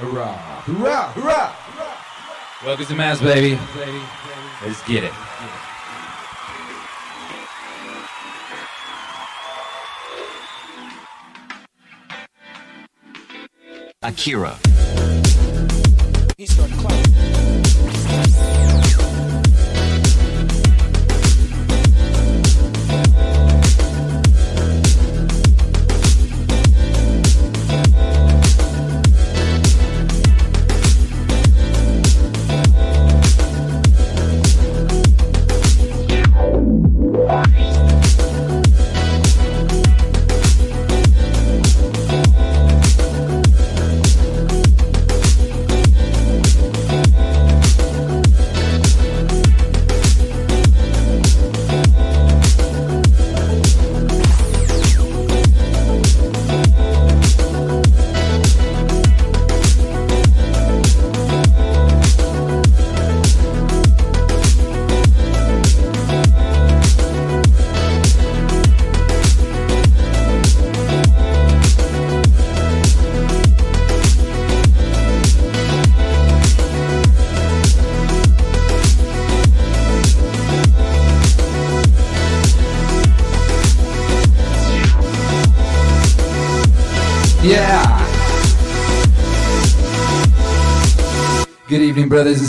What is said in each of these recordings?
Hurrah! Hurrah! Hurrah! Welcome to Maz, baby. Let's get it. Akira.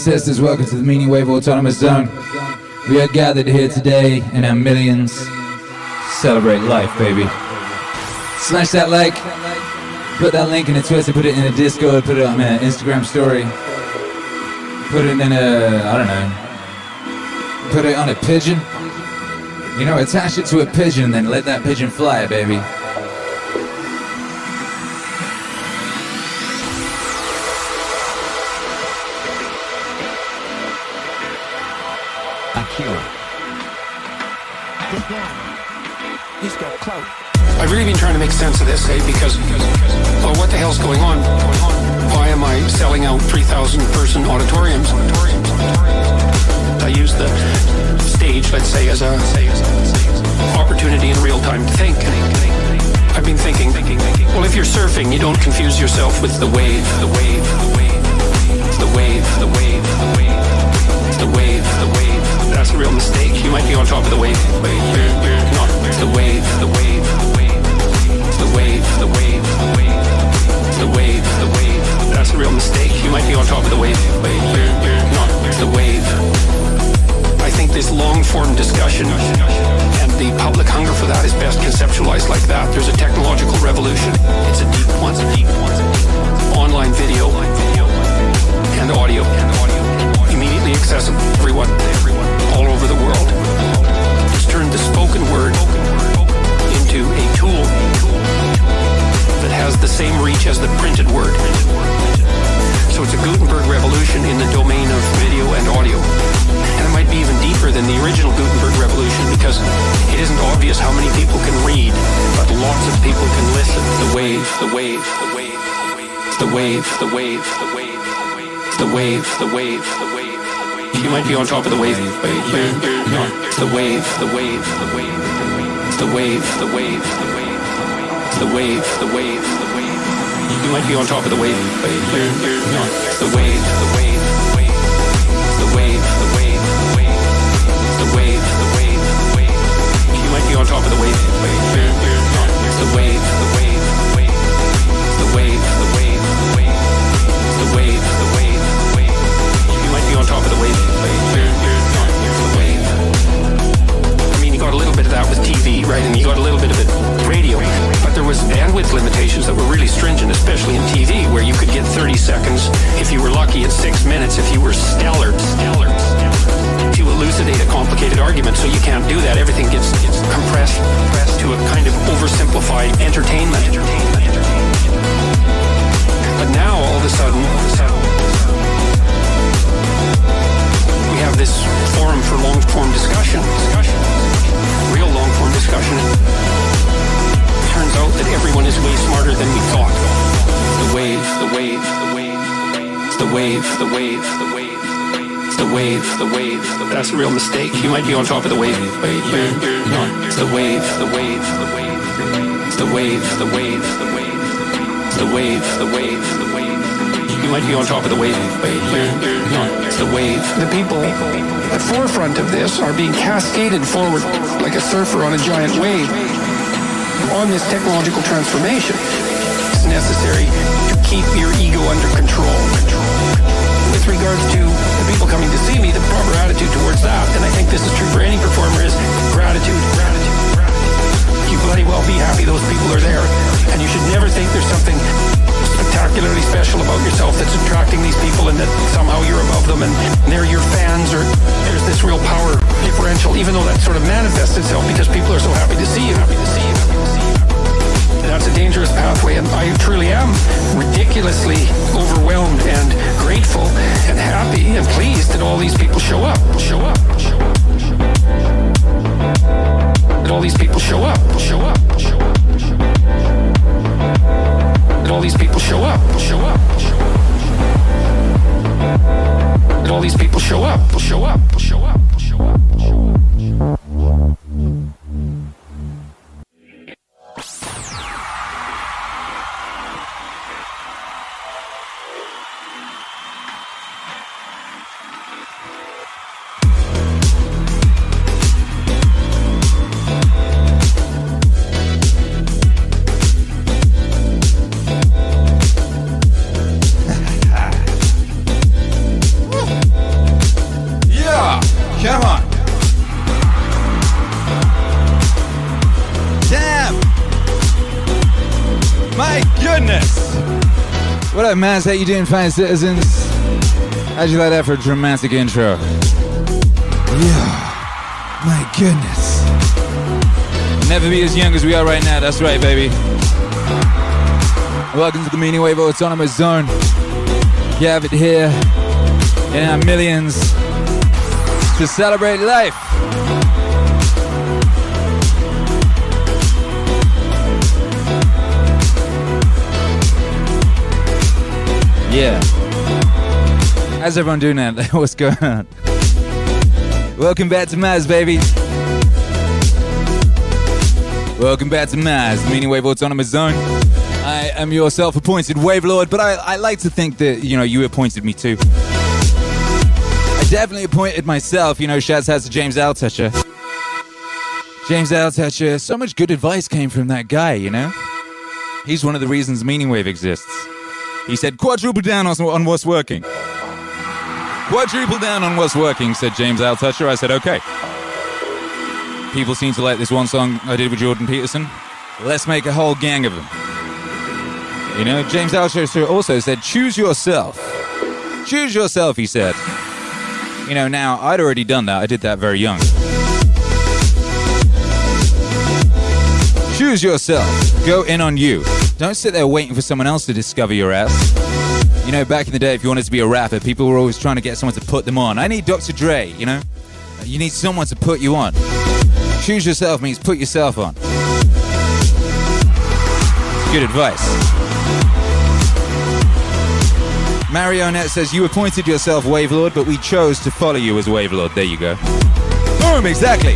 Sisters. Welcome to the Meaning Wave Autonomous Zone. We are gathered here today in our millions. Celebrate life, baby. Smash that like. Put that link in a Twitter, put it in a Discord, put it on an Instagram story. Put it in a, I don't know. Put it on a pigeon. You know, attach it to a pigeon, then let that pigeon fly, baby. Yourself with the wave, might be on top of the wave, but you're, you're not. The wave, the wave, the wave, the wave, the wave, the wave, the wave, the wave, the wave. You might be on top of the wave, but you're. The wave, the wave, the wave, the wave, the wave, the wave, the wave, the wave, the wave. You might be on top of the wave, but you're. The wave, the wave, the wave, the wave, the wave, the wave, the wave, the wave, the wave. You might be on top of the wave, that with TV, right? And you got a little bit of it radio. But there was bandwidth limitations that were really stringent, especially in TV, where you could get 30 seconds if you were lucky at six minutes if you were stellar, stellar, stellar. To elucidate a complicated argument, so you can't do that. Everything gets, gets compressed, compressed to a kind of oversimplified entertainment. But now, all of a sudden, all of a sudden we have this forum for long form discussion. discussion real long form discussion. Turns out that everyone is way smarter than we thought. The wave, the wave, the wave, the wave, the wave, the wave. The wave, the wave. That's a real mistake. You might be on top of the wave, the wave, the wave, the wave. The wave, the wave, the wave, the wave, the wave. Might be on top of the wave, but you're, not. It's the wave. The people at the forefront of this are being cascaded forward like a surfer on a giant wave on this technological transformation. It's necessary to keep your ego under control. With regards to the people coming to see me, the proper attitude towards that, and I think this is true for any performer, is gratitude, gratitude. You bloody well be happy those people are there. And you should never think there's something spectacularly special about yourself that's attracting these people and that somehow you're above them and they're your fans or there's this real power differential, even though that sort of manifests itself because people are so happy to see you, happy to see you, happy to see you. That's a dangerous pathway, and I truly am ridiculously overwhelmed and grateful and happy and pleased that all these people show up, show up, show up, show up. That all these people show up, show up, all these people show up, show up, show up. That all these people show up, show up, show up, What? How you doing, fine citizens? How'd you like that for a dramatic intro? Yeah. My goodness. Never be as young as we are right now. That's right, baby. Welcome to the Meaning Wave Autonomous Zone. You have it here in our millions to celebrate life. Yeah. How's everyone doing now? What's going on? Welcome back to Maz, baby. Welcome back to Maz, the Meaning Wave Autonomous Zone. I am your self-appointed Wave Lord, but I, I like to think that, you know, you appointed me too. I definitely appointed myself, you know, shouts out to James Altucher. James Altucher, so much good advice came from that guy, you know? He's one of the reasons Meaning Wave exists. He said, quadruple down on, on what's working. Quadruple down on what's working, said James Altucher. I said, okay. People seem to like this one song I did with Jordan Peterson. Let's make a whole gang of them. You know, James Altucher also said, choose yourself. Choose yourself, he said. You know, now, I'd already done that. I did that very young. Choose yourself. Go in on you. Don't sit there waiting for someone else to discover your ass. You know, back in the day, if you wanted to be a rapper, people were always trying to get someone to put them on. I need Dr. Dre, you know? You need someone to put you on. Choose yourself means put yourself on. Good advice. Marionette says, You appointed yourself Wave Lord, but we chose to follow you as Wave Lord. There you go. Boom, exactly.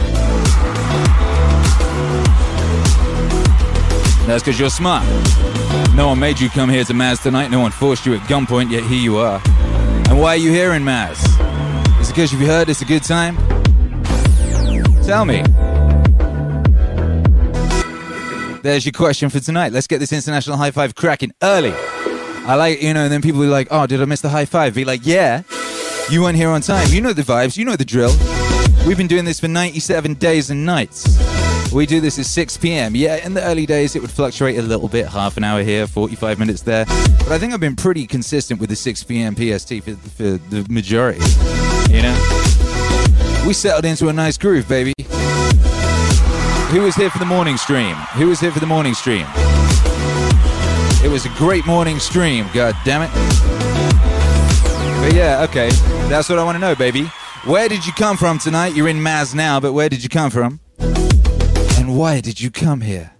That's because you're smart. No one made you come here to Maz tonight. No one forced you at gunpoint, yet here you are. And why are you here in Maz? Is it because you've heard it's a good time? Tell me. There's your question for tonight. Let's get this international high five cracking early. I like, you know, and then people be like, oh, did I miss the high five? Be like, yeah, you weren't here on time. You know the vibes, you know the drill. We've been doing this for 97 days and nights. We do this at 6 p.m. Yeah, in the early days, it would fluctuate a little bit, half an hour here, 45 minutes there. But I think I've been pretty consistent with the 6 p.m. PST for, for the majority. You know? We settled into a nice groove, baby. Who was here for the morning stream? Who was here for the morning stream? It was a great morning stream, god damn it. But yeah, okay. That's what I want to know, baby. Where did you come from tonight? You're in Maz now, but where did you come from? Why did you come here?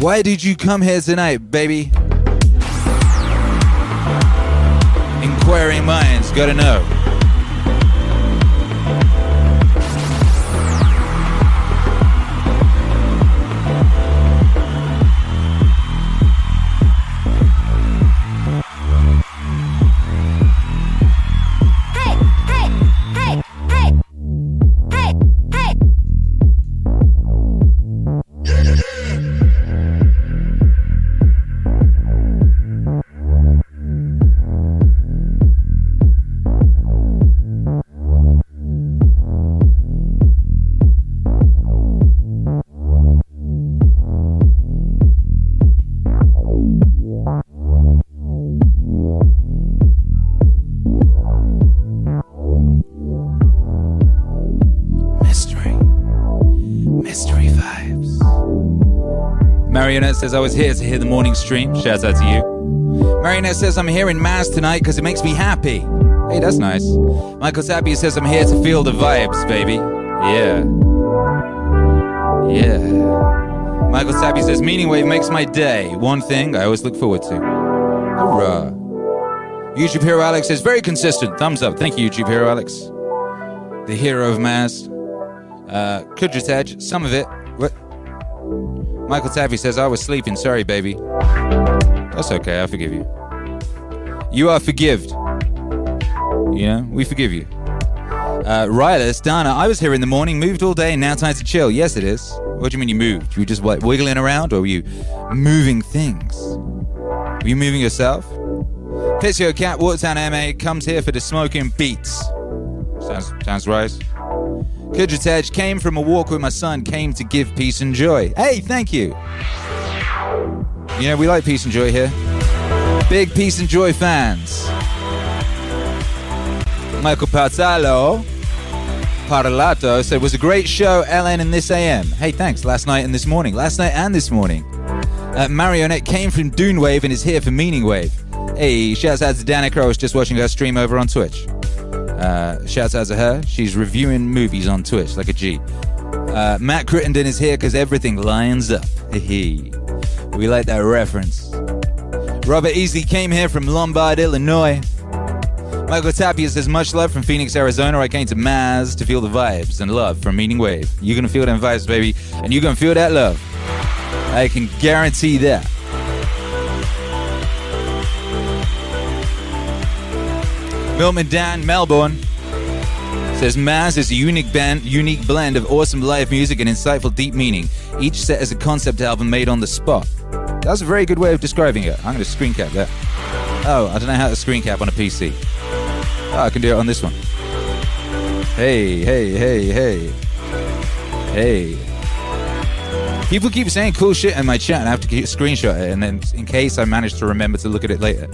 Why did you come here tonight, baby? Inquiring minds gotta know. Marionette says, I was here to hear the morning stream. Shouts out to you. Marionette says, I'm here in Maz tonight because it makes me happy. Hey, that's nice. Michael Tapia says, I'm here to feel the vibes, baby. Yeah. Yeah. Michael Tapia says, Meaning Wave makes my day. One thing I always look forward to. Hurrah. YouTube Hero Alex says, very consistent. Thumbs up. Thank you, YouTube Hero Alex. The hero of Maz. Uh, Kudrat Edge, some of it. What? Michael Taffy says, I was sleeping. Sorry, baby. That's okay. I forgive you. You are forgived. You know, we forgive you. Uh, Rylas, Dana, I was here in the morning, moved all day, and now time to chill. Yes, it is. What do you mean you moved? You were just like wiggling around, or were you moving things? Were you moving yourself? Pizio Cat, Watertown MA, comes here for the smoking beats. Sounds, sounds right. Kudrat Edge came from a walk with my son, came to give peace and joy. Hey, thank you. You know, we like peace and joy here. Big peace and joy fans. Michael Parzalo, Parlato said, was a great show, LN and this AM. Hey, thanks. Last night and this morning. Last night and this morning. Uh, Marionette came from Dune Wave and is here for Meaning Wave. Hey, shouts out to Danica. I was just watching her stream over on Twitch. Uh, shouts out to her. She's reviewing movies on Twitch like a G. Uh, Matt Crittenden is here because everything lines up. we like that reference. Robert Easley came here from Lombard, Illinois. Michael Tapia says, much love from Phoenix, Arizona. I came to Maz to feel the vibes and love from Meaning Wave. You're going to feel them vibes, baby, and you're going to feel that love. I can guarantee that. Milton Dan, Melbourne says Maz is a unique band, unique blend of awesome live music and insightful deep meaning. Each set is a concept album made on the spot. That's a very good way of describing it. I'm going to screen cap that. Oh, I don't know how to screen cap on a PC. Oh, I can do it on this one. Hey, hey, hey, hey. Hey. People keep saying cool shit in my chat, and I have to keep screenshot it, and then in case I manage to remember to look at it later,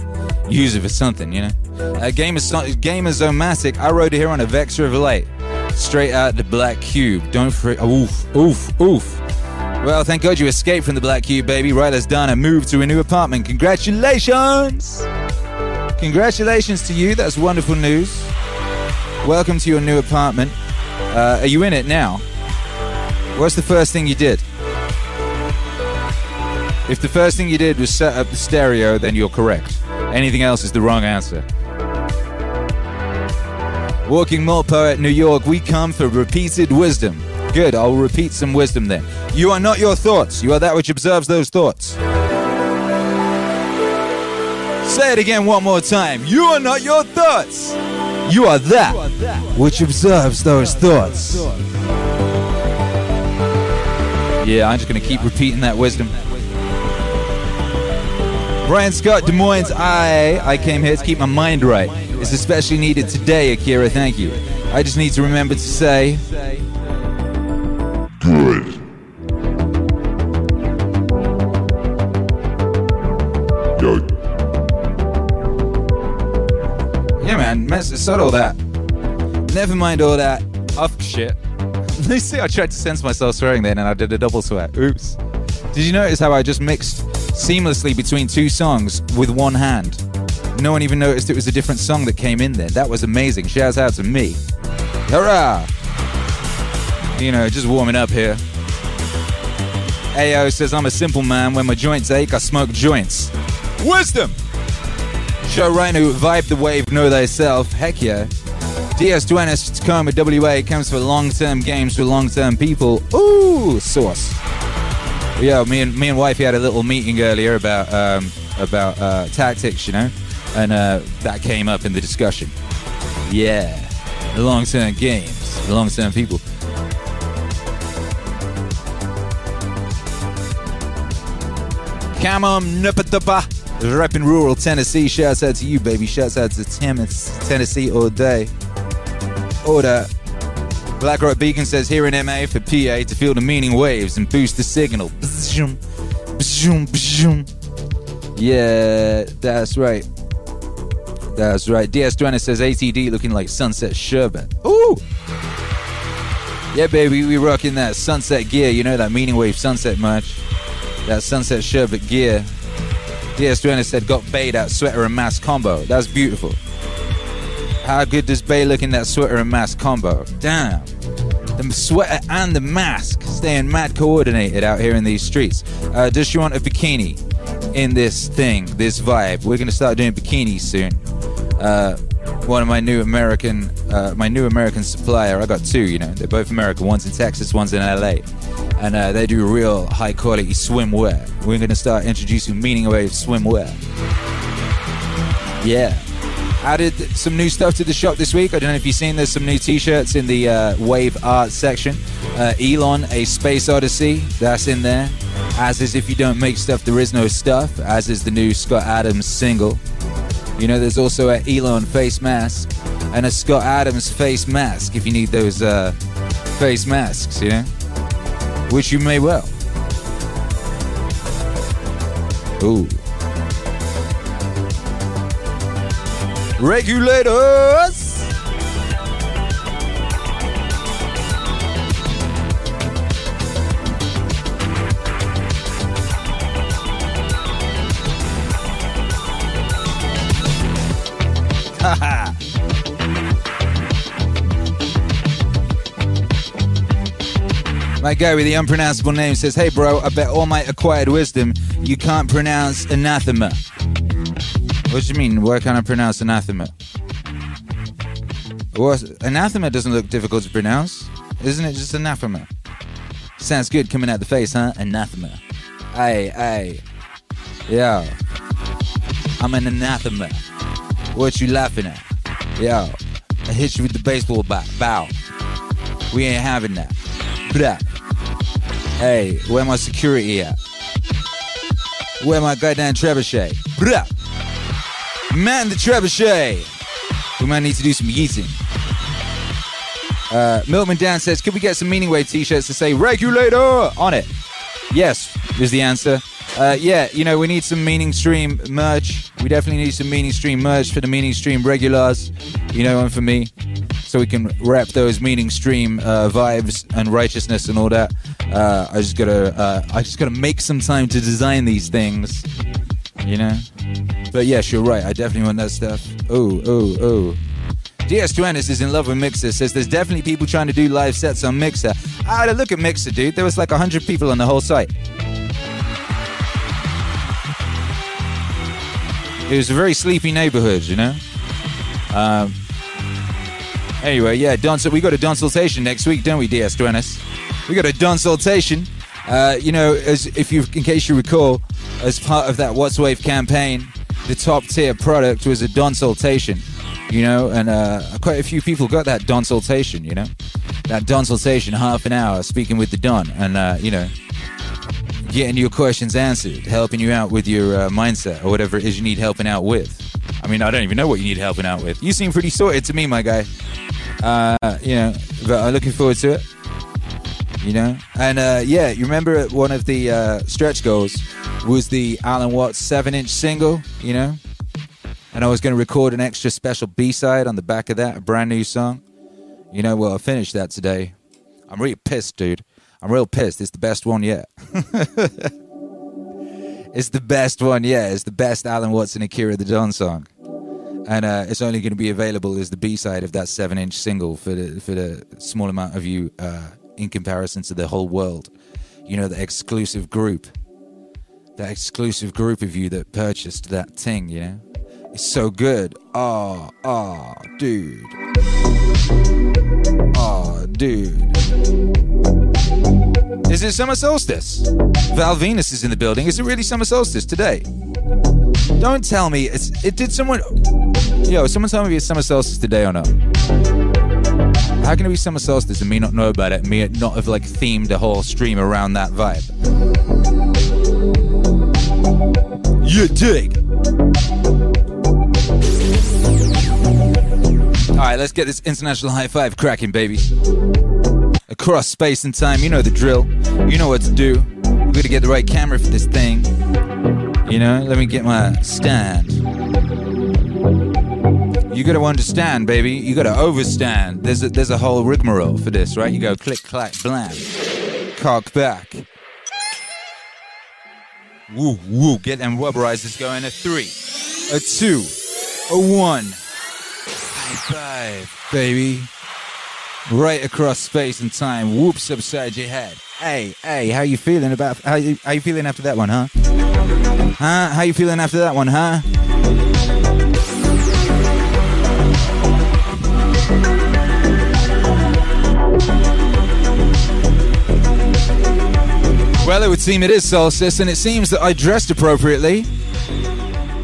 use it for something, you know. Uh, Gamers Gamerzomatic, I rode here on a Vector of Light, straight out the Black Cube. Don't freak. Oof, oof, oof. Well, thank God you escaped from the Black Cube, baby. Right done Dana moved to a new apartment. Congratulations! Congratulations to you. That's wonderful news. Welcome to your new apartment. Uh, are you in it now? What's the first thing you did? If the first thing you did was set up the stereo, then you're correct. Anything else is the wrong answer. Walking Mall Poet, New York, we come for repeated wisdom. Good, I'll repeat some wisdom then. You are not your thoughts, you are that which observes those thoughts. Say it again one more time. You are not your thoughts, you are that which observes those thoughts. Yeah, I'm just going to keep repeating that wisdom. Brian Scott, Des Moines, I I came here to keep my mind right. It's especially needed today, Akira. Thank you. I just need to remember to say. Good. Yo, Yeah, man, mess, sod all that. Never mind all that. Off shit. you see, I tried to sense myself swearing then, and I did a double swear. Oops. Did you notice how I just mixed seamlessly between two songs with one hand? No one even noticed it was a different song that came in there. That was amazing. Shouts out to me. Hurrah! You know, just warming up here. AO says, I'm a simple man. When my joints ache, I smoke joints. Wisdom! Show Rhino, vibe the wave, know thyself. Heck yeah. DS Duenas, Tacoma, WA comes for long term games for long term people. Ooh, sauce. Yeah, me and me and wifey had a little meeting earlier about um, about uh, tactics, you know, and uh, that came up in the discussion. Yeah, the long term games, the long term people. Come on, Nupatapa. Repping rural Tennessee. Shouts out to you, baby. Shouts out to Tennessee, Tennessee all day. Order. Black Rock Beacon says here in MA for PA to feel the meaning waves and boost the signal. Yeah, that's right. That's right. DS Drenner says ATD looking like Sunset Sherbet. Ooh! Yeah, baby, we rocking that sunset gear. You know that meaning wave sunset merch. That Sunset Sherbet gear. DS Duenas said, got Bay that sweater and mask combo. That's beautiful. How good does Bay look in that sweater and mask combo? Damn. The sweater and the mask staying mad coordinated out here in these streets. Uh, does she want a bikini in this thing, this vibe? We're gonna start doing bikinis soon. Uh, one of my new American, uh, my new American supplier. I got two. You know, they're both American. One's in Texas, one's in LA, and uh, they do real high quality swimwear. We're gonna start introducing meaning wave swimwear. Yeah. Added some new stuff to the shop this week. I don't know if you've seen. There's some new T-shirts in the uh, Wave Art section. Uh, Elon, a Space Odyssey, that's in there. As is if you don't make stuff, there is no stuff. As is the new Scott Adams single. You know, there's also a Elon face mask and a Scott Adams face mask if you need those uh, face masks, you know, which you may well. Ooh. Regulators! My guy with the unpronounceable name says, Hey bro, I bet all my acquired wisdom you can't pronounce anathema. What do you mean? Why can't I pronounce anathema? What? Anathema doesn't look difficult to pronounce. Isn't it just anathema? Sounds good coming out the face, huh? Anathema. Hey, hey. Yeah. I'm an anathema. What you laughing at? Yo, I hit you with the baseball bat. Bow. We ain't having that. Blah. Hey, where my security at? Where my goddamn trebuchet? Blah. Man, the trebuchet. We might need to do some yeeting. Uh, Milton Dan says, could we get some Meaning Wave t-shirts to say regulator on it? Yes, is the answer. Uh, yeah, you know, we need some Meaning Stream merch. We definitely need some Meaning Stream merch for the Meaning Stream regulars, you know, and for me, so we can rep those Meaning Stream uh, vibes and righteousness and all that. Uh, I just gotta, uh, I just gotta make some time to design these things, you know. But yes, you're right. I definitely want that stuff. Oh, oh, oh. DS Duanis is in love with Mixer. Says there's definitely people trying to do live sets on Mixer. I had a look at Mixer, dude. There was like hundred people on the whole site. It was a very sleepy neighborhood, you know. Um, anyway, yeah, dance. We got a consultation next week, don't we, DS Duanis? We got a consultation. Uh, you know, as if you, in case you recall, as part of that What's Wave campaign, the top tier product was a consultation. You know, and uh, quite a few people got that consultation. You know, that consultation, half an hour speaking with the Don, and uh, you know, getting your questions answered, helping you out with your uh, mindset or whatever it is you need helping out with. I mean, I don't even know what you need helping out with. You seem pretty sorted to me, my guy. Uh, you know, but I'm looking forward to it. You know, and uh, yeah, you remember one of the uh, stretch goals was the Alan Watts seven-inch single. You know, and I was going to record an extra special B-side on the back of that, a brand new song. You know, well, I finished that today. I'm really pissed, dude. I'm real pissed. It's the best one yet. it's the best one yet. It's the best Alan Watts and Akira the Don song. And uh, it's only going to be available as the B-side of that seven-inch single for the for the small amount of you uh, in comparison to the whole world. You know, the exclusive group, that exclusive group of you that purchased that thing. You know, it's so good. Oh, oh, dude. Oh, dude. Is it summer solstice? Val Venus is in the building. Is it really summer solstice today? Don't tell me it's. It did someone. Yo, someone tell me it's summer solstice today or not? How can it be summer solstice and me not know about it? Me not have like themed the whole stream around that vibe? You dig? All right, let's get this international high five cracking, baby. Across space and time, you know the drill. You know what to do. We gotta get the right camera for this thing. You know, let me get my stand. You gotta understand, baby. You gotta overstand. There's a, there's a whole rigmarole for this, right? You go click, clack, blam, cock back. Woo, woo. Get them rubberizers going. A three, a two, a one. High five, baby. Right across space and time. Whoops upside your head. Hey, hey, how you feeling about how you how you feeling after that one, huh? Huh? How you feeling after that one, huh? Well, it would seem it is solstice, and it seems that I dressed appropriately.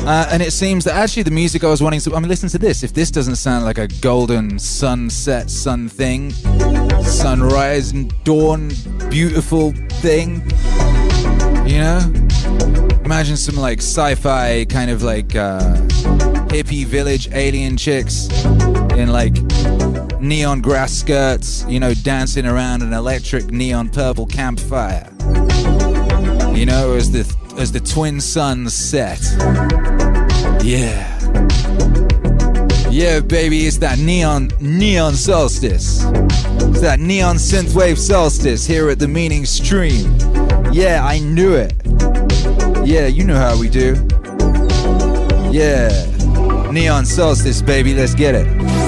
Uh, and it seems that actually the music I was wanting to. I mean, listen to this. If this doesn't sound like a golden sunset, sun thing, sunrise and dawn, beautiful thing, you know? Imagine some like sci fi kind of like uh, hippie village alien chicks in like neon grass skirts, you know, dancing around an electric neon purple campfire. You know, as the as the twin suns set. Yeah. Yeah, baby, it's that neon neon solstice. It's that neon synthwave solstice here at the meaning stream. Yeah, I knew it. Yeah, you know how we do. Yeah. Neon solstice, baby, let's get it.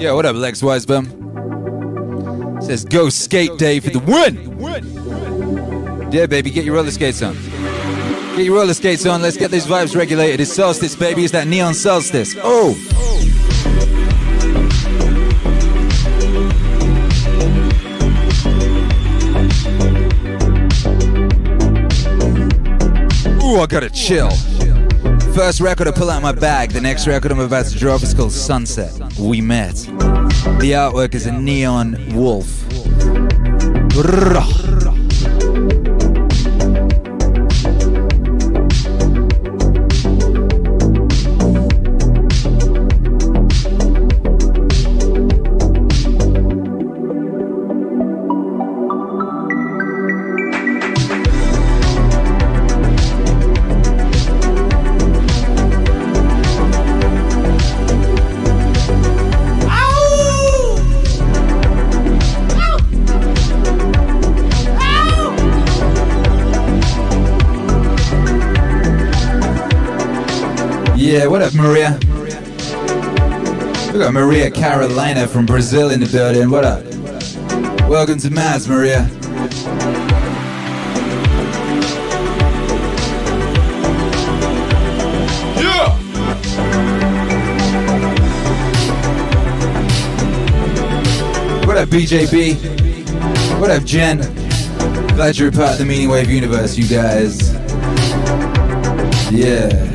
Yo, what up, Lex Wisebum? Says go skate day for the win. Yeah, baby, get your roller skates on. Get your roller skates on. Let's get these vibes regulated. It's solstice, baby. It's that neon solstice. Oh. Ooh, I gotta chill. First record I pull out my bag. The next record I'm about to drop is called Sunset. We met. The artwork is a neon wolf. Yeah, what up, Maria? We got Maria Carolina from Brazil in the building. What up? Welcome to Maz, Maria. Yeah! What up, BJB? What up, Jen? Glad you're part of the Meaning Wave universe, you guys. Yeah.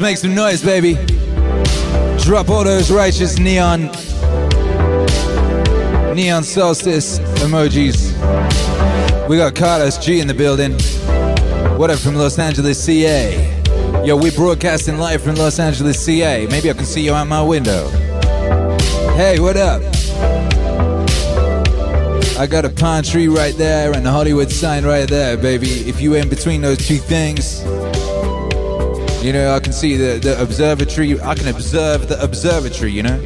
Make some noise, baby. Drop all those righteous neon, neon solstice emojis. We got Carlos G in the building. What up from Los Angeles, CA? Yo, we broadcasting live from Los Angeles, CA. Maybe I can see you out my window. Hey, what up? I got a pine tree right there and a Hollywood sign right there, baby. If you in between those two things, you know, I can see the, the observatory. I can observe the observatory, you know?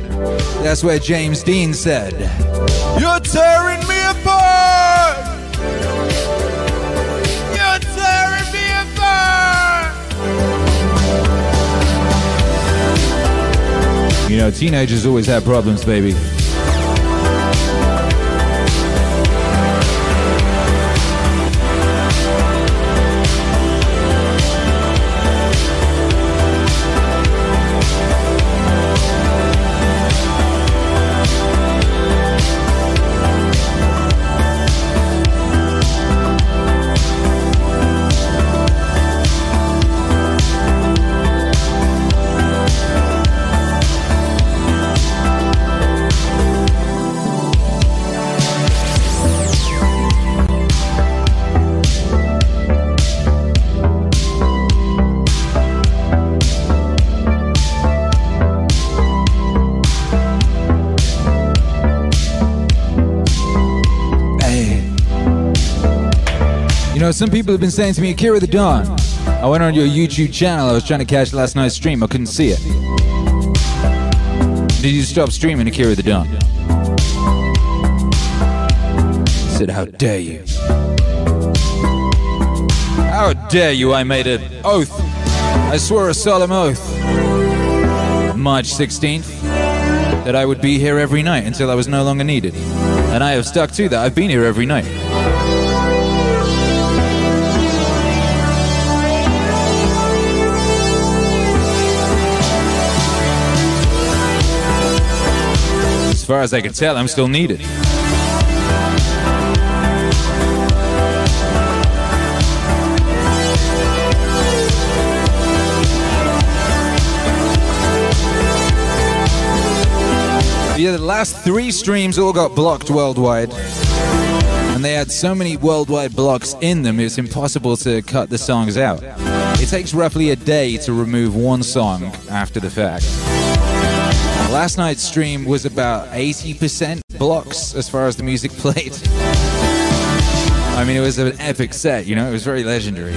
That's where James Dean said, You're tearing me apart! You're tearing me apart! You know, teenagers always have problems, baby. Some people have been saying to me, Akira the Don. I went on your YouTube channel. I was trying to catch last night's stream. I couldn't see it. Did you stop streaming Akira the Don? I said, How dare you? How dare you? I made an oath. I swore a solemn oath. March 16th. That I would be here every night until I was no longer needed. And I have stuck to that. I've been here every night. As far as I can tell, I'm still needed. Yeah, the last three streams all got blocked worldwide. And they had so many worldwide blocks in them, it's impossible to cut the songs out. It takes roughly a day to remove one song after the fact. Last night's stream was about 80% blocks as far as the music played. I mean, it was an epic set, you know, it was very legendary.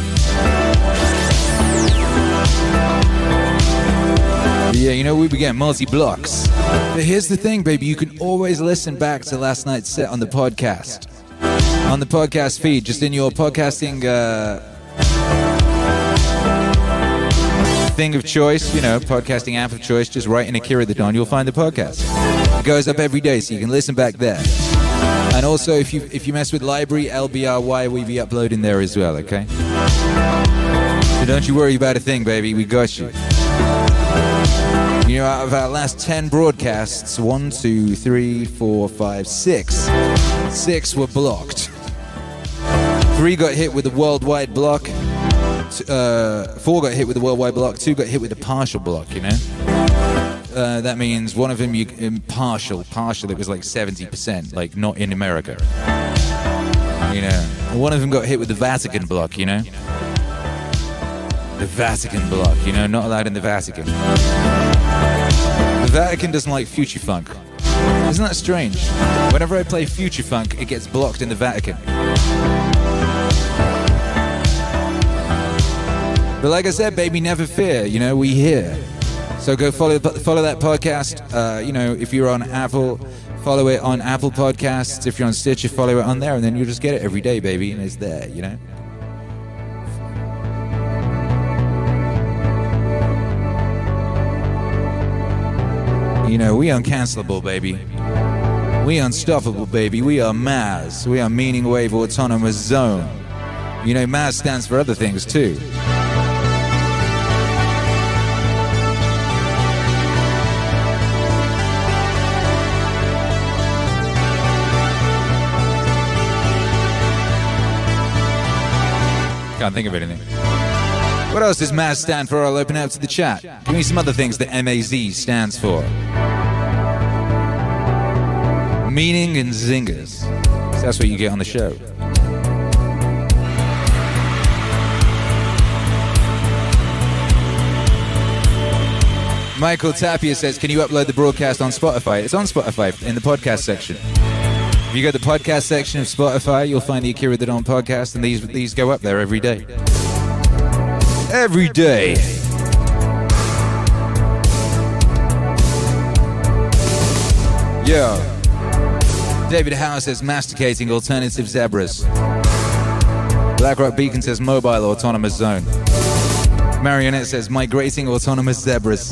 Yeah, you know, we began multi blocks. But here's the thing, baby, you can always listen back to last night's set on the podcast. On the podcast feed, just in your podcasting uh, thing of choice, you know, podcasting app of choice, just write in Akira the Don, you'll find the podcast. It goes up every day, so you can listen back there. And also, if you if you mess with library, LBRY, we be uploading there as well, okay? So don't you worry about a thing, baby, we got you. You know, out of our last 10 broadcasts, one, two, three, four, five, six, six were blocked. Three got hit with a worldwide block. Uh, four got hit with a worldwide block. Two got hit with a partial block, you know? Uh, that means one of them you um, partial, partial. It was like 70%, like not in America. You know, one of them got hit with the Vatican block, you know? The Vatican block, you know, not allowed in the Vatican. The Vatican doesn't like future funk. Isn't that strange? Whenever I play future funk, it gets blocked in the Vatican. But like I said, baby, never fear. You know, we here. So go follow follow that podcast. Uh, you know, if you're on Apple, follow it on Apple Podcasts. If you're on Stitcher, follow it on there, and then you'll just get it every day, baby, and it's there. You know. You know, we uncancelable, baby. We unstoppable, baby. We are MAZ. We are Meaning Wave Autonomous Zone. You know, MAZ stands for other things too. Can't think of anything. What else does MAZ stand for? I'll open up to the chat. Give me some other things that MAZ stands for. Meaning and zingers. That's what you get on the show. Michael Tapia says, Can you upload the broadcast on Spotify? It's on Spotify in the podcast section. If you go to the podcast section of Spotify, you'll find the Akira the Don podcast, and these these go up there every day. Every day. Yo. David Howe says masticating alternative zebras. Blackrock Beacon says mobile autonomous zone. Marionette says migrating autonomous zebras.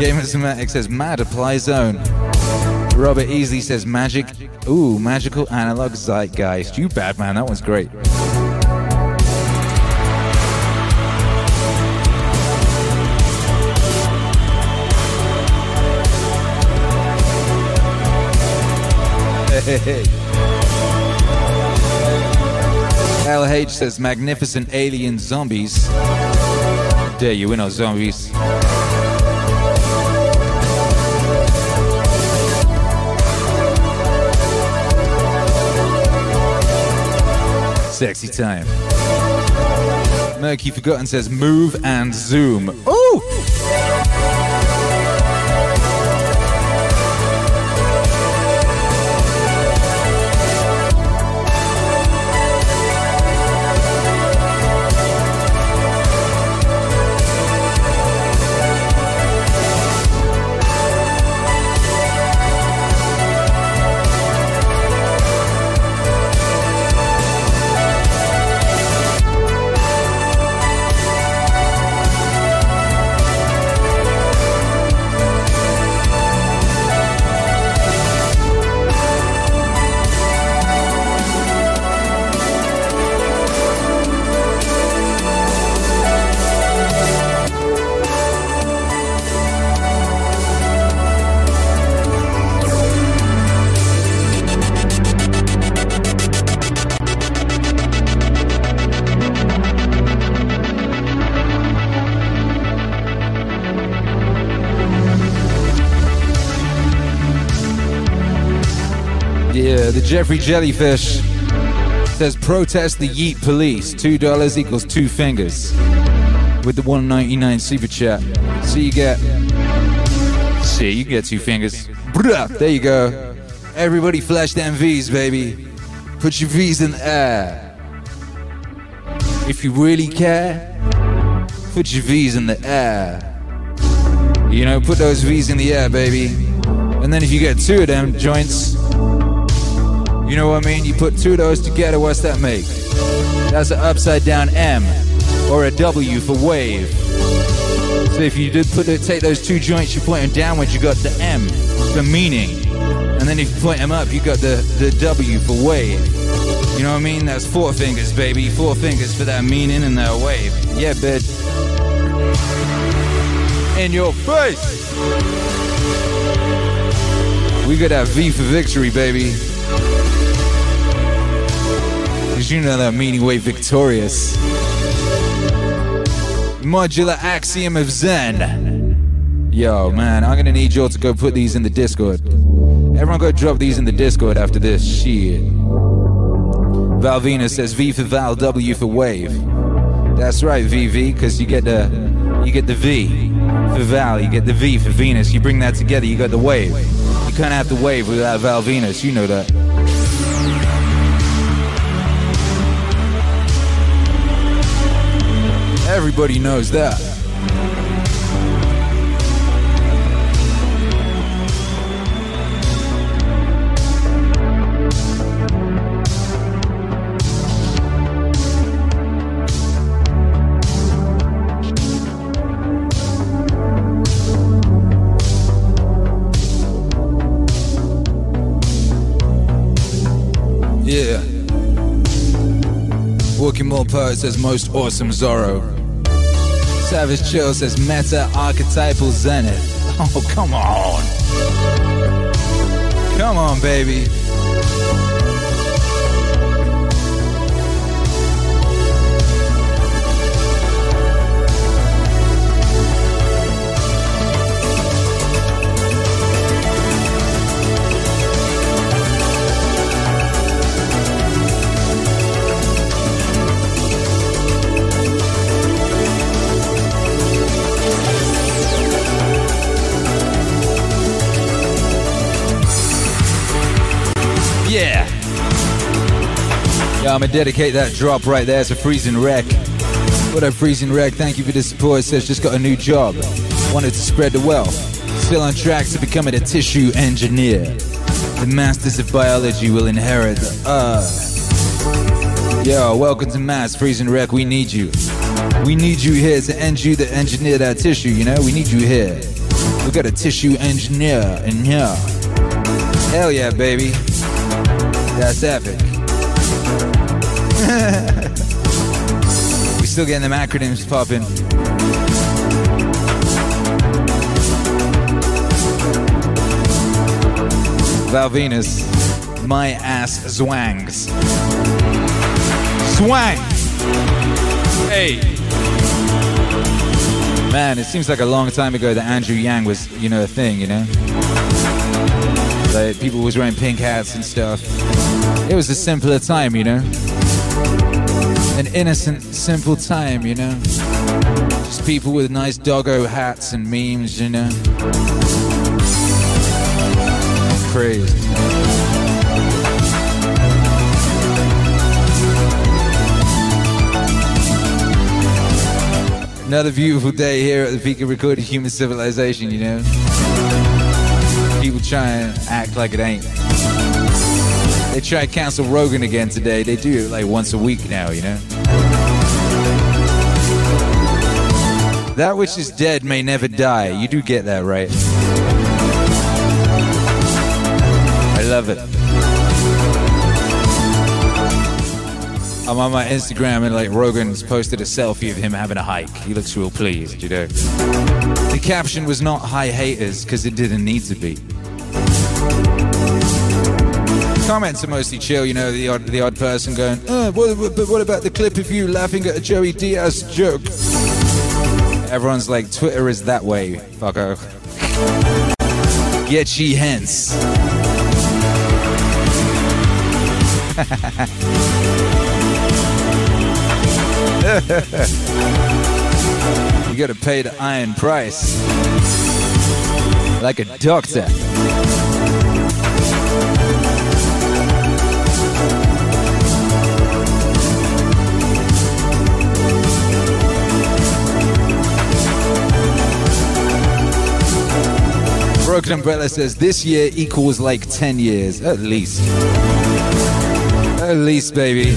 Gamer Semantic says mad apply zone. Robert Easley says magic. Ooh, magical analog zeitgeist. You bad man, that one's great. LH says magnificent alien zombies. Dare you, we're zombies. Sexy time. Murky Forgotten says move and zoom. Jellyfish says protest the Yeet Police. Two dollars equals two fingers. With the 199 super chat. So you get See, you get two fingers. There you go. Everybody flash them V's, baby. Put your V's in the air. If you really care, put your V's in the air. You know, put those V's in the air, baby. And then if you get two of them joints, you know what I mean? You put two of those together, what's that make? That's an upside down M or a W for wave. So if you did put take those two joints, you point them downwards, you got the M for meaning. And then if you point them up, you got the, the W for wave. You know what I mean? That's four fingers, baby. Four fingers for that meaning and that wave. Yeah, bid. In your face! We got that V for victory, baby. Know that meaning way victorious. Modular axiom of Zen. Yo, man, I'm gonna need y'all to go put these in the Discord. Everyone go drop these in the Discord after this shit. Valvina says V for Val, W for wave. That's right, VV, because you get the you get the V for Val, you get the V for Venus. You bring that together, you got the wave. You can't have the wave without Val Venus, you know that. Everybody knows that. Yeah. Walking More Poet says most awesome Zorro. Savage Chill says meta archetypal zenith. Oh, come on. Come on, baby. I'm gonna dedicate that drop right there to Freezing Wreck. What up, Freezing Wreck? Thank you for the support. Says just got a new job. Wanted to spread the wealth. Still on track to becoming a tissue engineer. The masters of biology will inherit the earth. Yo, welcome to MAZ Freezing Wreck. We need you. We need you here to end you to engineer that tissue, you know? We need you here. We got a tissue engineer in here. Hell yeah, baby. That's epic. Still getting them acronyms popping. Val Venus, my ass zwangs. Swang! Hey! Man, it seems like a long time ago that Andrew Yang was, you know, a thing, you know? Like, people was wearing pink hats and stuff. It was a simpler time, you know? An innocent, simple time, you know? Just people with nice doggo hats and memes, you know? Crazy. Another beautiful day here at the peak of recorded human civilization, you know? People try and act like it ain't. They try to cancel Rogan again today. They do it like once a week now, you know? That which is dead may never die. You do get that, right? I love it. I'm on my Instagram and like Rogan's posted a selfie of him having a hike. He looks real pleased, you know. The caption was not hi haters because it didn't need to be. Comments are mostly chill, you know, the odd, the odd person going, oh, what, but what about the clip of you laughing at a Joey Diaz joke? Everyone's like, Twitter is that way, fucker. Get ye hence. you gotta pay the iron price. Like a doctor. Broken Umbrella says this year equals like 10 years, at least. At least, baby.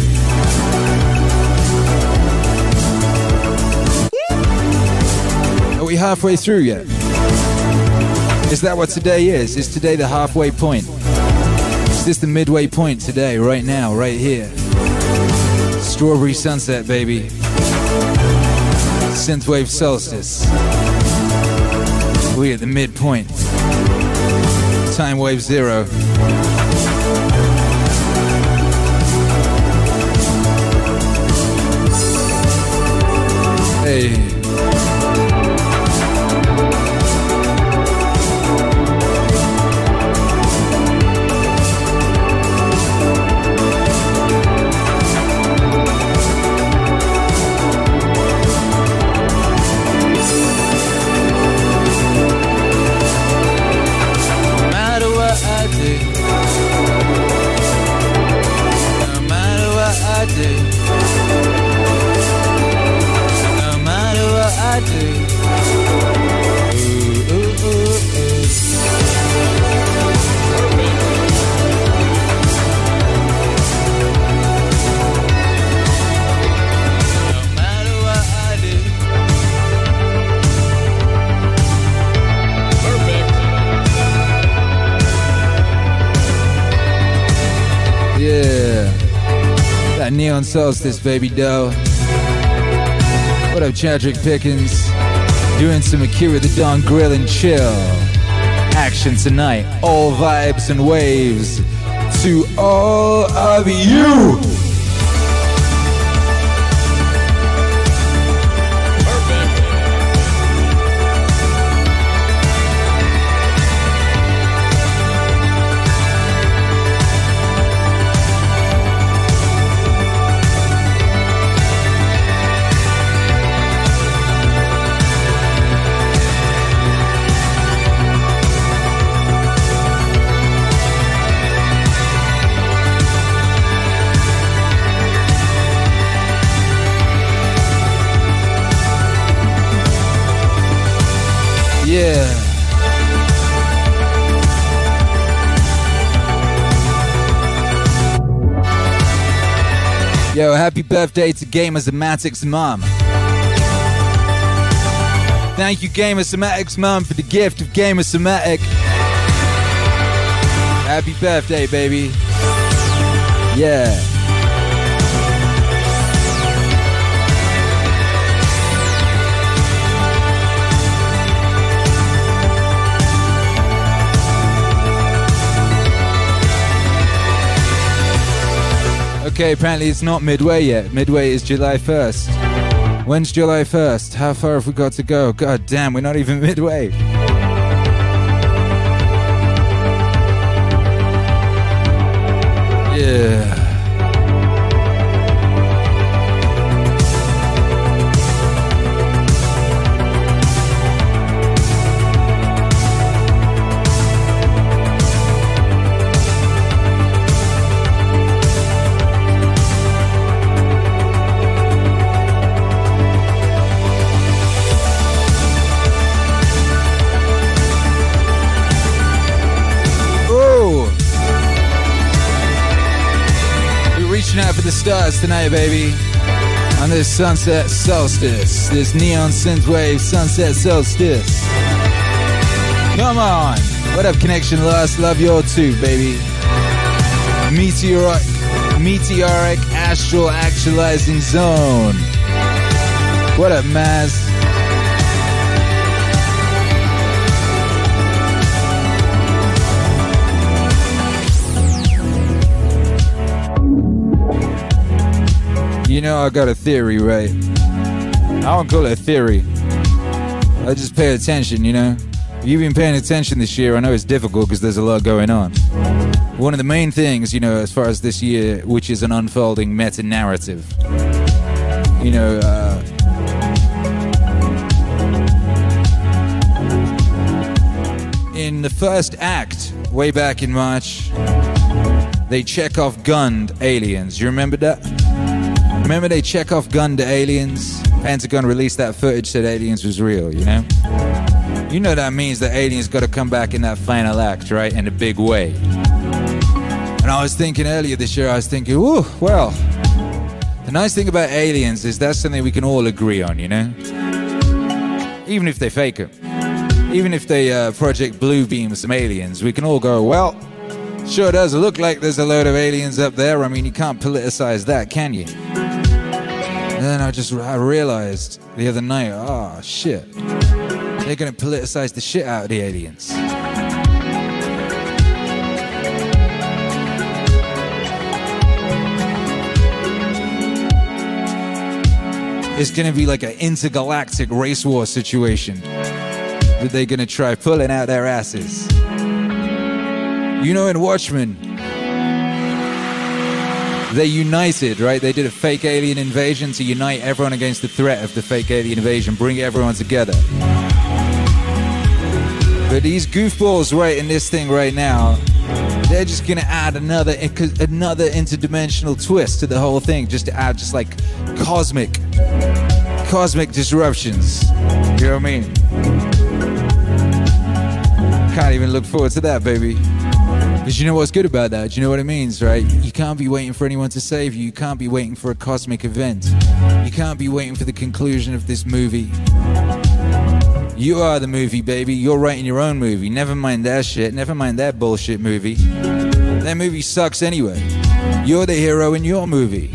Are we halfway through yet? Is that what today is? Is today the halfway point? Is this the midway point today, right now, right here? Strawberry sunset, baby. Synthwave solstice. We at the midpoint. Time wave zero. Hey. Neon solstice, baby dough. What up, Chadrick Pickens? Doing some Akira the Don grill and chill. Action tonight. All vibes and waves to all of you. Happy birthday to Gamer Somatic's mom. Thank you, Gamer Somatic's mom, for the gift of Gamer Somatic. Happy birthday, baby. Yeah. Okay, apparently it's not midway yet. Midway is July 1st. When's July 1st? How far have we got to go? God damn, we're not even midway. Yeah. Stars tonight, baby. On this sunset solstice, this neon synthwave sunset solstice. Come on. What up, Connection Lost? Love your too, baby. Meteoric, meteoric astral actualizing zone. What up, Maz? You know, I got a theory, right? I don't call it a theory. I just pay attention, you know? If you've been paying attention this year. I know it's difficult because there's a lot going on. One of the main things, you know, as far as this year, which is an unfolding meta narrative, you know, uh, in the first act, way back in March, they Chekhov gunned aliens. You remember that? Remember they Chekhov gunned the aliens? Pentagon released that footage, said aliens was real, you know? You know that means the aliens gotta come back in that final act, right? In a big way. And I was thinking earlier this year, I was thinking, ooh, well, the nice thing about aliens is that's something we can all agree on, you know? Even if they fake it. Even if they uh, Project Blue beam some aliens, we can all go, well, sure does look like there's a load of aliens up there. I mean, you can't politicize that, can you? And then I just I realized the other night, oh shit, they're gonna politicize the shit out of the aliens. It's gonna be like an intergalactic race war situation that they're gonna try pulling out their asses. You know, in Watchmen, they united, right? They did a fake alien invasion to unite everyone against the threat of the fake alien invasion, bring everyone together. But these goofballs right in this thing right now, they're just gonna add another another interdimensional twist to the whole thing, just to add just like cosmic, cosmic disruptions. You know what I mean? Can't even look forward to that, baby. Because you know what's good about that? Do You know what it means, right? You can't be waiting for anyone to save you. You can't be waiting for a cosmic event. You can't be waiting for the conclusion of this movie. You are the movie, baby. You're writing your own movie. Never mind that shit. Never mind that bullshit movie. That movie sucks anyway. You're the hero in your movie.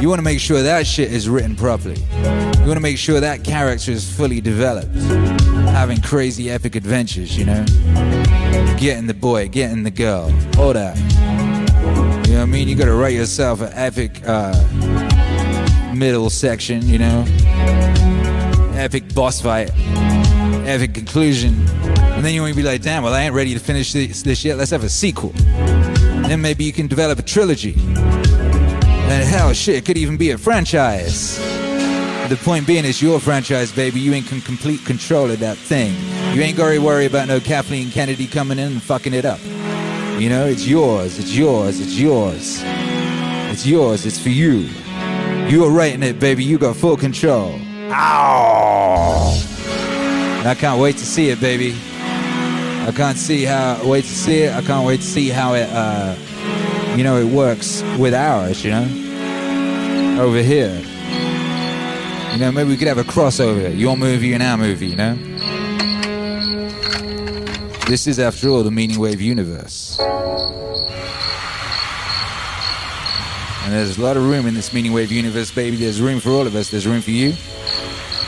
You want to make sure that shit is written properly. You want to make sure that character is fully developed. Having crazy epic adventures, you know? Getting the boy, getting the girl, all that. You know what I mean? You gotta write yourself an epic uh, middle section, you know? Epic boss fight, epic conclusion. And then you want to be like, damn, well, I ain't ready to finish this, this yet. Let's have a sequel. And then maybe you can develop a trilogy. And hell, shit, it could even be a franchise. The point being, it's your franchise, baby. You ain't in complete control of that thing. You ain't gotta worry about no Kathleen Kennedy coming in and fucking it up. You know, it's yours, it's yours, it's yours. It's yours, it's for you. You are writing it, baby. You got full control. Ow! I can't wait to see it, baby. I can't see how wait to see it. I can't wait to see how it uh you know it works with ours, you know? over here. You know, maybe we could have a crossover. Your movie and our movie, you know? This is, after all, the Meaning Wave universe. And there's a lot of room in this Meaning Wave universe, baby. There's room for all of us. There's room for you.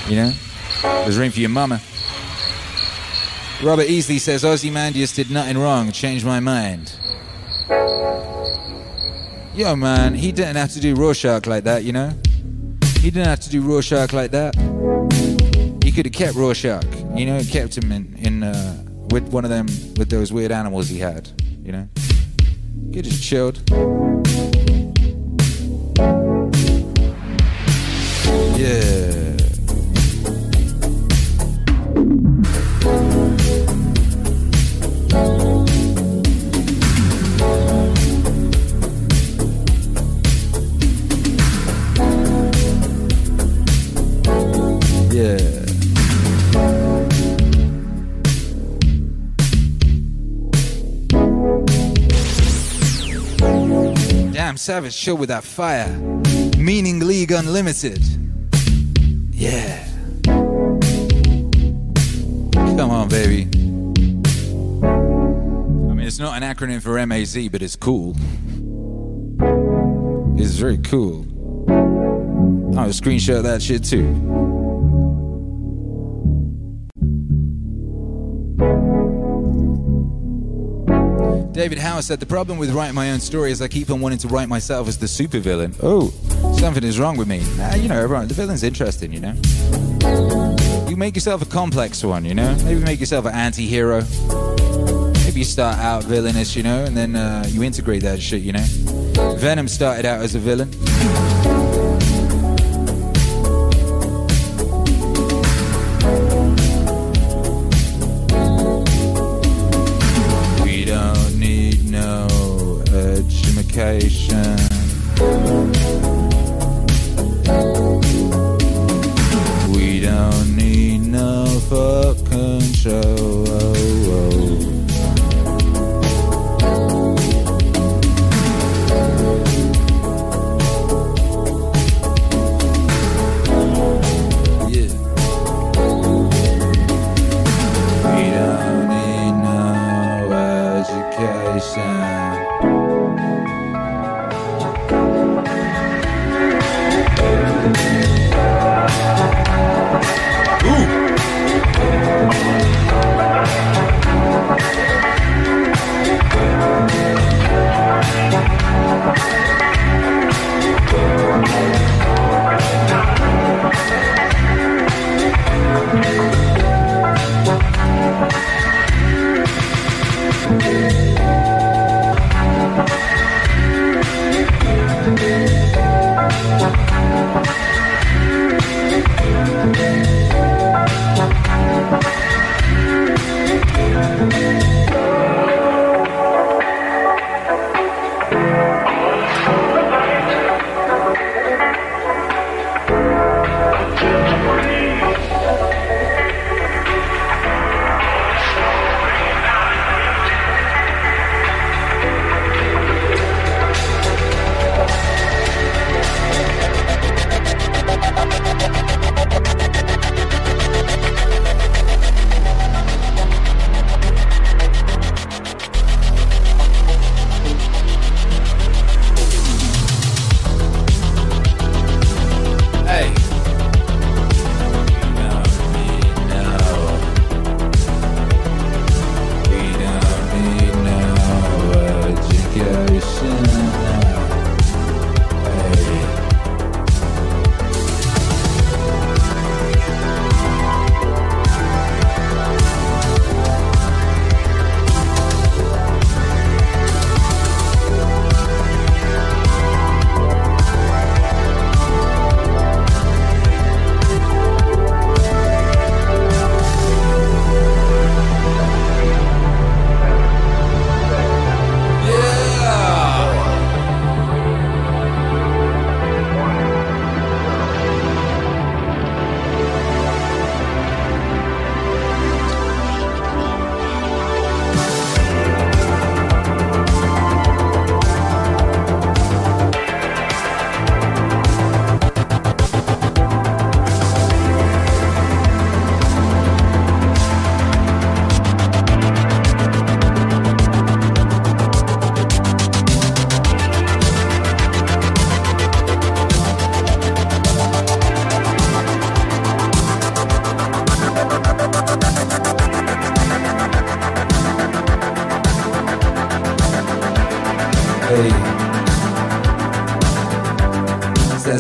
You know? There's room for your mama. Robert Easley says, Ozymandias did nothing wrong. Changed my mind. Yo, man, he didn't have to do Rorschach like that, you know? He didn't have to do Rorschach like that. He could have kept Rorschach, you know, kept him in, in uh, with one of them, with those weird animals he had, you know? Have just chilled. Yeah. Savage show with that fire. Meaning League Unlimited. Yeah. Come on, baby. I mean, it's not an acronym for MAZ, but it's cool. It's very cool. I'll screenshot that shit too. David Howe said the problem with writing my own story is I keep on wanting to write myself as the supervillain. Oh, something is wrong with me. Nah, you know, everyone, the villain's interesting, you know. You make yourself a complex one, you know. Maybe make yourself an anti-hero. Maybe you start out villainous, you know, and then uh, you integrate that shit, you know. Venom started out as a villain.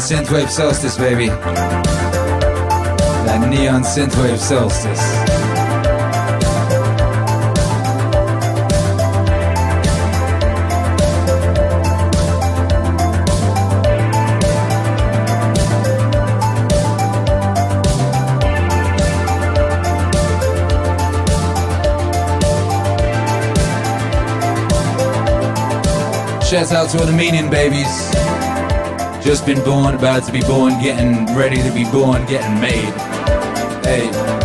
Synthwave solstice, baby. That neon synthwave solstice. Shouts out to all the meaning babies. Just been born, about to be born, getting ready to be born, getting made. Hey.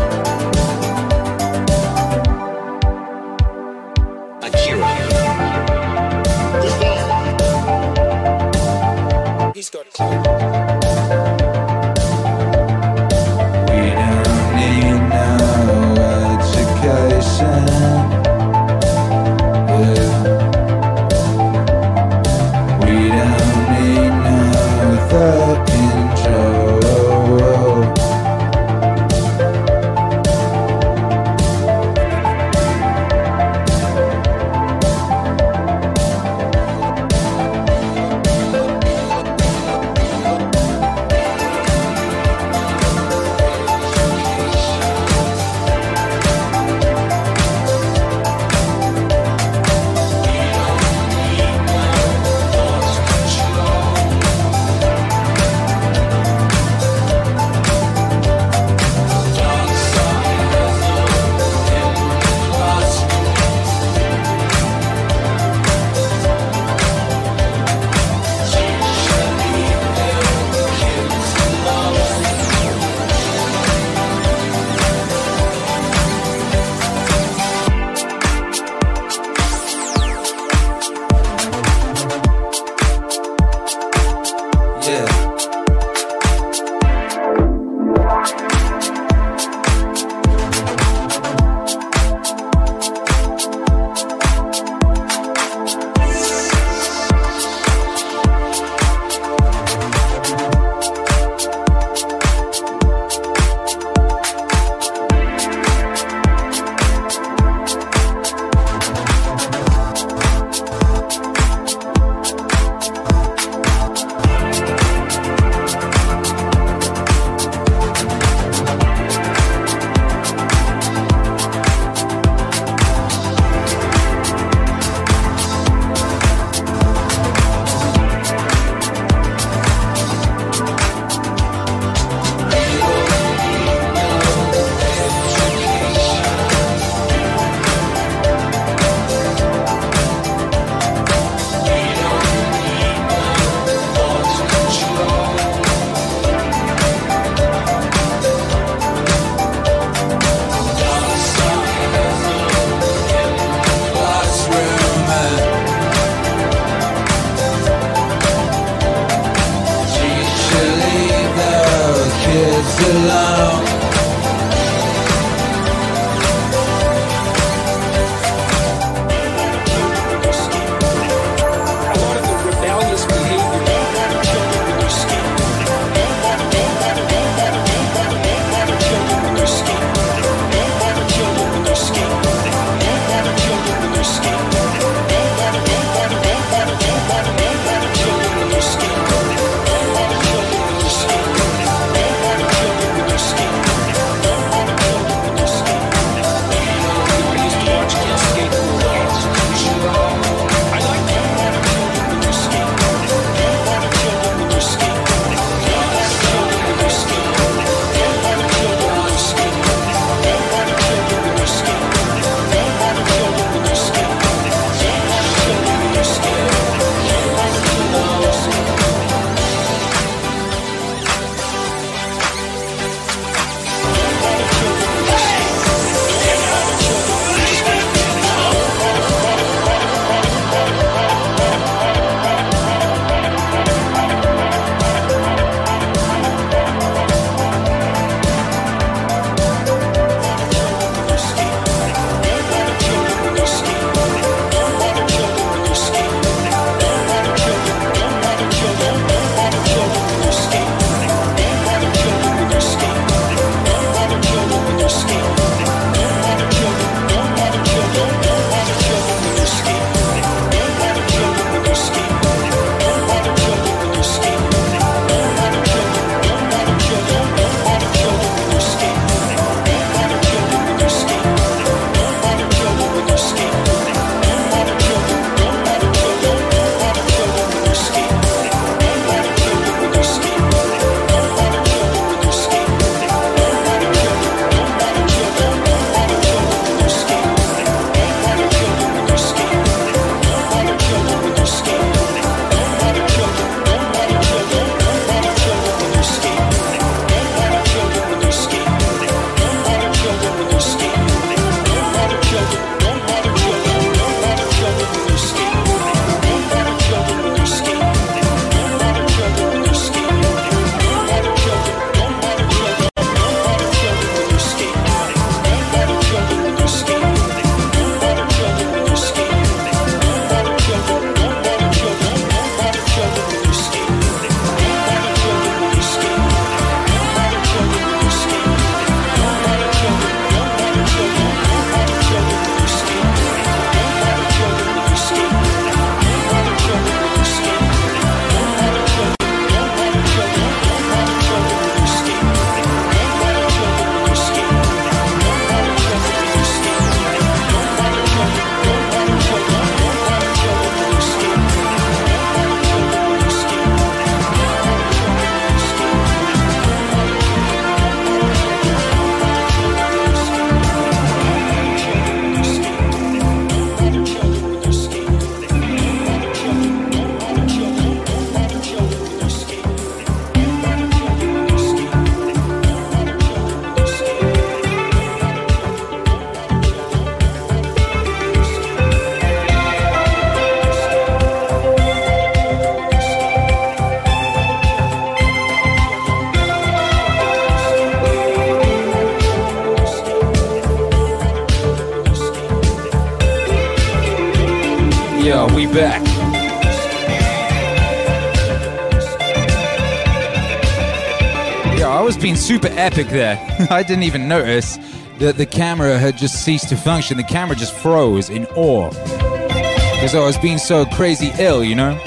Super epic there. I didn't even notice that the camera had just ceased to function. The camera just froze in awe. Because I was being so crazy ill, you know?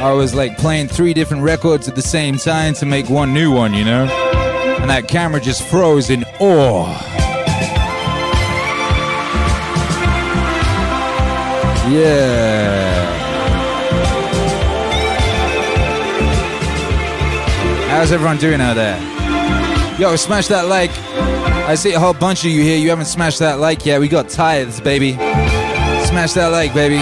I was like playing three different records at the same time to make one new one, you know? And that camera just froze in awe. Yeah. How's everyone doing out there? Yo, smash that like. I see a whole bunch of you here. You haven't smashed that like yet. We got tithes, baby. Smash that like, baby.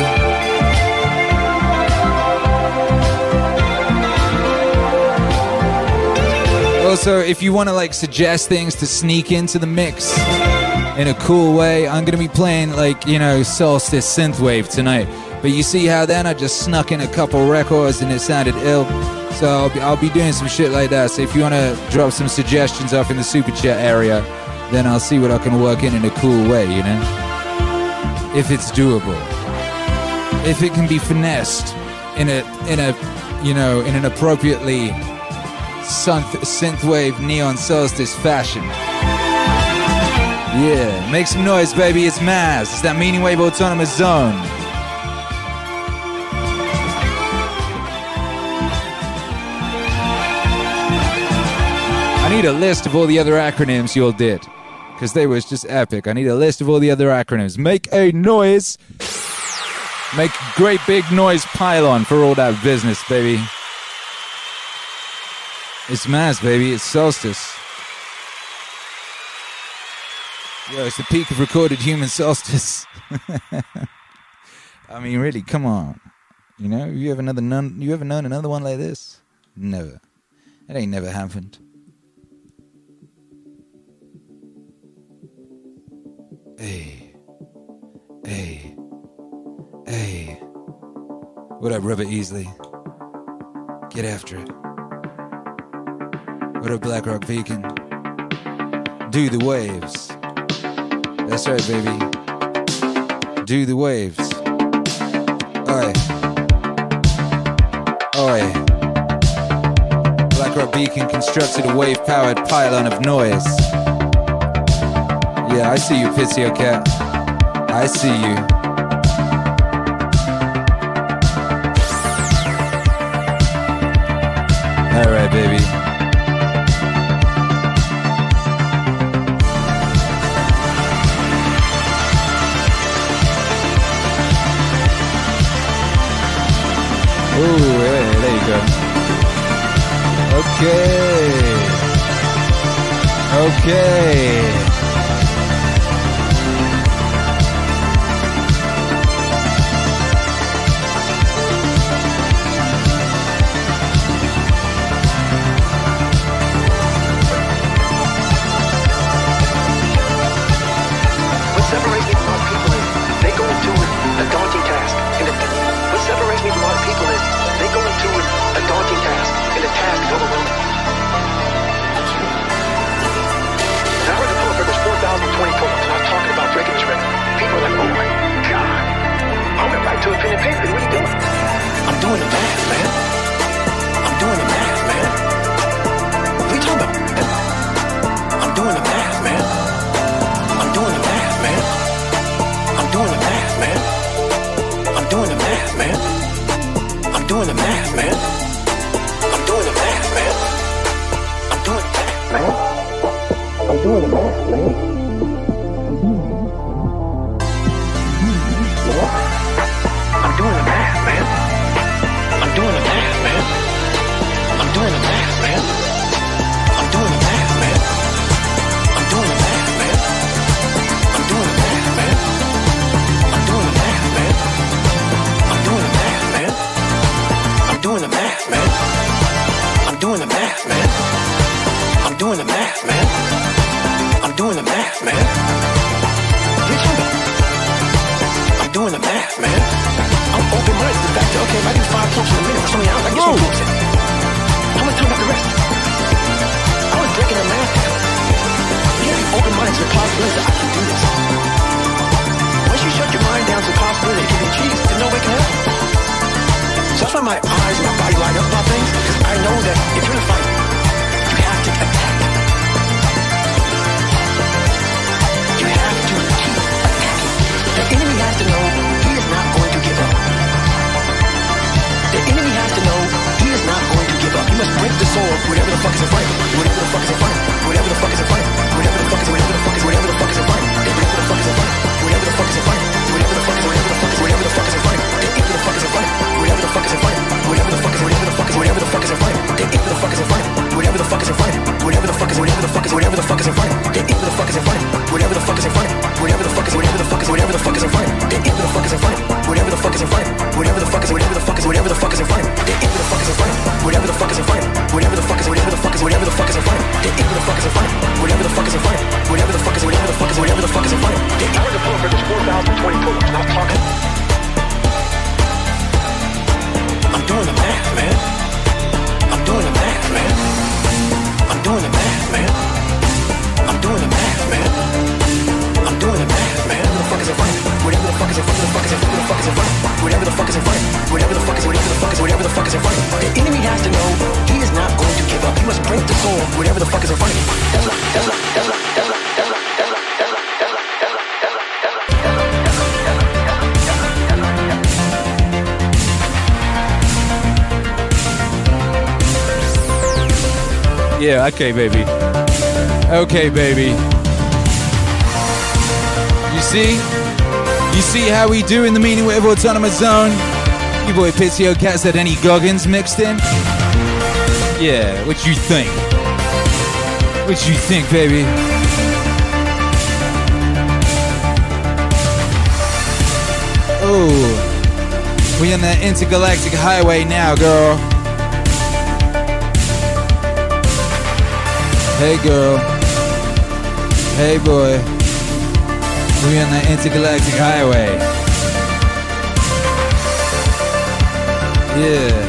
Also, if you want to like suggest things to sneak into the mix in a cool way, I'm gonna be playing like you know Solstice synthwave tonight. But you see how then I just snuck in a couple records and it sounded ill. So I'll be, I'll be doing some shit like that. So if you want to drop some suggestions off in the super chat area, then I'll see what I can work in in a cool way. You know, if it's doable, if it can be finessed in a in a you know in an appropriately synth synthwave neon solstice fashion. Yeah, make some noise, baby. It's Maz. It's that Meaning Wave Autonomous Zone. Need a list of all the other acronyms you all did. Because they was just epic. I need a list of all the other acronyms. Make a noise. Make great big noise pylon for all that business, baby. It's Maz, baby. It's solstice. Yo, it's the peak of recorded human solstice. I mean, really, come on. You know, you ever another none, you ever known another one like this? Never. It ain't never happened. Hey, hey, hey. What up, Robert Easley? Get after it. What up, BlackRock Beacon? Do the waves. That's right, baby. Do the waves. Oi. Oi. BlackRock Beacon constructed a wave powered pylon of noise. Yeah, I see you, Pizio Cat. I see you. Alright, baby. Ooh, hey, there you go. Okay. Okay. doing it back. Okay, baby. Okay, baby. You see? You see how we do in the Meaning Wave Autonomous Zone? Your boy Pizio Cat said any Goggins mixed in? Yeah, what you think? What you think, baby? Oh, we on the intergalactic highway now, girl. Hey girl. Hey boy. We're on the intergalactic highway. Yeah.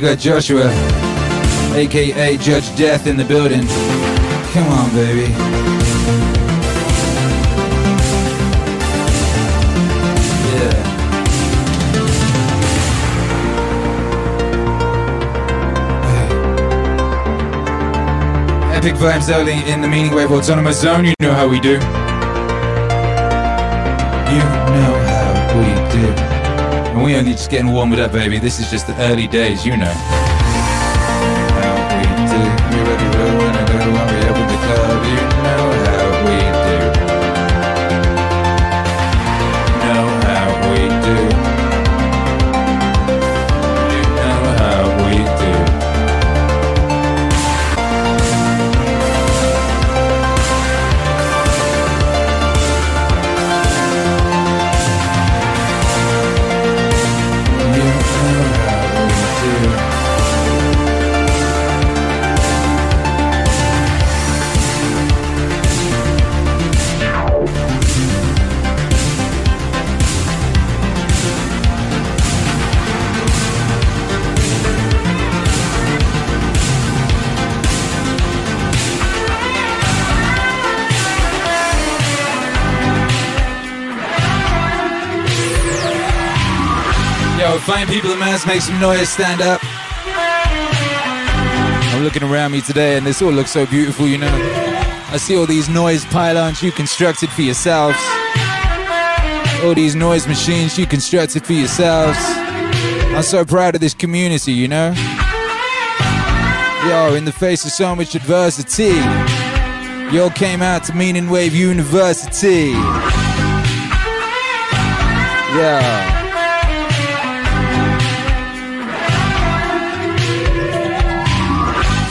got Joshua, aka Judge Death, in the building. Come on, baby. Yeah. Epic vibes early in the Meaning Wave Autonomous Zone. You know how we do. You know and we only just getting warmed up, baby. This is just the early days, you know. Find people in mass, make some noise, stand up. I'm looking around me today and this all looks so beautiful, you know. I see all these noise pylons you constructed for yourselves. All these noise machines you constructed for yourselves. I'm so proud of this community, you know. Yo, in the face of so much adversity, yo came out to Meaning Wave University. Yeah.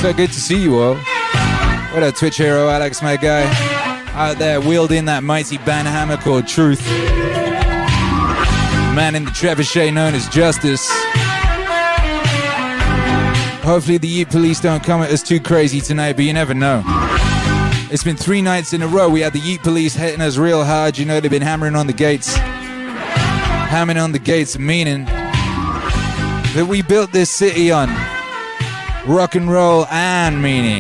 So good to see you all. What a Twitch hero Alex, my guy? Out there wielding that mighty banhammer called Truth. Man in the trebuchet known as Justice. Hopefully the Yeet Police don't come at us too crazy tonight, but you never know. It's been three nights in a row. We had the Yeet Police hitting us real hard. You know, they've been hammering on the gates. Hammering on the gates, meaning that we built this city on rock and roll and meaning.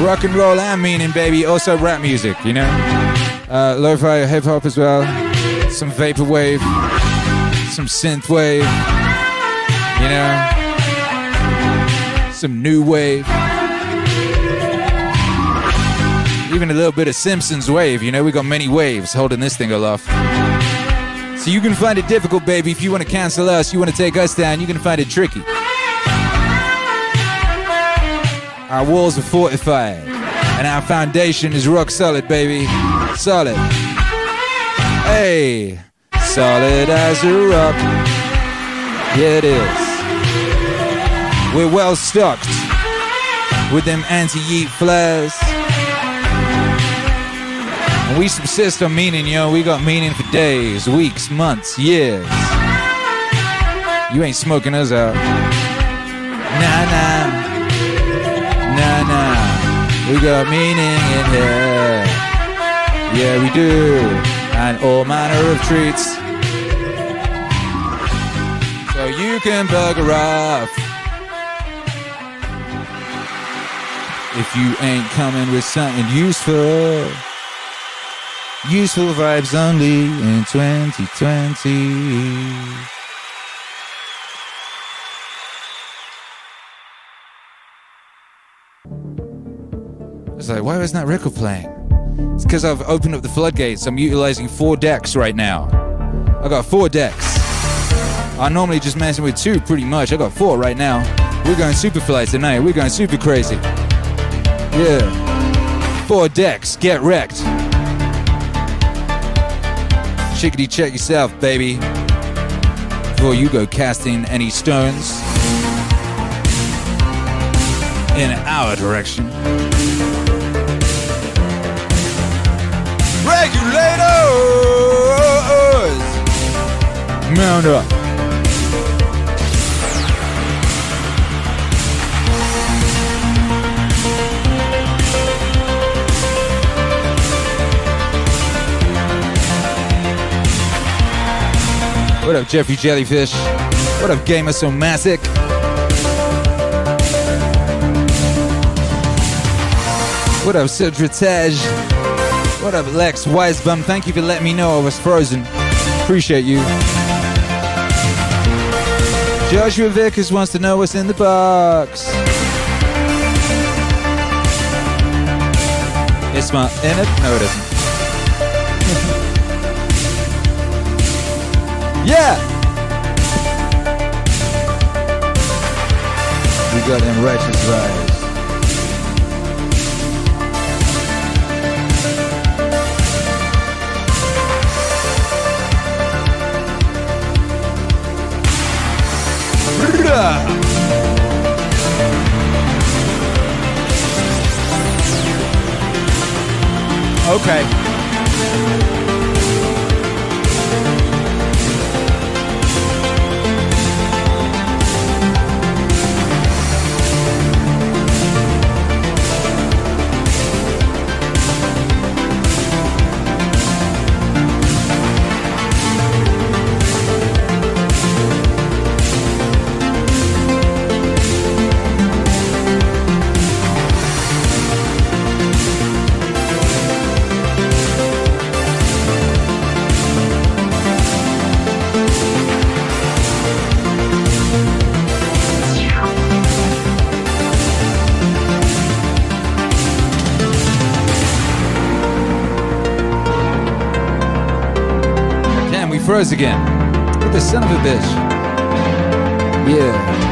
Rock and roll and meaning, baby. Also rap music, you know? Uh, lo-fi hip hop as well. Some vaporwave. Some synthwave. You know? Some new wave. Even a little bit of Simpsons wave, you know? We got many waves holding this thing aloft. So you can find it difficult, baby. If you want to cancel us, you want to take us down, you can find it tricky. Our walls are fortified, and our foundation is rock solid, baby. Solid. Hey, solid as a rock. Yeah, it is. We're well stocked with them anti-yeet flares. And we subsist on meaning, yo. We got meaning for days, weeks, months, years. You ain't smoking us out. Nah, nah. Nah, nah. We got meaning in here. Yeah, we do. And all manner of treats. So you can bugger off. If you ain't coming with something useful. Useful vibes only in 2020. It's like, why wasn't that record playing? It's because I've opened up the floodgates. I'm utilizing four decks right now. I got four decks. I normally just messing with two pretty much. I got four right now. We're going super fly tonight. We're going super crazy. Yeah. Four decks. Get wrecked. Chickadee check yourself, baby. Before you go casting any stones in our direction. Regulators! Mount up. What up, Jeffrey Jellyfish? What up, Gamer Somatic? What up, Cedric Tej? What up, Lex Wisebum? Thank you for letting me know I was frozen. Appreciate you. Joshua Vickers wants to know what's in the box. It's my in it? No, it isn't. yeah! We got them righteous vibes. Okay. Froze again. What the son of a bitch. Yeah.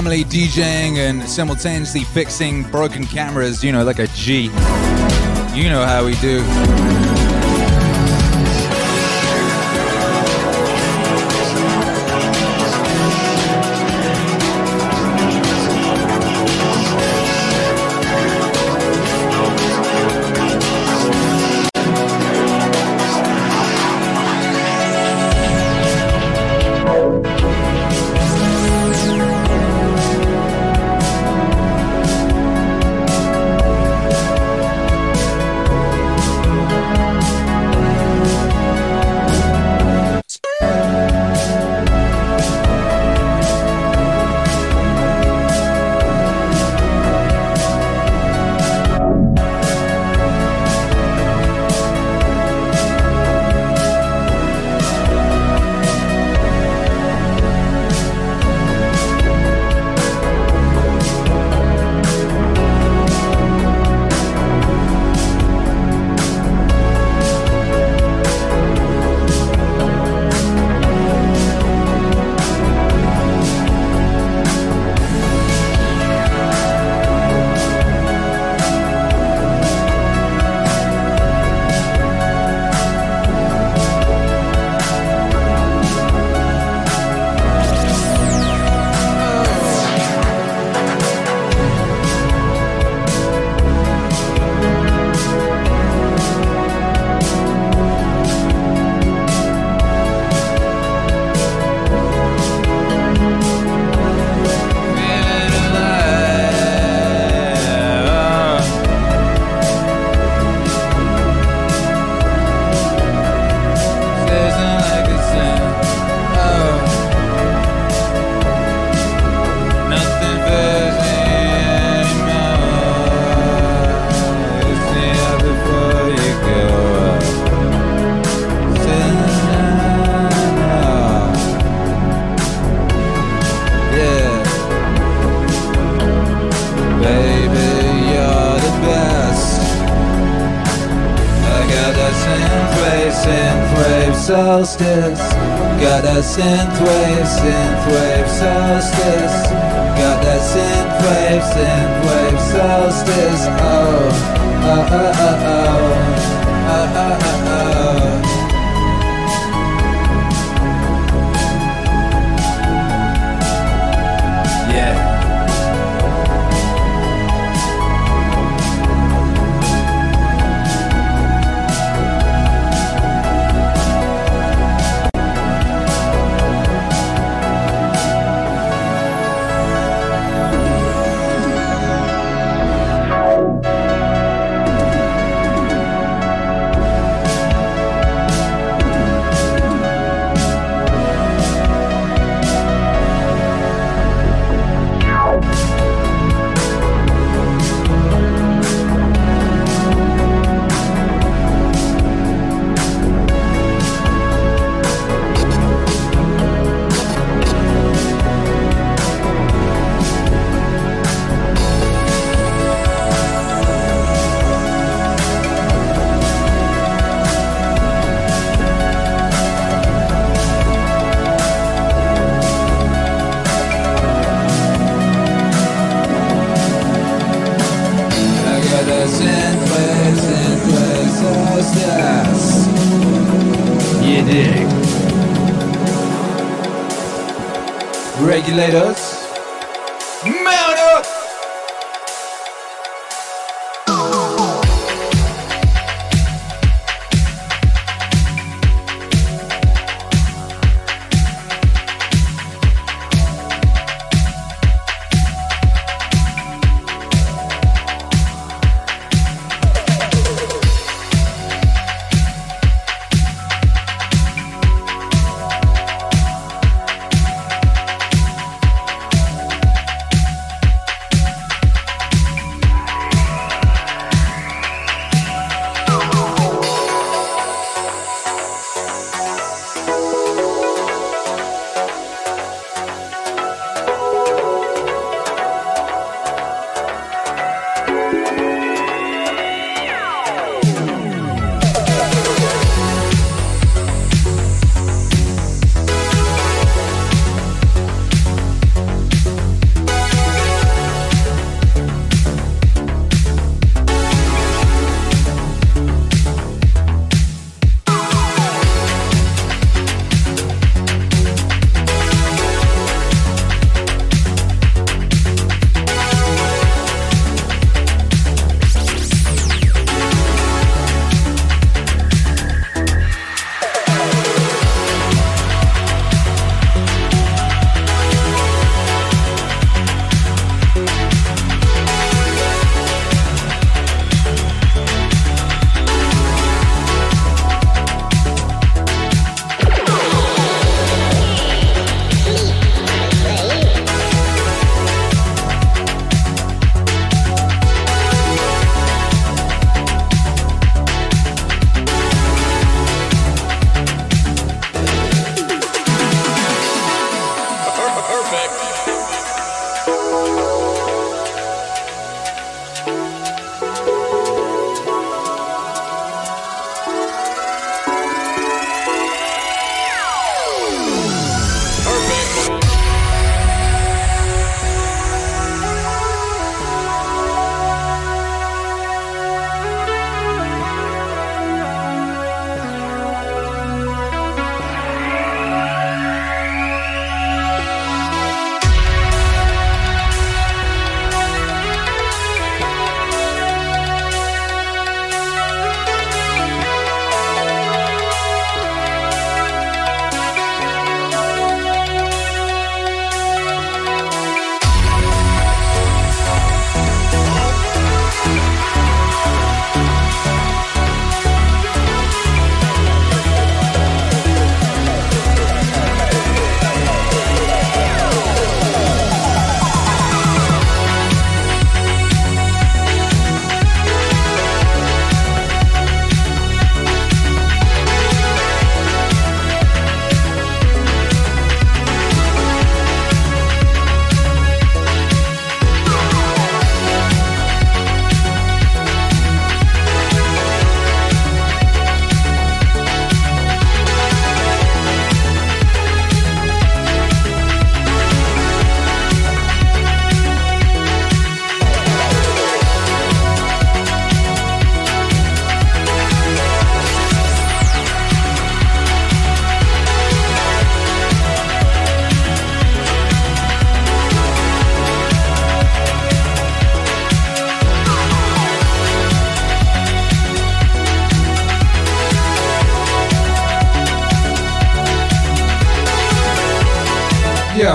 Family DJing and simultaneously fixing broken cameras, you know, like a G. You know how we do.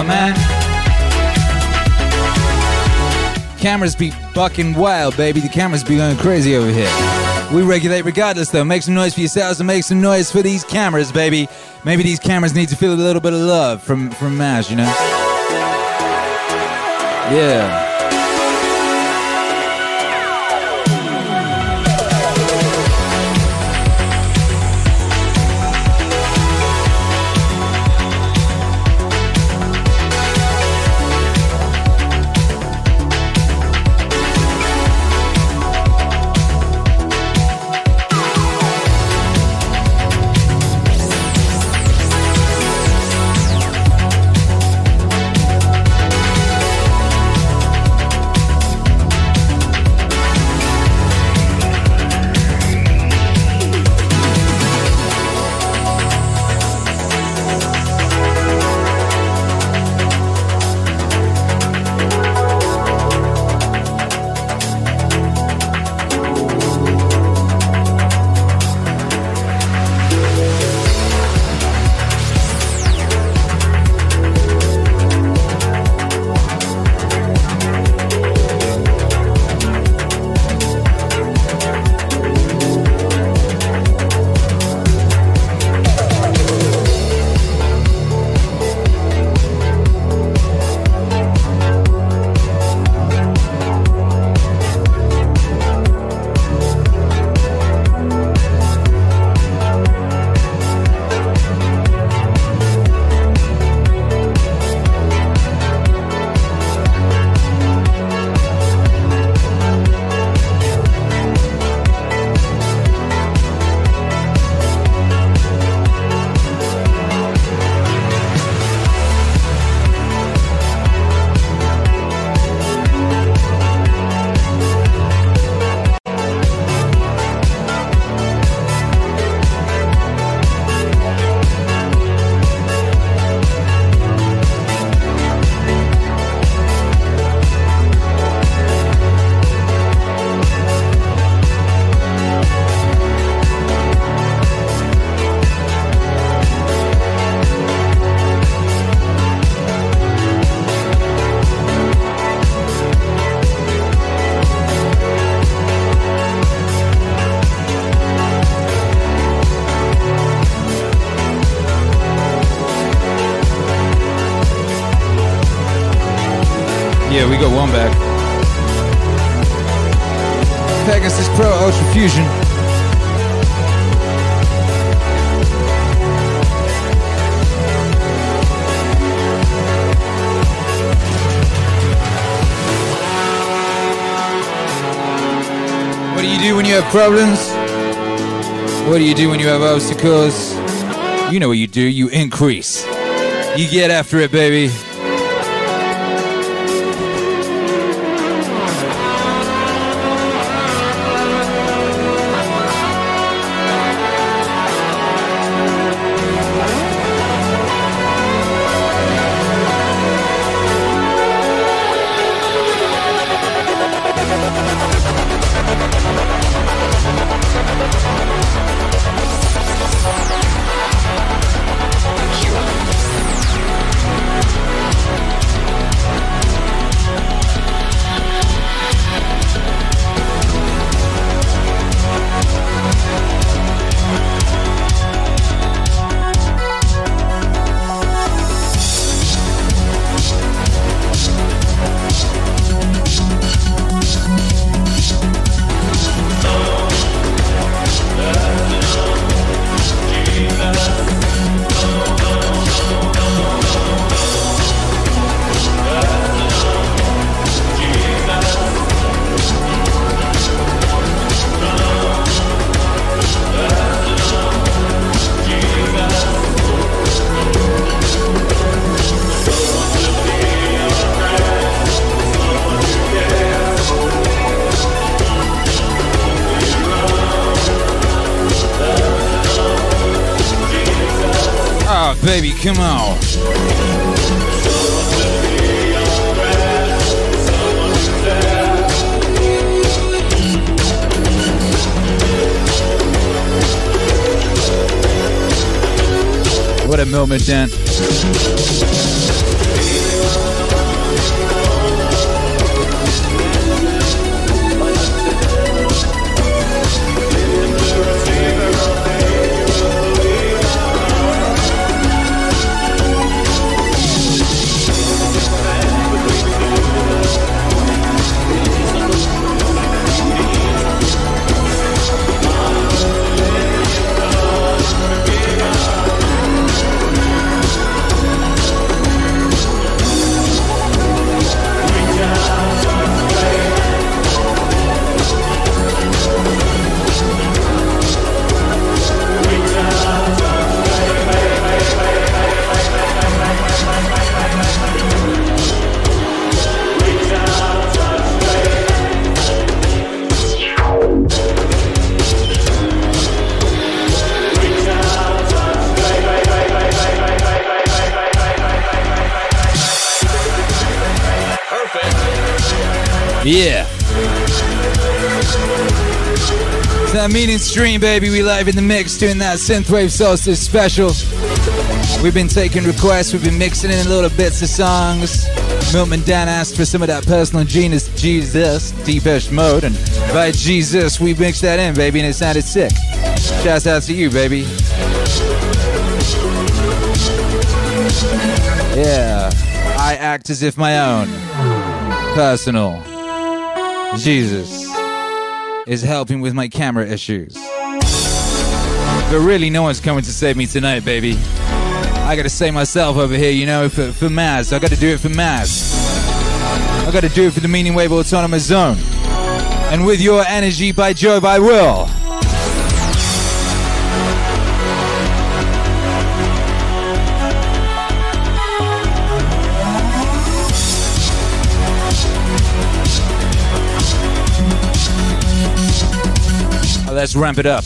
Man. Cameras be bucking wild, baby. The cameras be going crazy over here. We regulate regardless, though. Make some noise for yourselves and make some noise for these cameras, baby. Maybe these cameras need to feel a little bit of love from from Maz, you know? Yeah, problems? What do you do when you have obstacles? You know what you do, you increase. You get after it, baby. A moment, baby. We live in the mix doing that synthwave solstice special. We've been taking requests, we've been mixing in little bits of songs. Milton Dan asked for some of that personal genius Jesus, Depeche Mode, and by Jesus, we mixed that in, baby, and it sounded sick. Shouts out to you, baby. Yeah, I act as if my own personal Jesus is helping with my camera issues. But really, no one's coming to save me tonight, baby. I gotta save myself over here, you know, for, for Maz. I gotta do it for Maz. I gotta do it for the Meaning Wave Autonomous Zone. And with your energy, by Jove, I will. Let's ramp it up.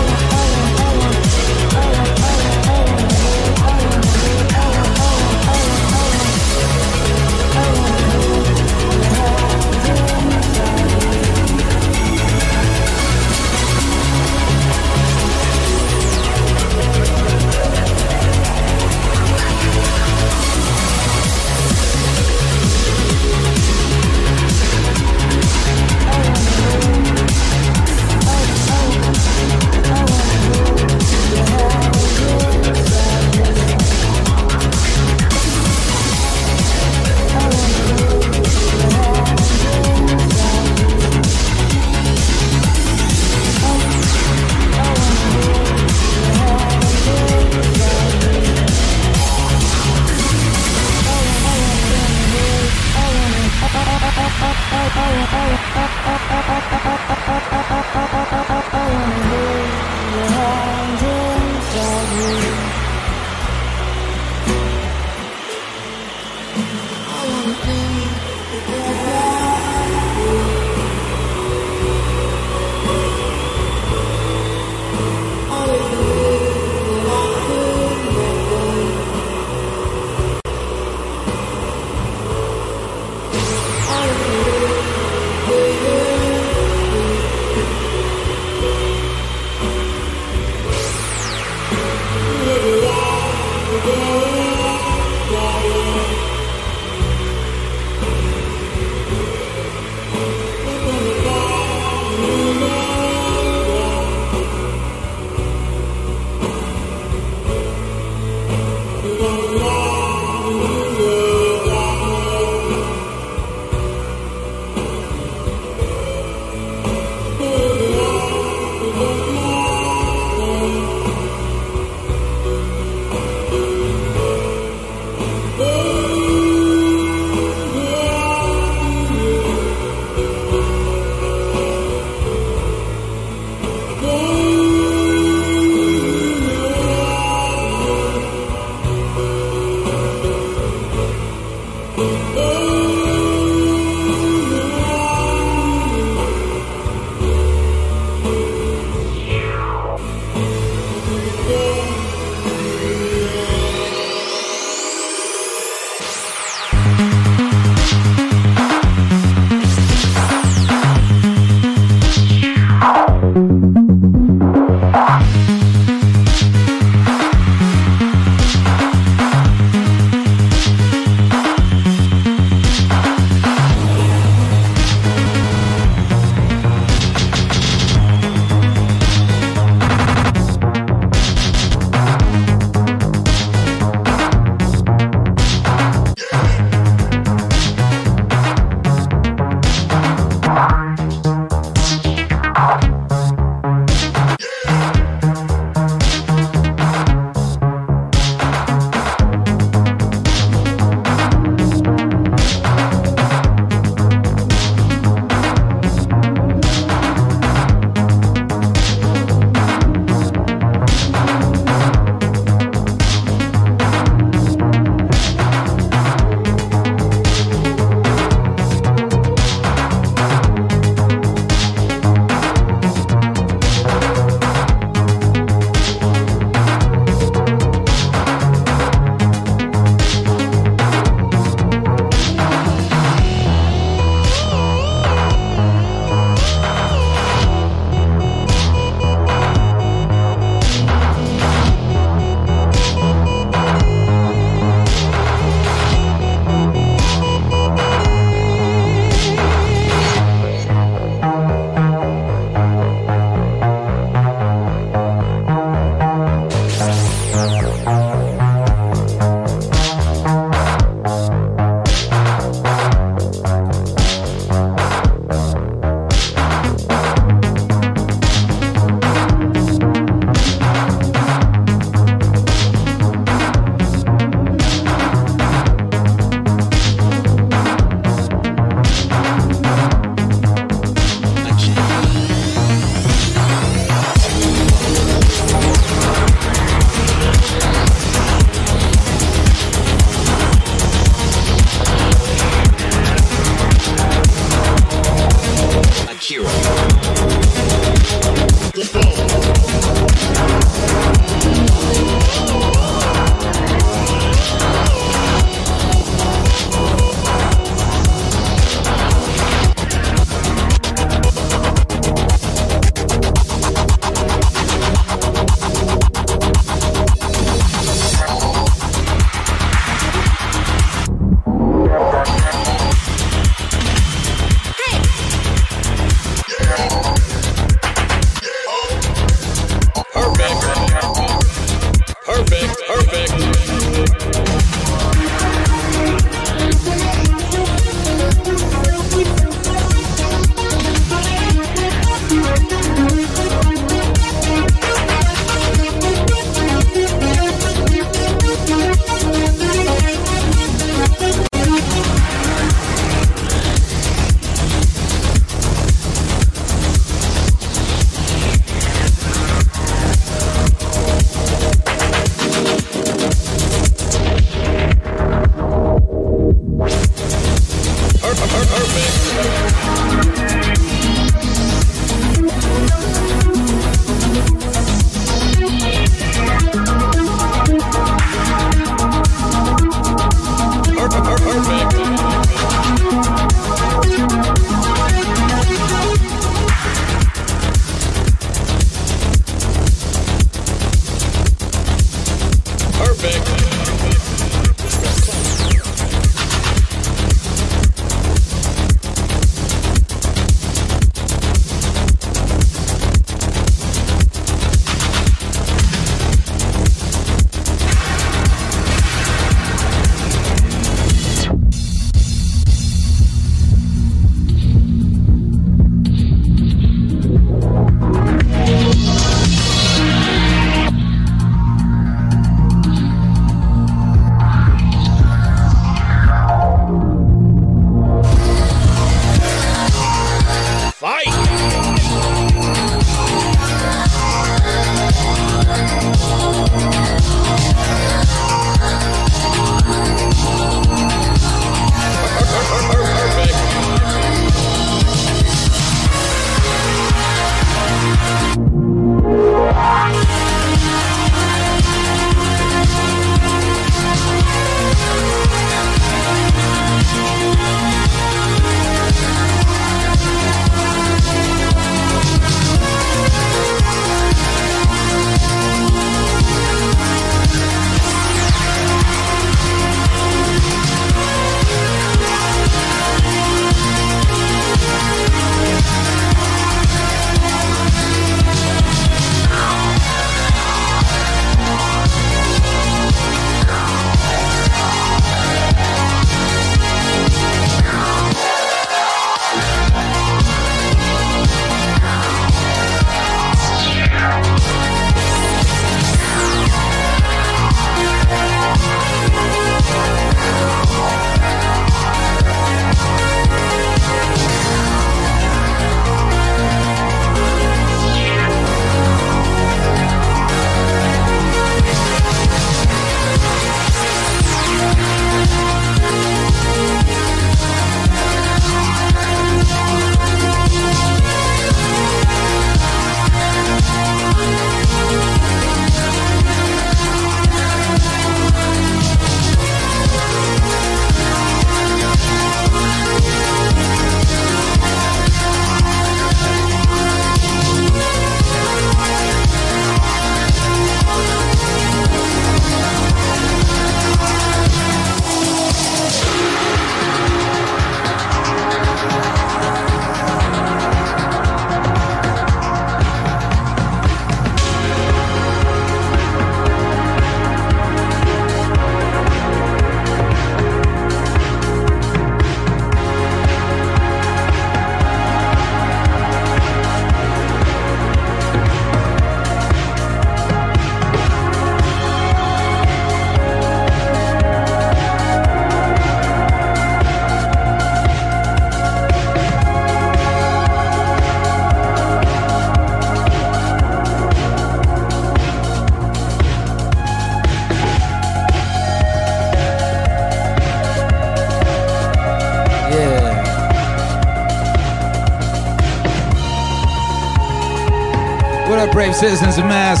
Citizens of Maz.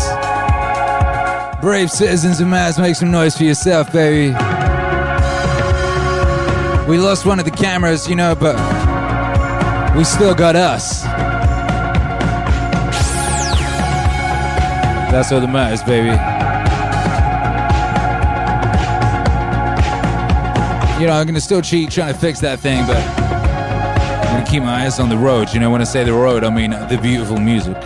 Brave citizens of Maz, make some noise for yourself, baby. We lost one of the cameras, you know, but we still got us. That's all that matters, baby. You know, I'm gonna still cheat trying to fix that thing, but I'm gonna keep my eyes on the road. You know, when I say the road, I mean the beautiful music.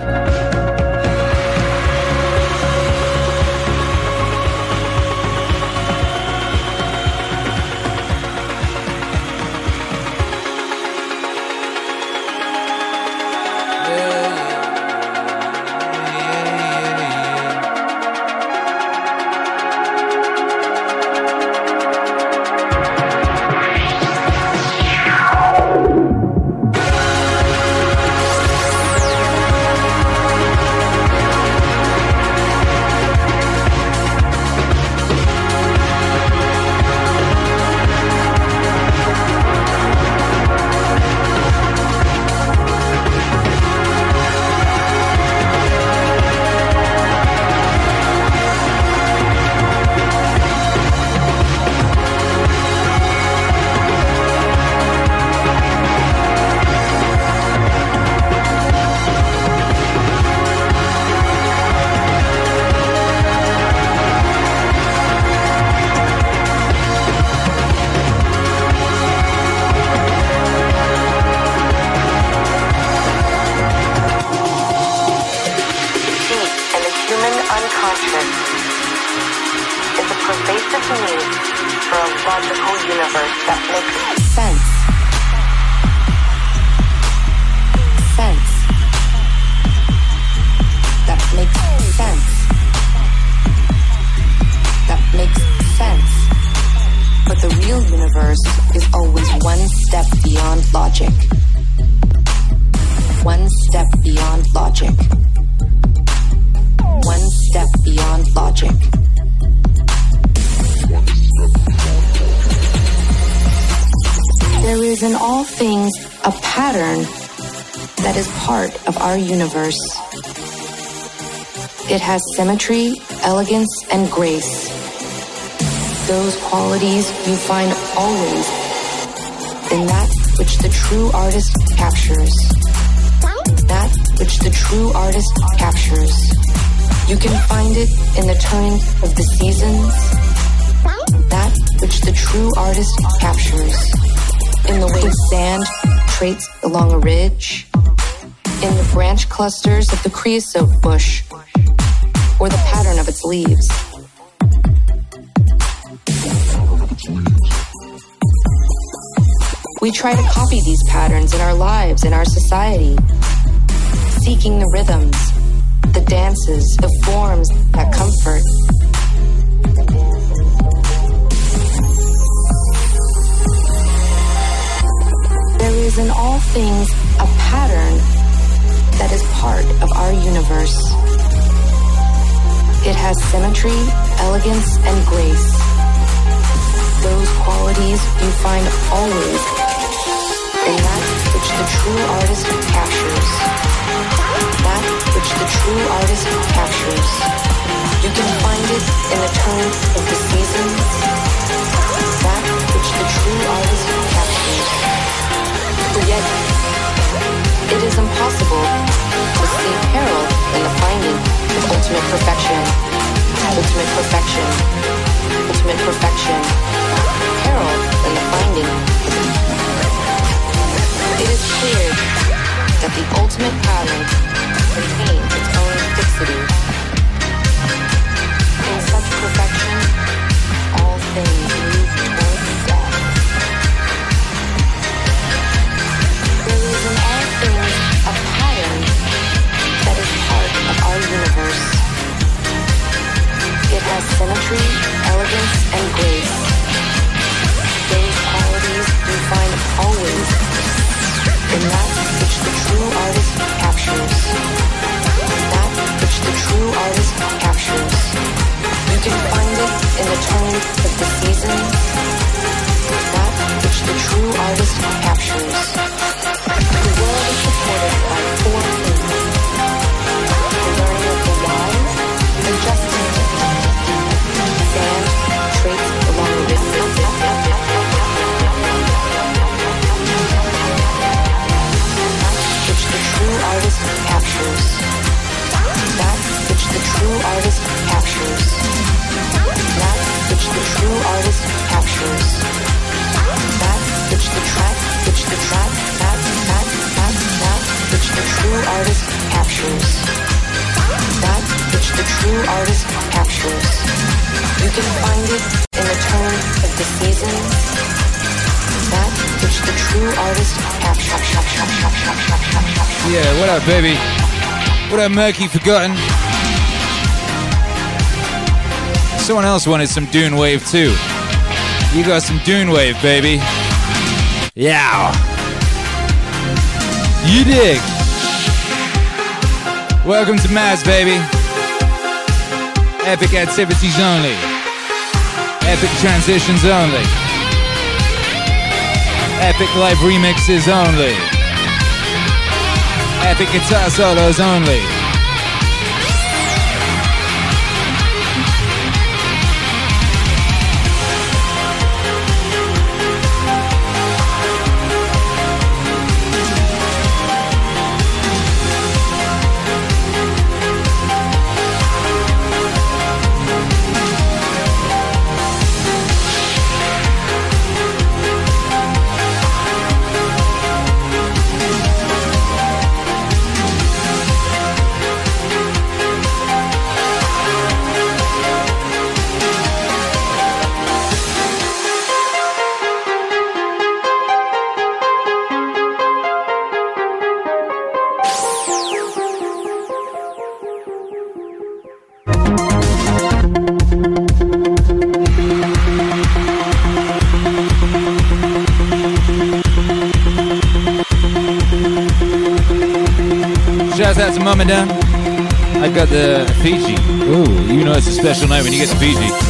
Universe. It has symmetry, elegance, and grace. Those qualities you find always in that which the true artist captures. That which the true artist captures. You can find it in the turning of the seasons. That which the true artist captures. In the way sand traits clusters of the creosote bush. Or the pattern of its leaves. We try to copy these patterns in our lives, in our society, seeking the rhythms, the dances, the forms that comfort. There is in all things that is part of our universe. It has symmetry, elegance, and grace. Those qualities you find always in that which the true artist captures. That which the true artist captures. You can find it in the turn of the seasons. That which the true artist captures. But yet, it is impossible to see peril in the finding of ultimate perfection. Ultimate perfection. Ultimate perfection. Peril in the finding it is clear that the ultimate pattern contains its own fixity. In such perfection, all things Murky Forgotten? Someone else wanted some Dune Wave too. You got some Dune Wave, baby. Yeah. You dig. Welcome to Maz, baby. Epic activities only. Epic transitions only. Epic live remixes only. Epic guitar solos only. Mama Dan? I got the Fiji. Ooh, you know it's a special night when you get the Fiji.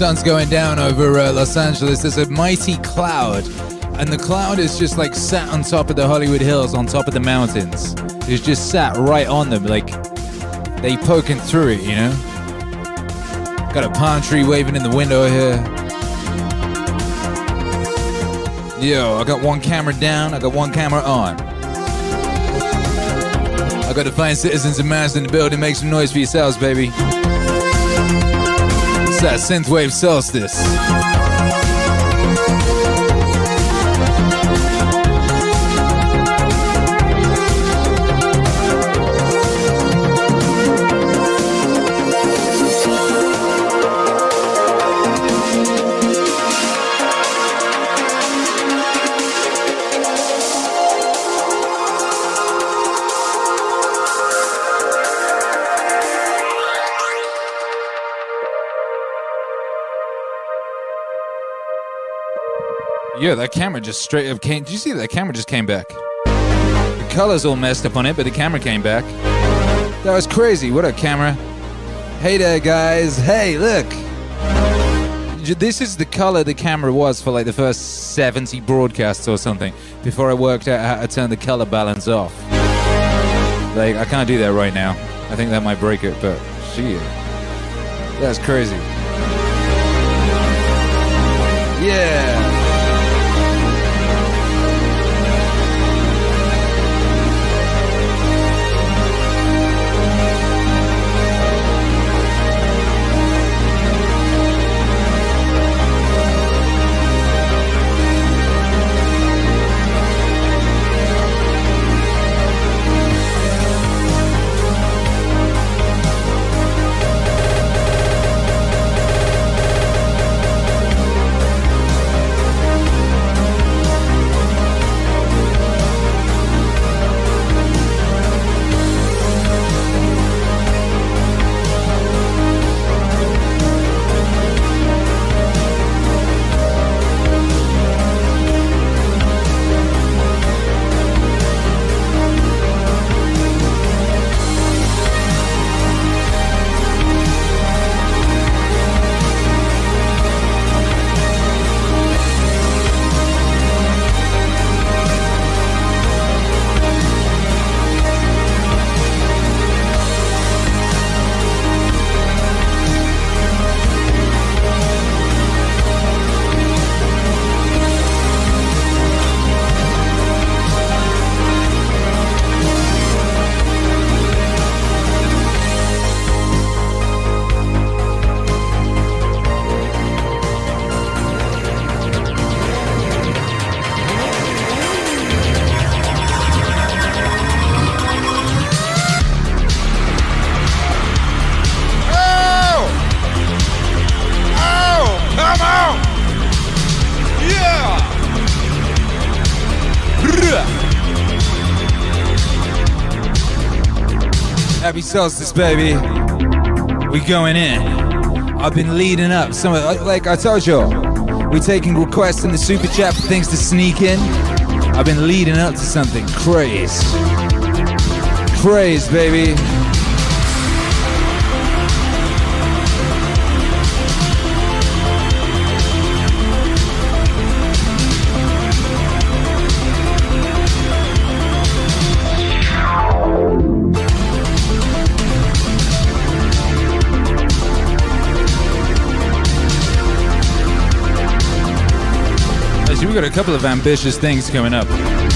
Sun's going down over uh, Los Angeles. There's a mighty cloud, and the cloud is just like sat on top of the Hollywood Hills, on top of the mountains. It's just sat right on them, like they poking through it, you know. Got a palm tree waving in the window here. Yo, I got one camera down, I got one camera on. I got the fine citizens of Maz in the building. Make some noise for yourselves, baby. That synthwave solstice. That camera just straight up came. Did you see that camera just came back? The colors all messed up on it, but the camera came back. That was crazy. What a camera. Hey there, guys. Hey, look. This is the color the camera was for like the first 70 broadcasts or something before I worked out how to turn the color balance off. Like, I can't do that right now. I think that might break it, but shit. That's crazy. Yeah. Solstice, baby. We going in. I've been leading up. Some of, like- I told you, we taking requests in the super chat for things to sneak in. I've been leading up to something crazy. Craze, baby. Got a couple of ambitious things coming up.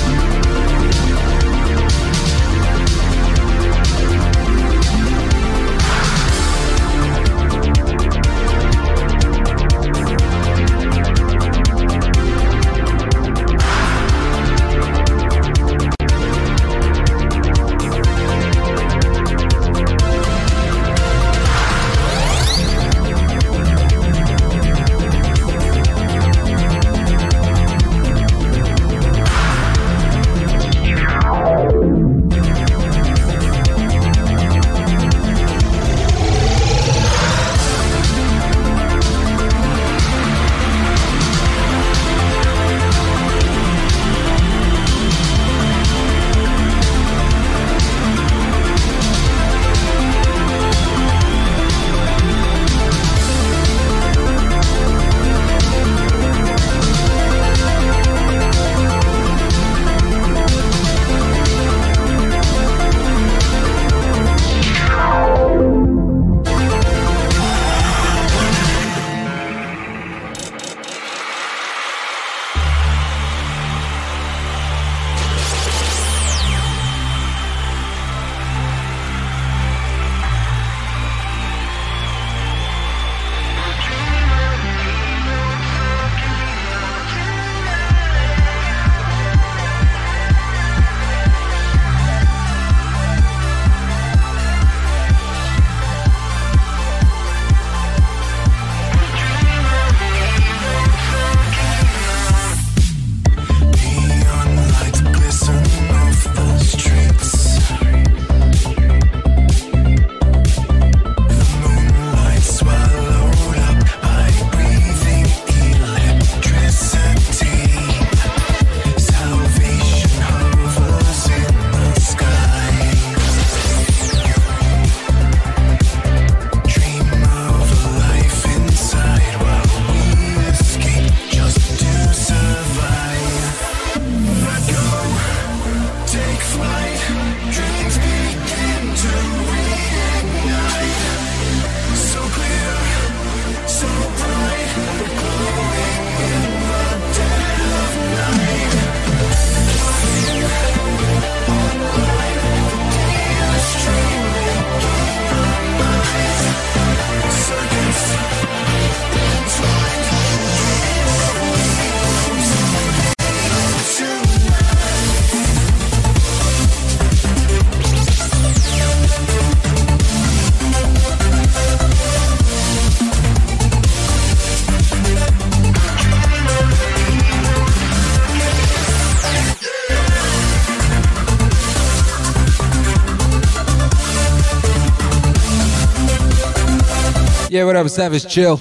What up, Savage Chill?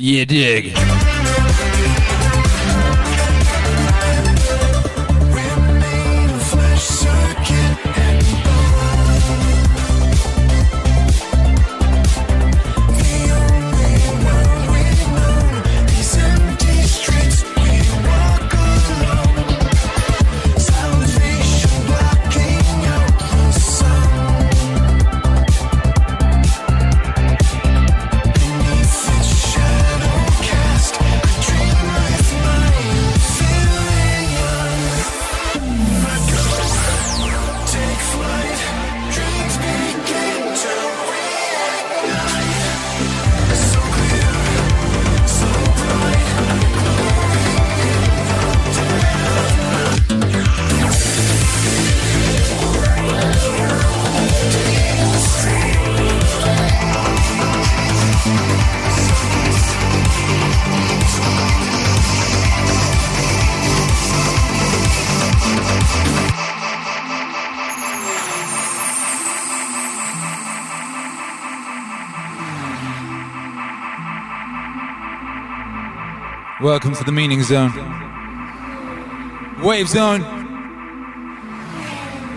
Yeah, dig. Welcome to the Meaning Zone. Wave Zone.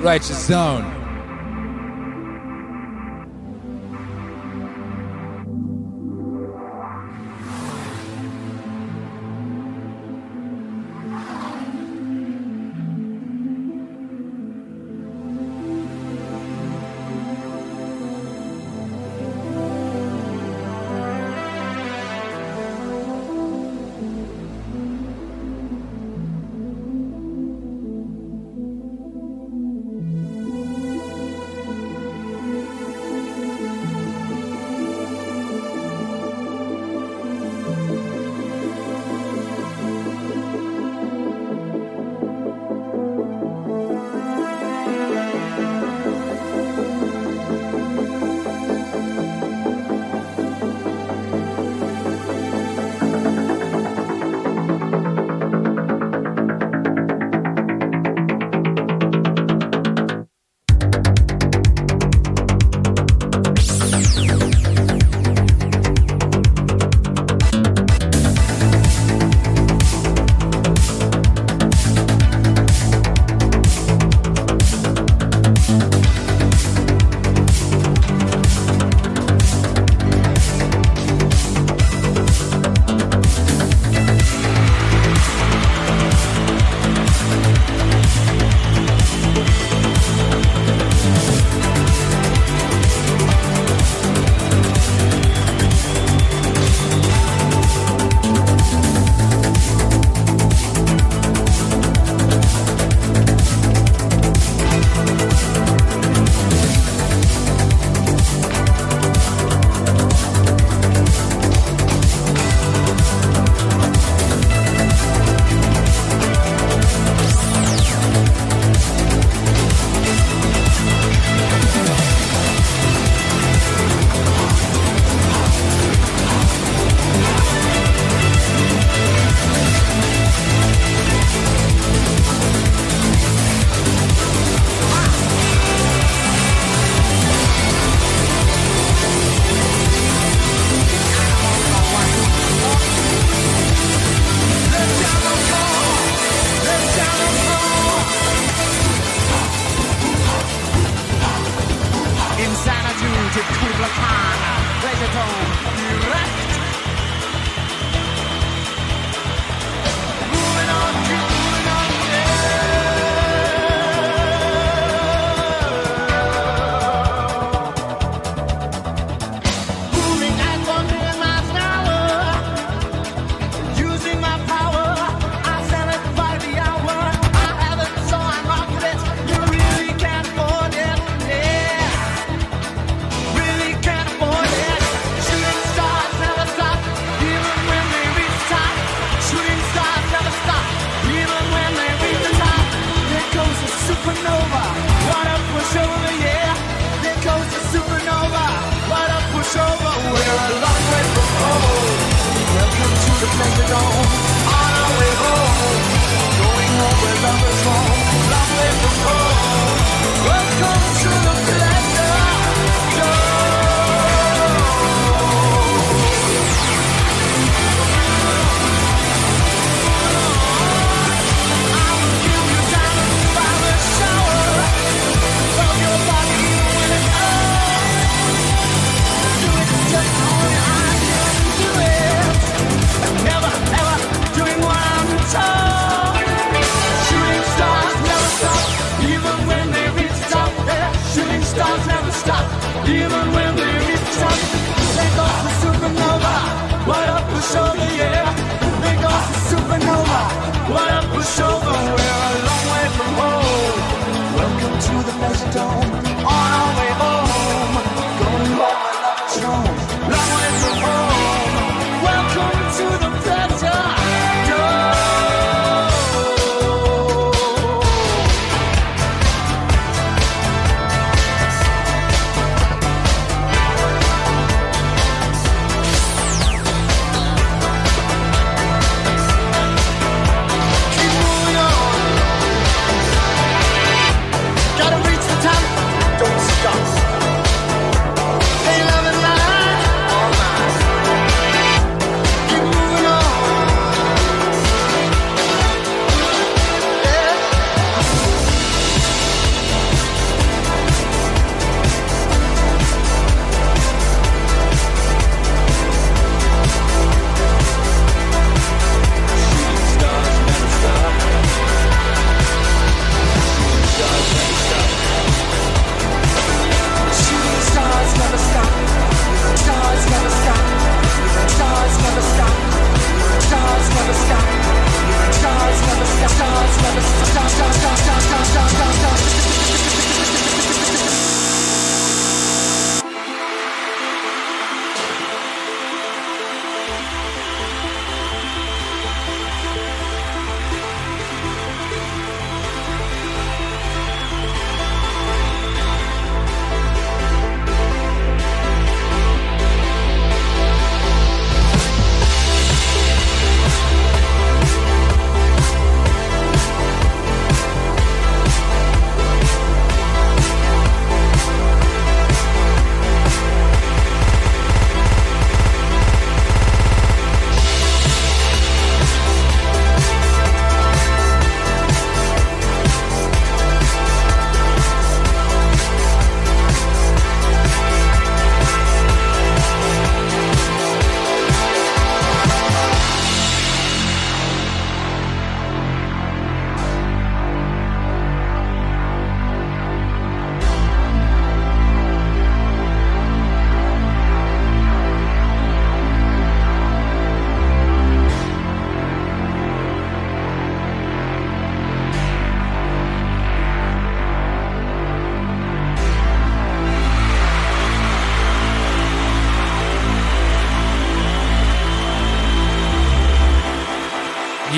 Righteous Zone.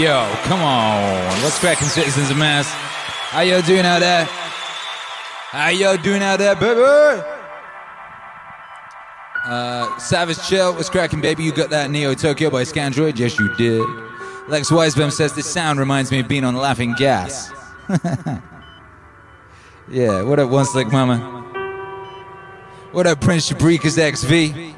Yo, come on. What's cracking, citizens of Maz? How y'all doing out there? How y'all doing out there, baby? Uh, Savage Chill, what's cracking, baby? You got that Neo Tokyo by Scandroid? Yes, you did. Lex Weisbaum says this sound reminds me of being on Laughing Gas. yeah, what up, One Slick Mama? What up, Prince Shabrika's XV?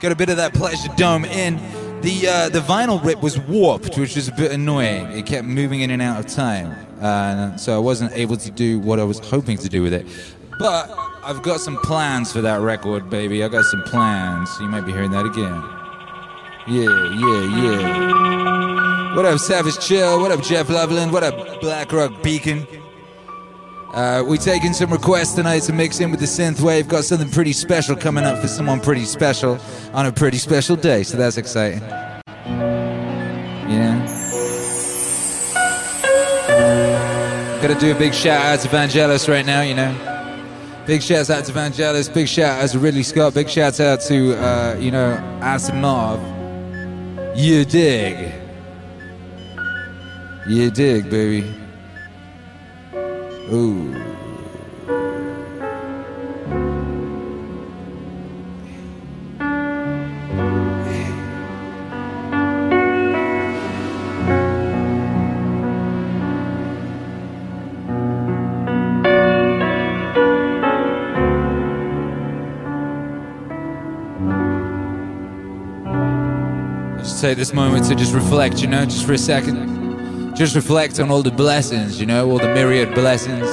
Got a bit of that Pleasure Dome in. The uh, the vinyl rip was warped, which was a bit annoying. It kept moving in and out of time, uh, so I wasn't able to do what I was hoping to do with it. But I've got some plans for that record, baby. I got some plans. You might be hearing that again. Yeah, yeah, yeah. What up, Savage Chill? What up, Jeff Loveland? What up, Black Rock Beacon? Uh, we taking some requests tonight to mix in with the synth wave. Got something pretty special coming up for someone pretty special on a pretty special day, so that's exciting. Yeah. Gotta do a big shout out to Vangelis right now, you know. Big shout out to Vangelis. Big shout out to Ridley Scott. Big shout out to, uh, you know, Asimov. You dig. You dig, baby. Ooh. Just take this moment to just reflect, you know, just for a second. Just reflect on all the blessings, you know, all the myriad blessings.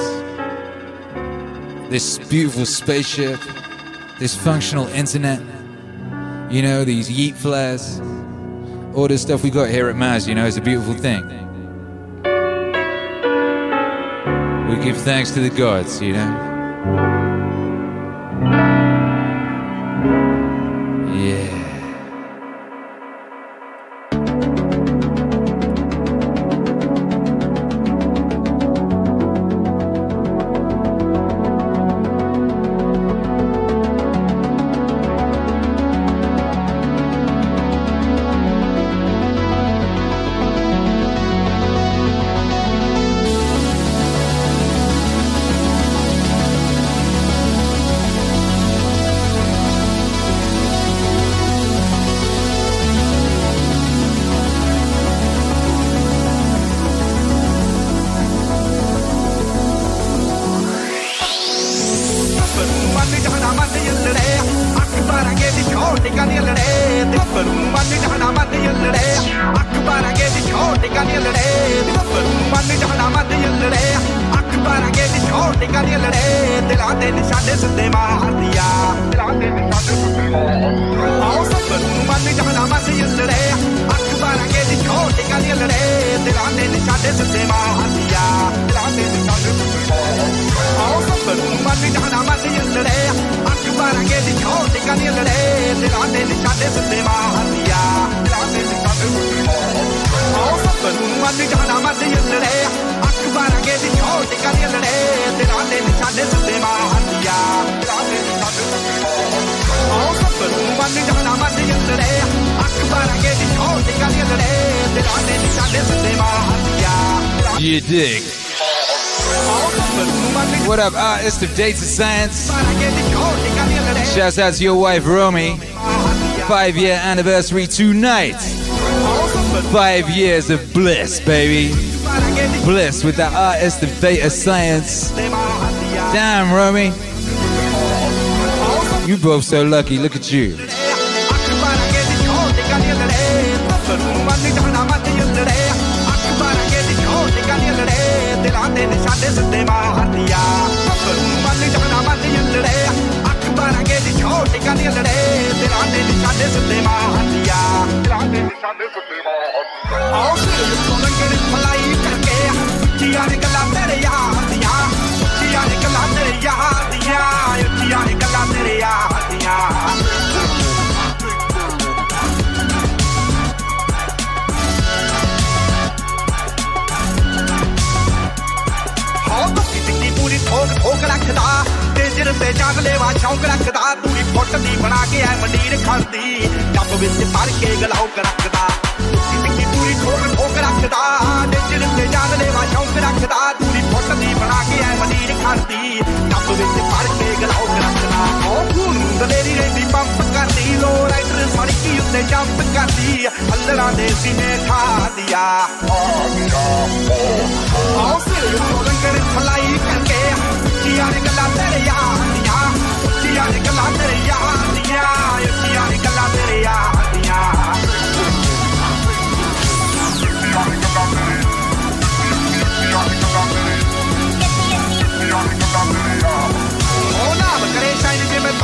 This beautiful spaceship, this functional internet, you know, these yeet flares, all this stuff we got here at Mars, you know, is a beautiful thing. We give thanks to the gods, you know. ਸੱਬਰ ਮੰਨ ਜਾਣਾ ਮੰਨ ਯੱਲੜੇ ਅੱਖ ਬਾਰਾਂਗੇ ਦੀ ਛੋਟ ਗਾਨੀ ਲੜੇ ਦਿਲਾਂ ਦੇ ਨਿਸ਼ਾਨੇ ਸਿੱਧੇ ਮਾਰਦੀਆਂ ਦਿਲਾਂ ਦੇ ਨਿਸ਼ਾਨੇ ਸਿੱਧੇ ਮਾਰਦੀਆਂ ਆਓ ਸੱਬਰ ਮੰਨ ਜਾਣਾ ਮੰਨ ਯੱਲੜੇ ਅੱਖ ਬਾਰਾਂਗੇ ਦੀ ਛੋਟ ਗਾਨੀ ਲੜੇ ਦਿਲਾਂ ਦੇ ਨਿਸ਼ਾਨੇ ਸਿੱਧੇ ਮਾਰਦੀਆਂ You dig? ਆਓ ਸੱਬਰ ਮੰਨ What up, artist of data science? ਬਾਰਾਂਗੇ ਦੀ ਛੋਟ ਗਾਨੀ ਲੜੇ Shouts out to your wife, Romy. Five year anniversary tonight. Five years of bliss, baby. Bliss with the artist of data science. Damn, Romy. You both so lucky. Look at you. ਅੱਖ ਬਾਰਾਂਗੇ ਦੀ ਛੋਟ ਗਾਨੀ ਲੜੇ ਬੱਬਰ ਮੰਨ ਜਾਣਾ ਮੰਨ ਯੱਲੜੇ ਅੱਖ ਬਾਰਾਂਗੇ ਦੀ ਛੋਟ ਗਾਨੀ ਲੜੇ ਦਿਲਾਂ ਦੇ ਨਿਸ਼ਾਨੇ ਸਿੱਧੇ ਮਾਰਦੀਆਂ ਬੱਬਰ ਮੰਨ ਜਾਣਾ ਮੰਨ ਯੱਲੜੇ ਅੱਖ ਬਾਰਾਂਗੇ ਦੀ ਛੋਟ ਗਾਨੀ ਲੜੇ ਦਿਲਾਂ ਦੇ ਨਿਸ਼ਾਨੇ ਸਿੱਧੇ ਮਾਰਦੀਆਂ ਆਓ ਸਿਰ ਤੋਂ ਲੰਗੜ ਫਲਾਈ ਕਰਕੇ ਚੀਆਂ ਨੇ ਗੱਲਾਂ ਤੇਰੇ ਯਾਰ ਦੀਆਂ ਚੀਆਂ ਨੇ ਗੱਲਾਂ ਤੇਰੇ ਯਾਰ ਦੀਆਂ ਚੀਆਂ ਨੇ ਗੱਲਾਂ ਤੇਰੇ ਯਾਰ ਦੀਆਂ ਹਾਂ ਧੁੱਕੀ ਟਿੱਕੀ ਪੂਰੀ ਠੋਕ ਠੋਕ ਰੱਖਦਾ ਡੇਂਜਰ ਤੇ ਜਾਨ ਲੈਵਾ ਸ਼ੌਂਕ ਰੱਖਦਾ ਪੂਰੀ ਫੁੱਟ ਦੀ ਬਣਾ ਕੇ ਐ ਮੰਡੀਰ ਖੜਦੀ ਜੱਬ ਵਿੱਚ ਭਰ ਕੇ ਗਲਾਉਕ ਰੱਖਦਾ ਰੱਖਦਾ ਡੇਂਜਰ ਤੇ ਜਾਨ ਲੈਵਾ ਸ਼ੌਂਕ ਰੱਖਦਾ ਪੂਰੀ ਫੁੱਟ ਦੀ ਬਣਾ ਕੇ ਐ ਮੰਡੀਰ ਖੜਦੀ ਜੱਬ ਵਿੱਚ ਭਰ ਕੇ ਗਲਾਉਕ ਰੱਖਦਾ ਉਹ ਖੂਨ ਦਲੇਰੀ ਰਹਿੰਦੀ ਪੰਪ ਕਰਦੀ ਲੋ ਰਾਈਡਰ ਸੜਕੀ ਉੱਤੇ ਜੰਪ ਕਰਦੀ ਅੱਲਰਾਂ ਦੇ ਸੀਨੇ ਠਾਦੀਆਂ ਆਓ ਸਿਰ ਤੋਂ ਲੰਗਰ ਫਲਾਈ ਕਰਕੇ ਉੱਚੀਆਂ ਨੇ ਗੱਲਾਂ ਤੇਰੇ ਯਾਰ ਦੀਆਂ ਉੱਚੀਆਂ ਨੇ ਗੱਲਾਂ ਤੇਰੇ ਯਾਰ ਦੀਆਂ ਉੱਚੀਆਂ ਨੇ ਗੱਲਾਂ ਤੇਰੇ ਯਾਰ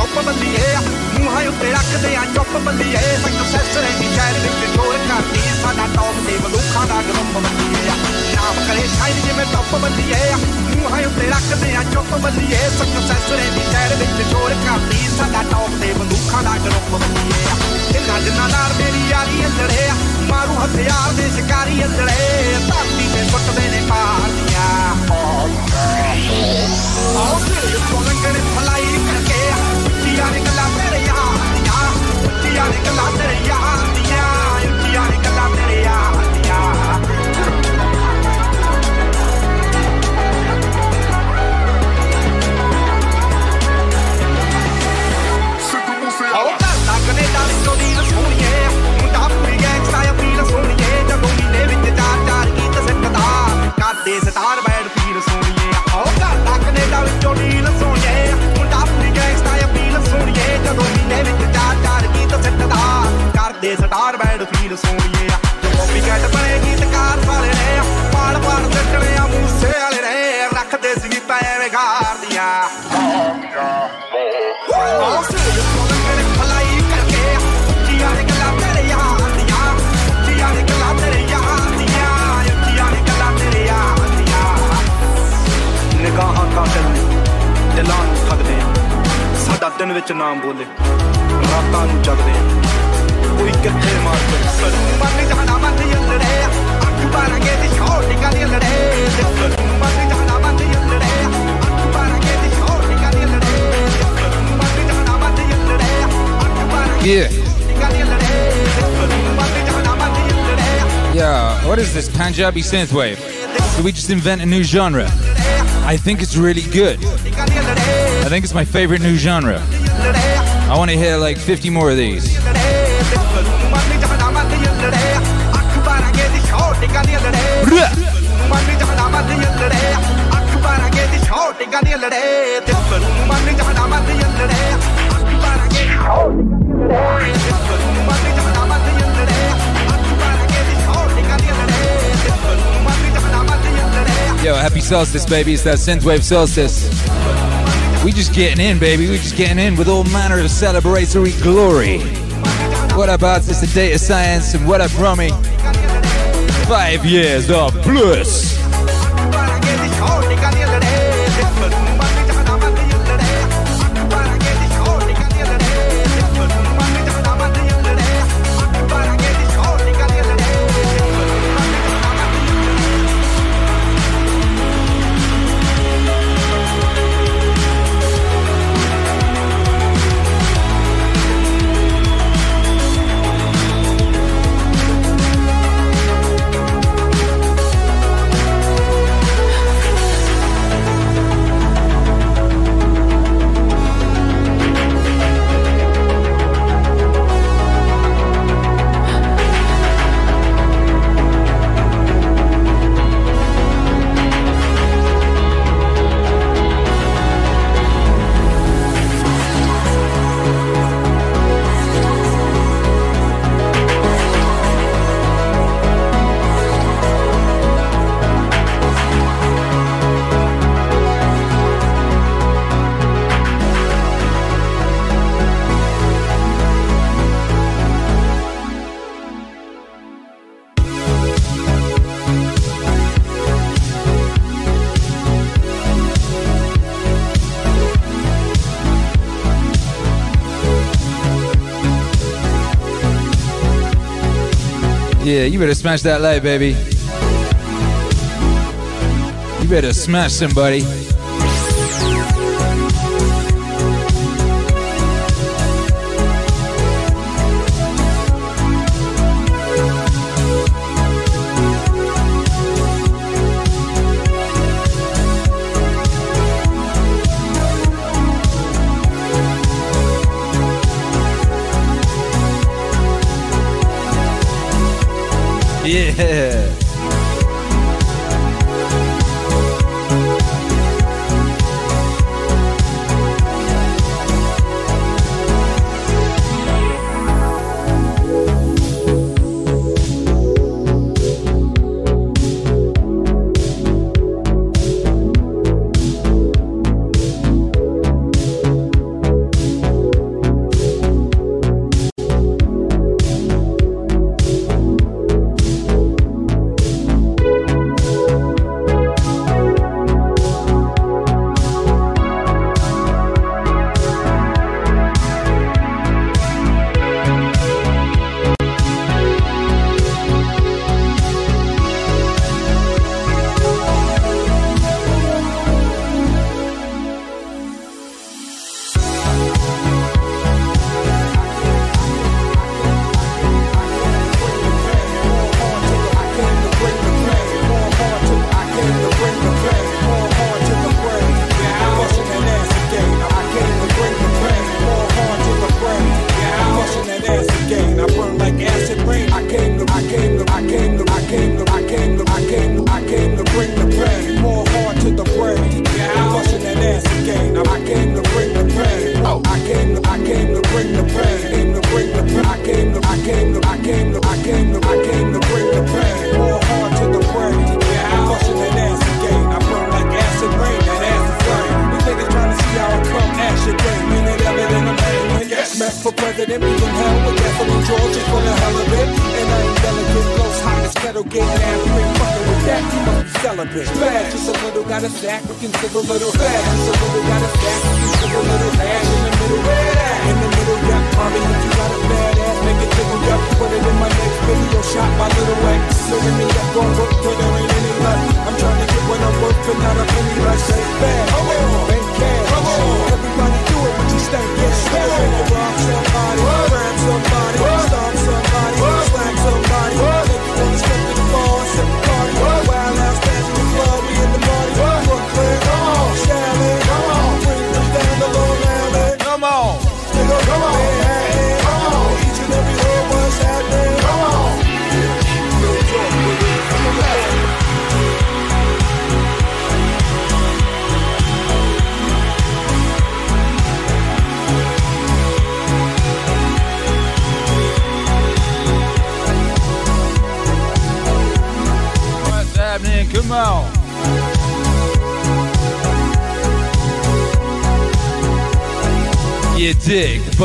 ਸ਼ਾਇਨ ਜਿਵੇਂ ਧੁੱਪ ਬੱਲੀਏ ਮੂੰਹਾਂ ਉੱਤੇ ਰੱਖਦੇ ਆ ਚੁੱਪ ਬੱਲੀਏ ਸਕਸੈਸ ਰਹਿੰਦੀ ਸ਼ਹਿਰ ਵਿੱਚ ਸ਼ੋਰ ਕਰਦੀ ਸਾਡਾ ਟੌਪ ਤੇ ਮਲੂਖਾਂ ਦਾ ਗਰੁੱਪ ਬੱਲੀਏ ਨਾਮ ਕਰੇ ਸ਼ਾਇਨ ਜਿਵੇਂ ਧੁੱਪ ਬੱਲੀਏ ਮੂੰਹਾਂ ਉੱਤੇ ਰੱਖਦੇ ਆ ਚੁੱਪ ਬੱਲੀਏ ਸਕਸੈਸ ਰਹਿੰਦੀ ਸ਼ਹਿਰ ਵਿੱਚ ਸ਼ੋਰ ਕਰਦੀ ਸਾਡਾ ਟੌਪ ਤੇ ਮਲੂਖਾਂ ਦਾ ਗਰੁੱਪ ਬੱਲੀਏ ਇਹਨਾਂ ਜਿਨ੍ਹਾਂ ਨਾਲ ਮੇਰੀ ਯਾਰੀ ਅੰਦੜੇ ਮਾਰੂ ਹਥਿਆਰ ਦੇ ਸ਼ਿਕਾਰੀ ਅੰਦੜੇ ਧਰਤੀ ਤੇ ਸੁੱਟਦੇ ਨੇ ਪਾਰਦੀਆਂ ਆਓ ਸਿਰ ਤੋਂ ਲੰਗੜ ਫਲਾਈ ਕਰਕੇ ਉੱਚੀਆਂ ਨੇ ਗੱਲਾਂ ਤੇਰੇ ਯਾਰ ਦੀਆਂ ਉੱਚੀਆਂ ਨੇ ਗੱਲਾਂ ਤੇਰੇ ਯਾਰ ਦੀਆਂ ਉੱਚੀਆਂ ਨੇ ਗੱਲਾਂ ਤੇਰੇ ਯਾਰ ਦੀਆਂ ਆਓ ਕਰਦਾ ਕਨੇਡਾ ਵਿੱਚੋਂ ਦੀ ਸੋਹਣੀਏ ਮੁੰਡਾ ਪੂਰੀ ਗੈਂਗਸਟਾ ਆ ਪੀਰ ਸੋਹਣੀਏ ਜਦੋਂ ਮਹੀਨੇ ਵਿੱਚ ਚਾਰ ਚਾਰ ਗੀਤ ਸਿੱਖਦਾ ਕਰਦੇ ਸਟਾਰ ਬੈਡ ਪੀਰ ਸੋਹਣੀਏ ਆਓ ਕਰਦਾ ਕਨੇਡਾ ਵਿੱਚੋਂ ਡੀਲ ਪੀਰ ਸੋਹਣੀਏ ਆ ਕਾਪੀ ਕੈਟ ਬਣੇ ਗੀਤਕਾਰ ਸਾਲੇ ਨੇ ਪਾੜ ਪਾੜ ਚੱਟਣੇ ਆ ਮੂਸੇ ਵਾਲੇ ਨੇ ਰੱਖਦੇ ਸੀ ਨੀਤਾਂ ਐਵੇਂ ਗਾਰਦੀਆਂ ਆਹ ਸਿਰ ਤੋਂ ਮੇਰੇ ਭਲਾਈ ਕਰਕੇ ਜੀਆਂ ਦੇ ਗੱਲਾਂ ਤੇਰੇ ਯਾਰ ਦੀਆਂ ਜੀਆਂ ਦੇ ਗੱਲਾਂ ਤੇਰੇ ਯਾਰ ਦੀਆਂ ਜੀਆਂ ਦੇ ਗੱਲਾਂ ਤੇਰੇ ਯਾਰ ਦੀਆਂ ਨਿਗਾਹਾਂ ਕਾਤਲ ਨੇ ਦਿਲਾਂ ਨੂੰ ਠੱਗਦੇ ਆ ਸਾਡਾ ਦਿਨ ਵਿੱਚ ਨਾਮ ਬੋਲੇ ਰਾਤਾਂ ਨੂੰ ਜਗਦੇ ਆ Yeah. Yeah. What is this Punjabi synthwave. Did we just invent a new genre? I think it's really good. I think it's my favorite new genre. I want to hear like 50 more of these. Yo, happy solstice, baby. It's that synthwave solstice. We just getting in, baby. We just getting in with all manner of celebratory glory. What about this, the data science, and what up, Romy? Five years of bliss. Yeah, you better smash that light, baby. You better smash somebody. Yeah.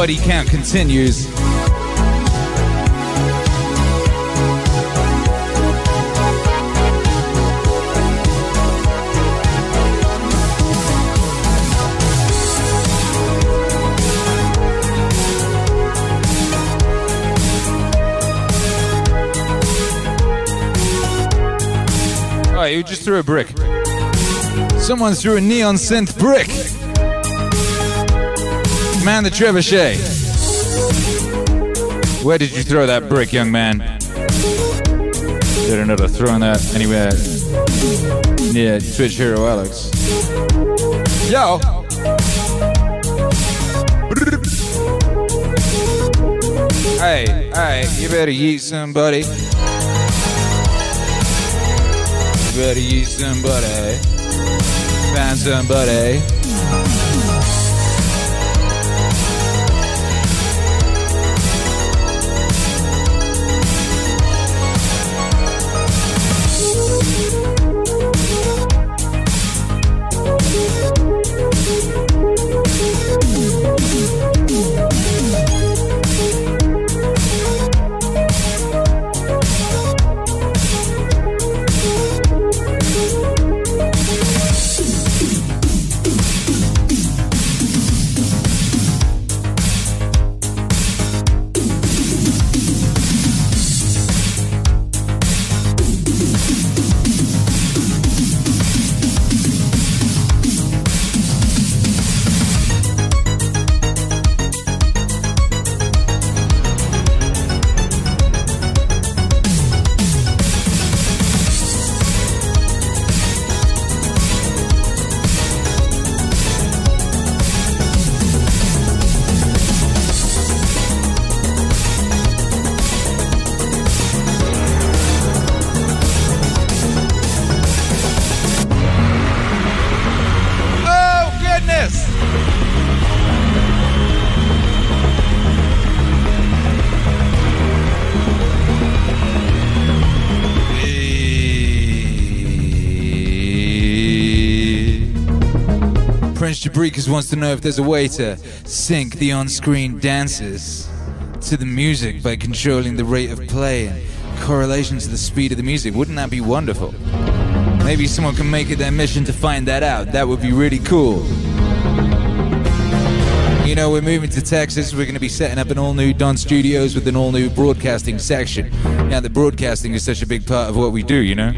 Buddy count continues. Oh, you just threw a brick. Someone threw a neon synth brick. Man the trebuchet. Where did you throw that brick, young man? Didn't know to throwing that anywhere near Twitch Hero Alex. Yo! Hey, hey, you better eat somebody. You better eat somebody. Find somebody. Jabrikas wants to know if there's a way to sync the on-screen dances to the music by controlling the rate of play and correlation to the speed of the music. Wouldn't that be wonderful? Maybe someone can make it their mission to find that out. That would be really cool. You know, we're moving to Texas. We're going to be setting up an all new Don Studios with an all new broadcasting section. Now, the broadcasting is such a big part of what we do, you know?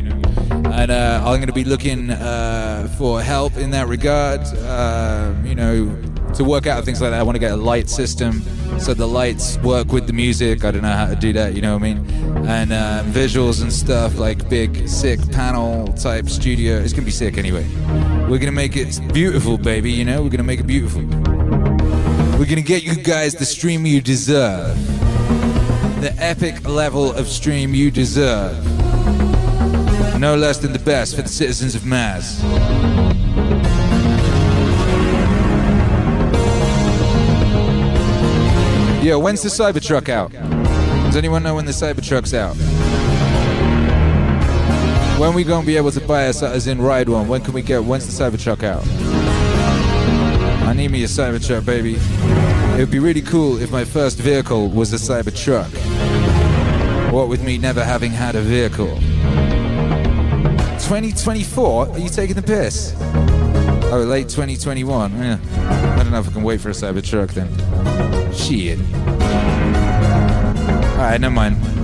And uh, I'm going to be looking uh, for help in that regard, uh, know, to work out things like that. I want to get a light system so the lights work with the music. I don't know how to do that, you know what I mean? And uh, visuals and stuff like big, sick panel type studio. It's going to be sick anyway. We're going to make it beautiful, baby, you know? We're going to make it beautiful. We're gonna get you guys the stream you deserve. The epic level of stream you deserve. No less than the best for the citizens of MAZ. Yo, when's the Cybertruck out? Does anyone know when the Cybertruck's out? When we gonna be able to buy us as in ride one? When can we get? When's the Cybertruck out? I need me a Cybertruck, baby. It would be really cool if my first vehicle was a Cybertruck. What with me never having had a vehicle. 2024? Are you taking the piss? Oh, late 2021. Yeah. I don't know if I can wait for a Cybertruck then. Shit. Alright, never mind.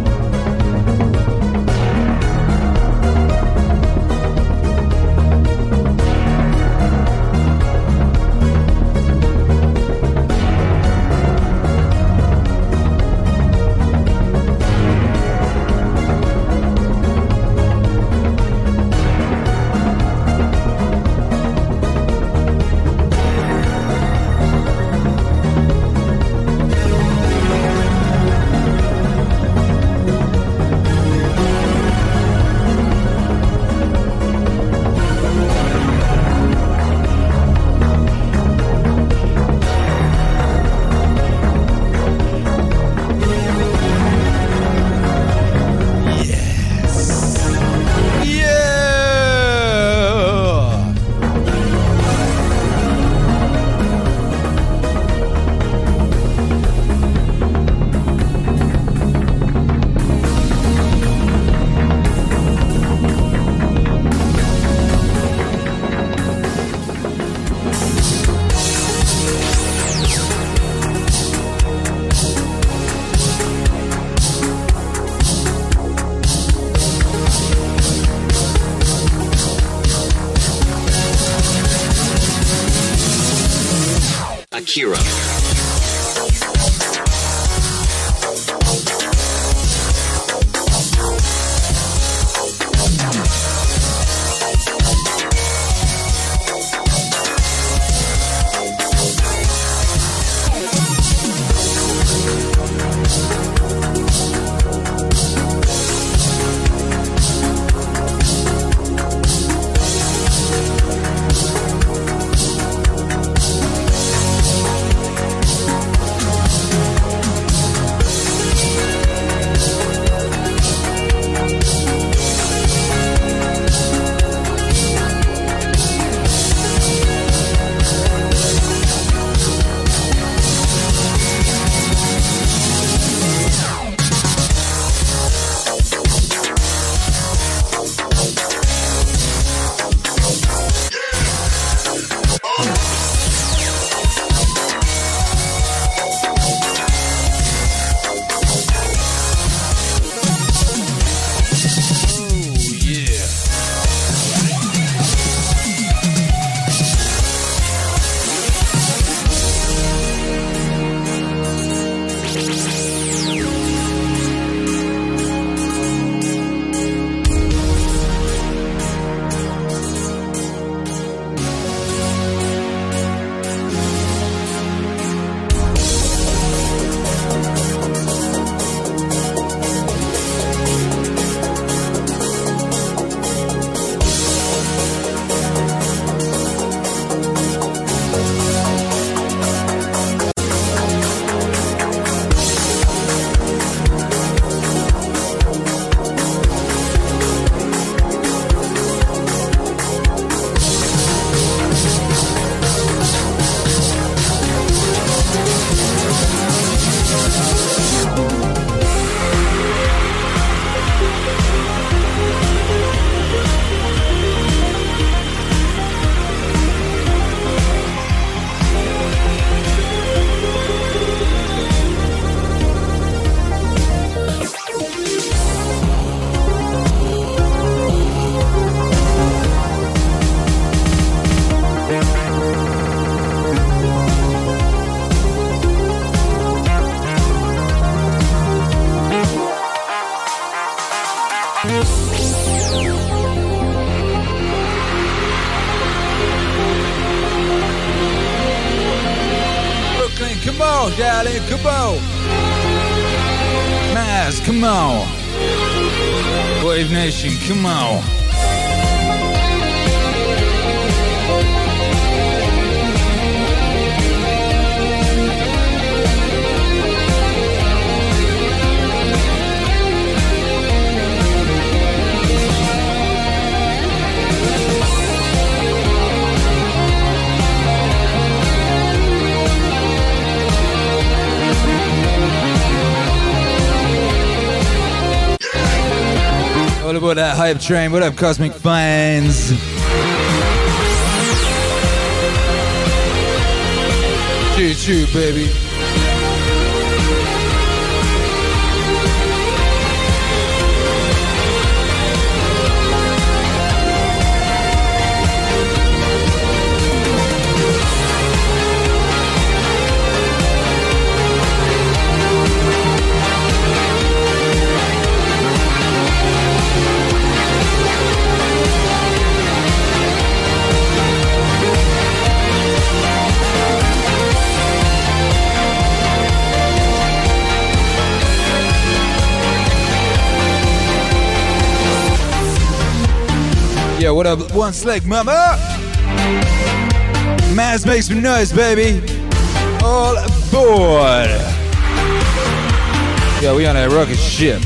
Hype train. What up, Cosmic Fines? Choo choo, baby. Yeah, what up, one slick mama? Maz makes some noise, baby. All aboard. Yeah, we on that rocket ship.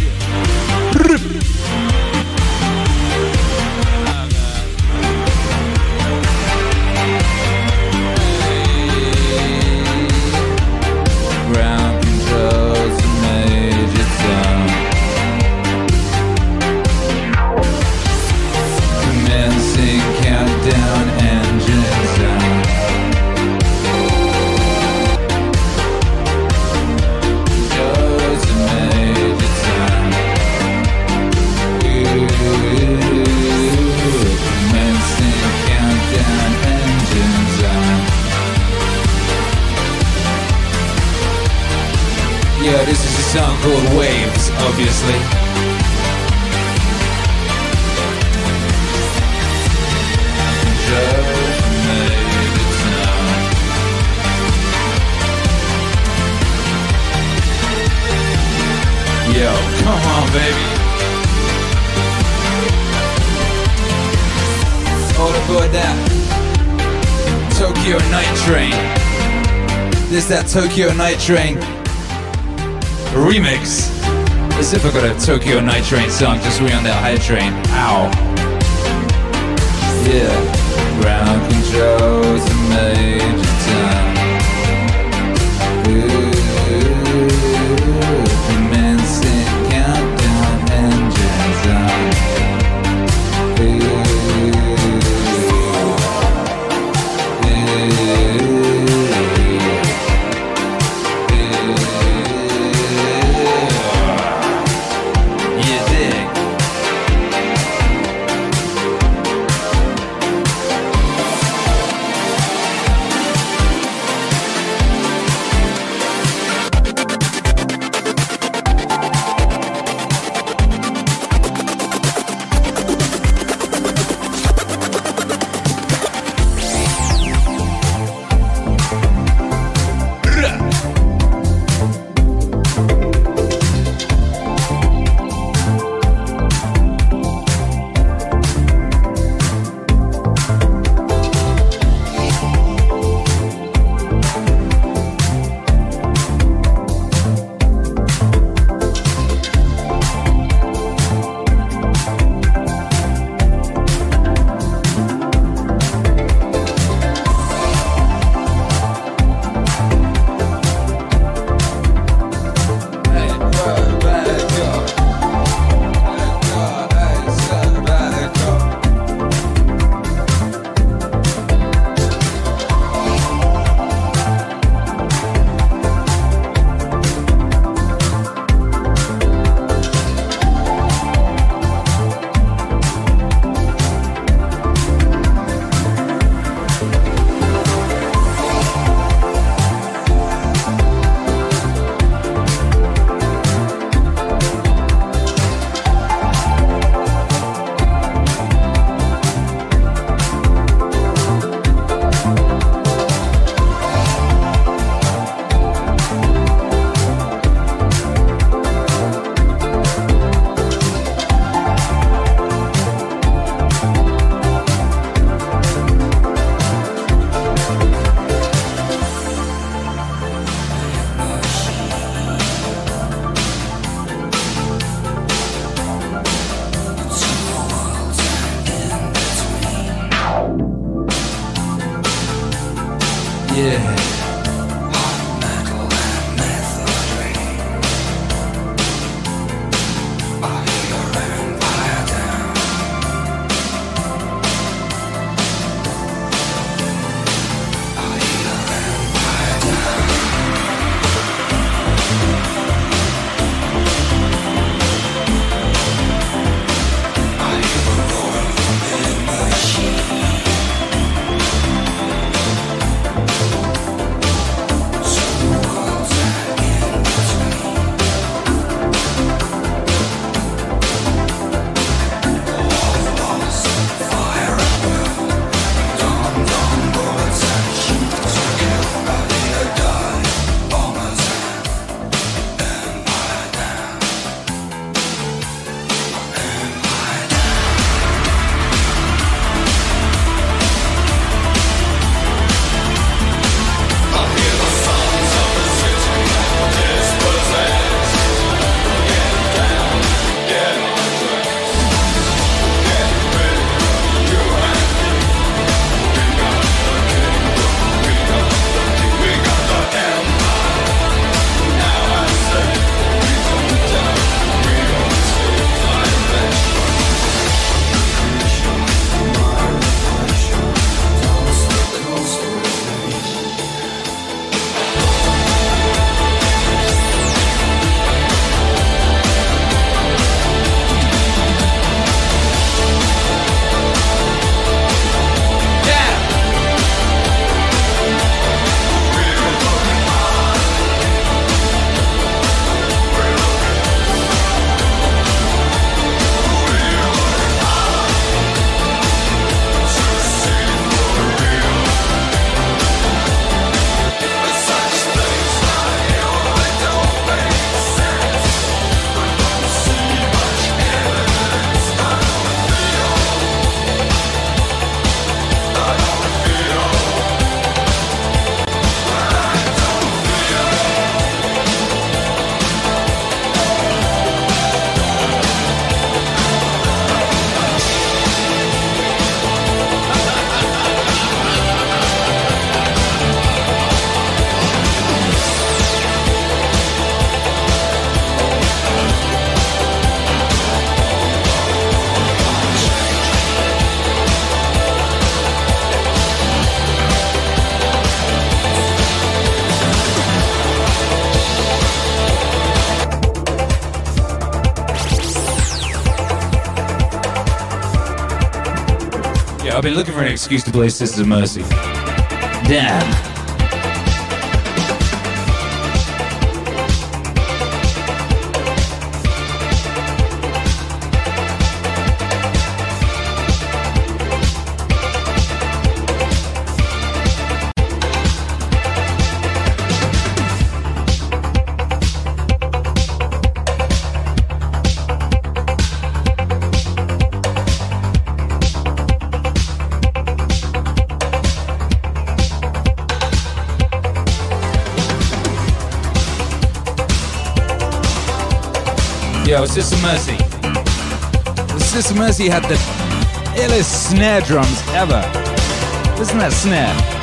Tokyo Night Train remix. As if I got a Tokyo Night Train song, just we on that high train. Ow. Yeah. Been looking for an excuse to play Sisters of Mercy. Damn. Sister Mercy. Sister Mercy had the illest snare drums ever. Listen to that snare.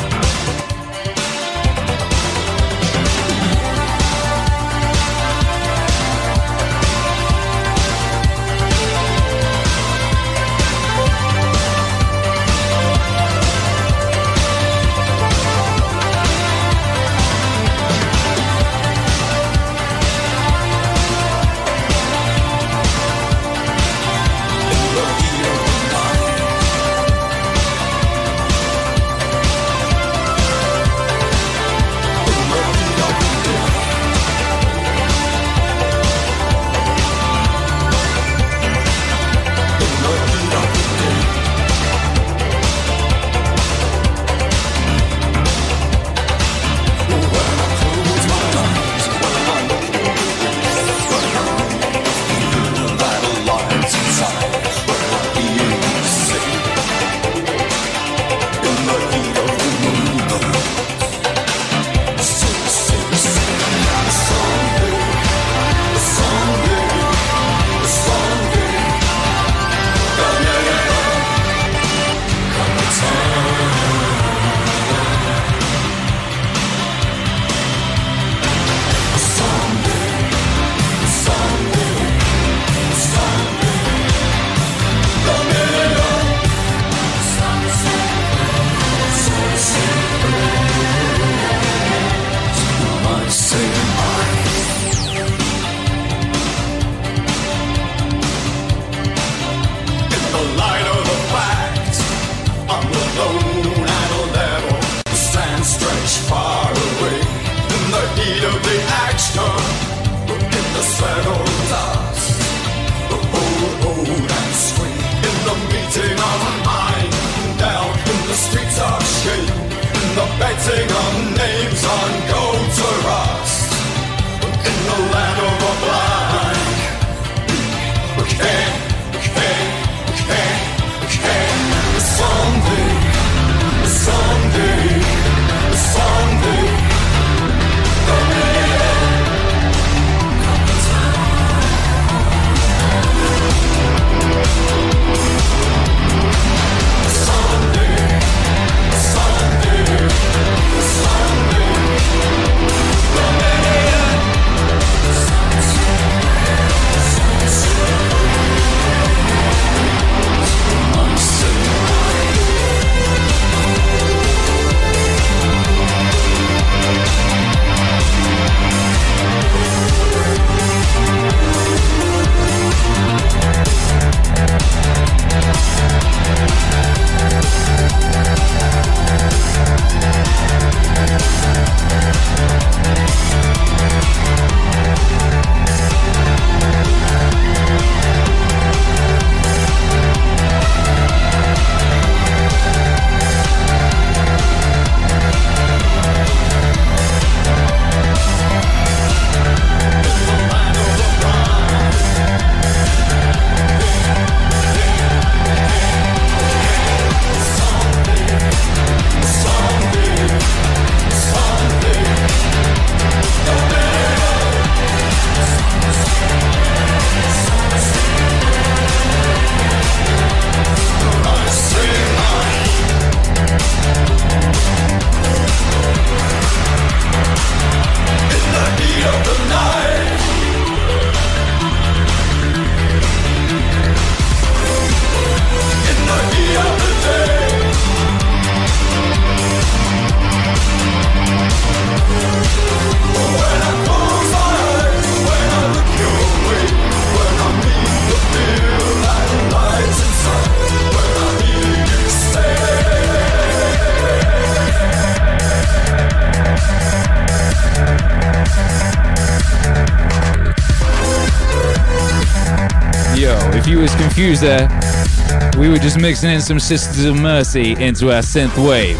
Confused there. We were just mixing in some Sisters of Mercy into our synth wave.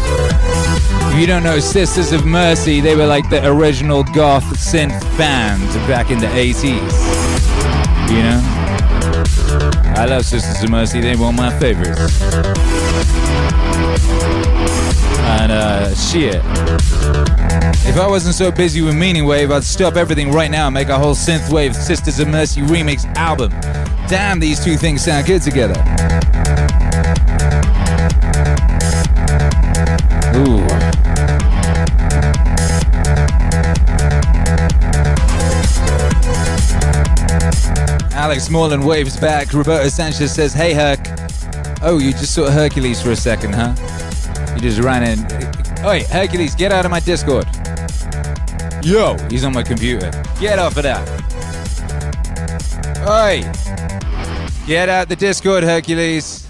If you don't know Sisters of Mercy, they were like the original goth synth band back in the 80s. You know? I love Sisters of Mercy, they were one of my favorites. And uh, shit. If I wasn't so busy with Meaning Wave, I'd stop everything right now and make a whole synthwave Sisters of Mercy remix album. Damn, these two things sound good together. Ooh. Alex Morland waves back. Roberto Sanchez says, Hey, Herc. Oh, you just saw Hercules for a second, huh? You just ran in. Oi, Hercules, get out of my Discord. Yo, he's on my computer. Get off of that. Oi, get out the Discord, Hercules.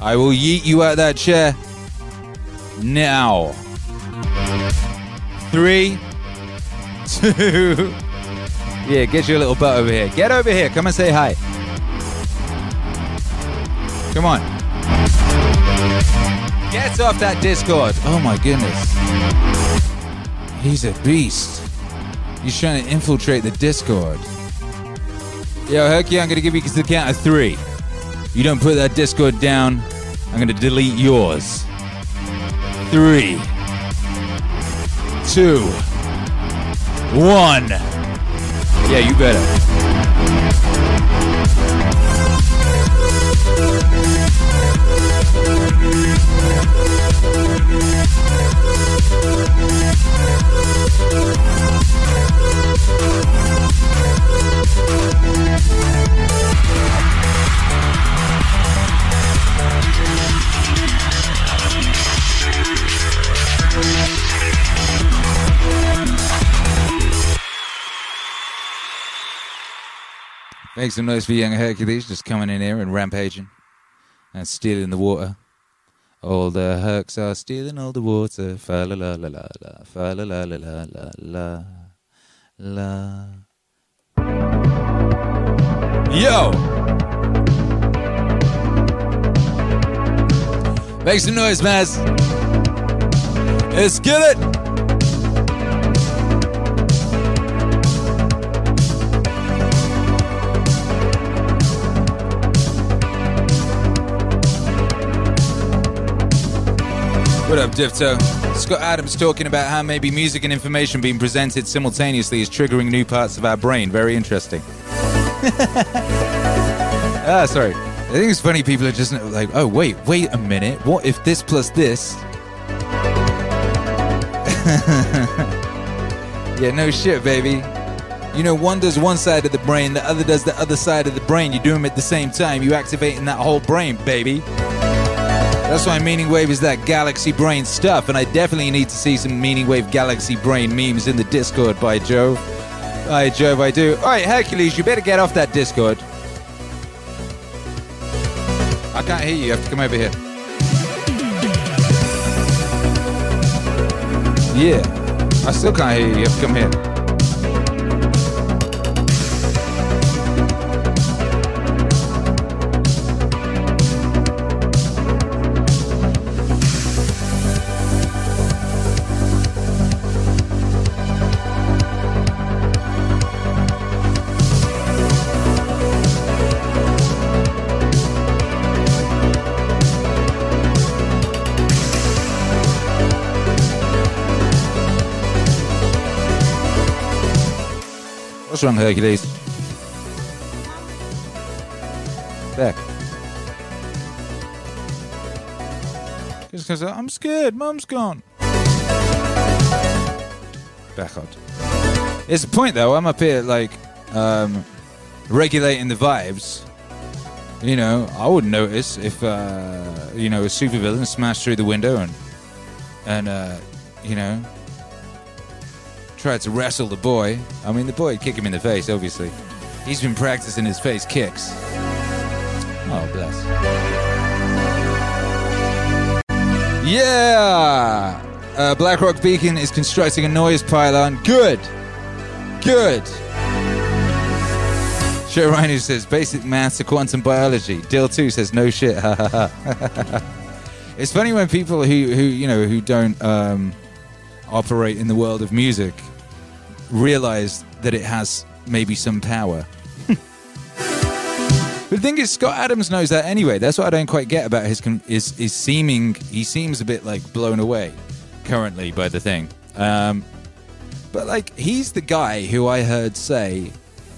I will yeet you out that chair. Now. Three, two. Yeah, get your little butt over here. Get over here. Come and say hi. Come on. Get off that Discord. Oh my goodness. He's a beast. He's trying to infiltrate the Discord. Yo, Herky, I'm gonna give you the count of three. You don't put that Discord down, I'm gonna delete yours. Three, two, one. Yeah, you better. Make some noise for young Hercules just coming in here and rampaging and stealing the water. All the Hercs are stealing all the water. Fa la la la la la. Fa la la la la la la. La. Yo! Make some noise, Maz. Let's get it! What up, Difto? Scott Adams talking about how maybe music and information being presented simultaneously is triggering new parts of our brain. Very interesting. ah, sorry. I think it's funny people are just like, oh, wait, wait a minute. What if this plus this? yeah, no shit, baby. You know, one does one side of the brain, the other does the other side of the brain. You do them at the same time. You activating that whole brain, baby. That's why Meaning Wave is that galaxy brain stuff, and I definitely need to see some Meaning Wave galaxy brain memes in the Discord by Jove. By Jove, I do. All right, Hercules, you better get off that Discord. I can't hear you. You have to come over here. Yeah, I still can't hear you. You have to come here. What's wrong, Hercules? Back. Just because I'm scared. Mum's gone. Back out. It's the point, though. I'm up here, like, um, regulating the vibes. You know, I wouldn't notice if, uh, you know, a supervillain smashed through the window and, and, uh, you know, tried to wrestle the boy. I mean, the boy would kick him in the face, obviously. He's been practicing his face kicks. Oh, bless. Yeah! Uh, Blackrock Beacon is constructing a noise pylon. Good! Good! Joe Rhino says basic maths to quantum biology. Dill 2 says no shit. It's funny when people who, who you know who don't um, operate in the world of music realize that it has maybe some power. the thing is, Scott Adams knows that anyway. That's what I don't quite get about his is is seeming. He seems a bit like blown away currently by the thing. Um, but like he's the guy who I heard say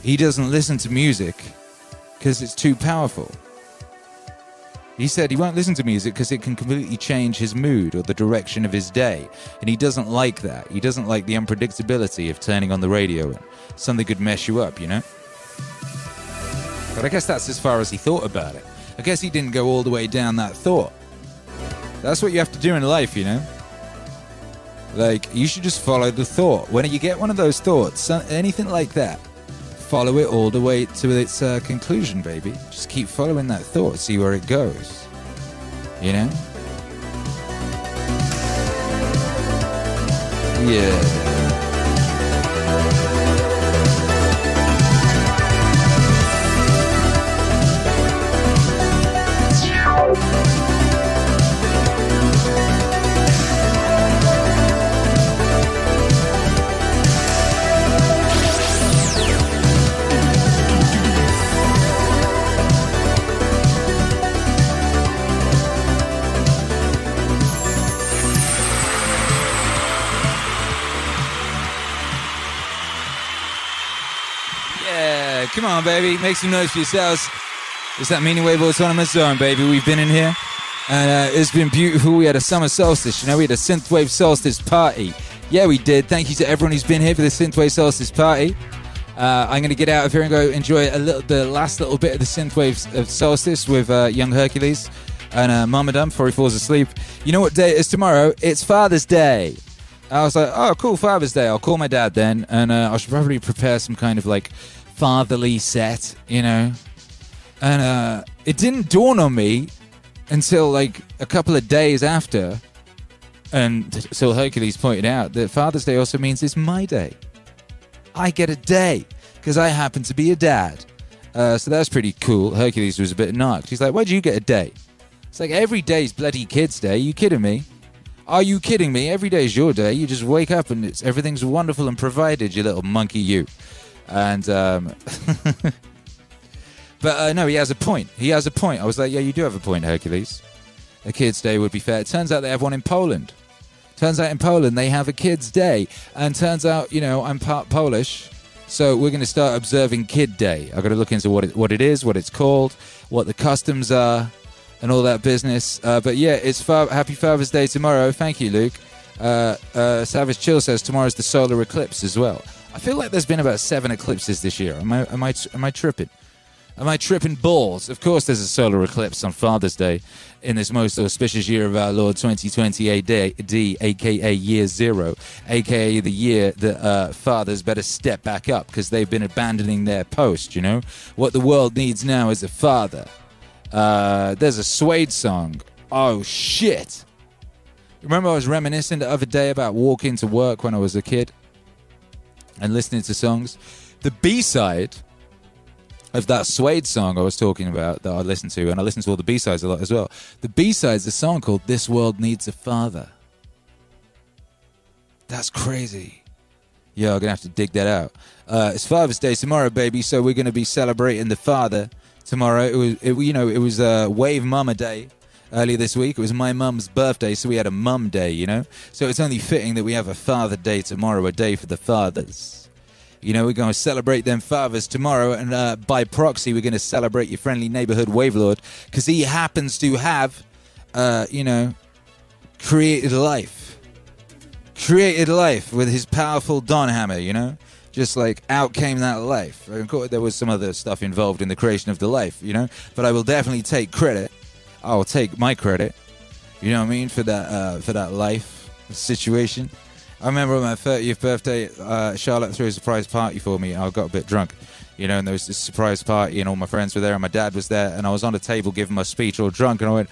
he doesn't listen to music because it's too powerful. He said he won't listen to music because it can completely change his mood or the direction of his day. And he doesn't like that. He doesn't like the unpredictability of turning on the radio and something could mess you up, you know? But I guess that's as far as he thought about it. I guess he didn't go all the way down that thought. That's what you have to do in life, you know? Like, you should just follow the thought. When you get one of those thoughts, anything like that, follow it all the way to its uh, conclusion, baby. Just keep following that thought, see where it goes. You know? Yeah. Come on, baby. Make some noise for yourselves. It's that Meaning Wave Autonomous Zone, baby. We've been in here, and uh, it's been beautiful. We had a summer solstice, you know, we had a synthwave solstice party. Yeah, we did. Thank you to everyone who's been here for the synthwave solstice party. Uh, I'm going to get out of here and go enjoy a little, the last little bit of the synthwave of solstice with uh, young Hercules and uh, Mama before he falls asleep. You know what day it is tomorrow? It's Father's Day. I was like, oh, cool, Father's Day. I'll call my dad then, and uh, I should probably prepare some kind of like fatherly set, you know. And uh, it didn't dawn on me until like a couple of days after, and so Hercules pointed out that Father's Day also means it's my day. I get a day because I happen to be a dad. Uh, so that's pretty cool. Hercules was a bit knocked. He's like, why'd you get a day? It's like every day's bloody kids' day. you kidding me? Are you kidding me? Every day's your day. You just wake up and it's everything's wonderful and provided, you little monkey, you. And um, but uh, no, he has a point. He has a point. I was like, yeah, you do have a point, Hercules. A kids' day would be fair. It turns out they have one in Poland. Turns out in Poland they have a kids' day, and turns out you know I'm part Polish, so we're going to start observing Kid Day. I've got to look into what it, what it is, what it's called, what the customs are, and all that business. Uh, but yeah, it's Happy Father's Day tomorrow. Thank you, Luke. Uh, uh, Savage Chill says tomorrow's the solar eclipse as well. I feel like there's been about seven eclipses this year. Am I am I am I tripping? Am I tripping balls? Of course, there's a solar eclipse on Father's Day in this most auspicious year of our Lord 2020 AD, aka year zero, aka the year that uh, fathers better step back up because they've been abandoning their post. You know what the world needs now is a father. Uh, there's a Suede song. Oh shit! Remember, I was reminiscing the other day about walking to work when I was a kid and listening to songs. The B side of that Suede song I was talking about that I listened to, and I listened to all the B sides a lot as well. The B side's a song called "This World Needs a Father." That's crazy. Yeah, I'm gonna have to dig that out. Uh, it's Father's Day tomorrow, baby. So we're gonna be celebrating the father tomorrow. It was, it, you know, it was uh, Wave Mama Day earlier this week. It was my mum's birthday, so we had a mum day. You know, so it's only fitting that we have a Father Day tomorrow, a day for the fathers. You know, we're going to celebrate them fathers tomorrow, and uh, by proxy, we're going to celebrate your friendly neighborhood Wavelord because he happens to have, uh, you know, created life, created life with his powerful Don Hammer. You know, just like out came that life. Of course, there was some other stuff involved in the creation of the life. You know, but I will definitely take credit. I'll take my credit. You know what I mean for that uh, for that life situation. I remember on my 30th birthday, uh, Charlotte threw a surprise party for me. I got a bit drunk, you know, and there was this surprise party, and all my friends were there, and my dad was there, and I was on a table giving my speech all drunk, and I went,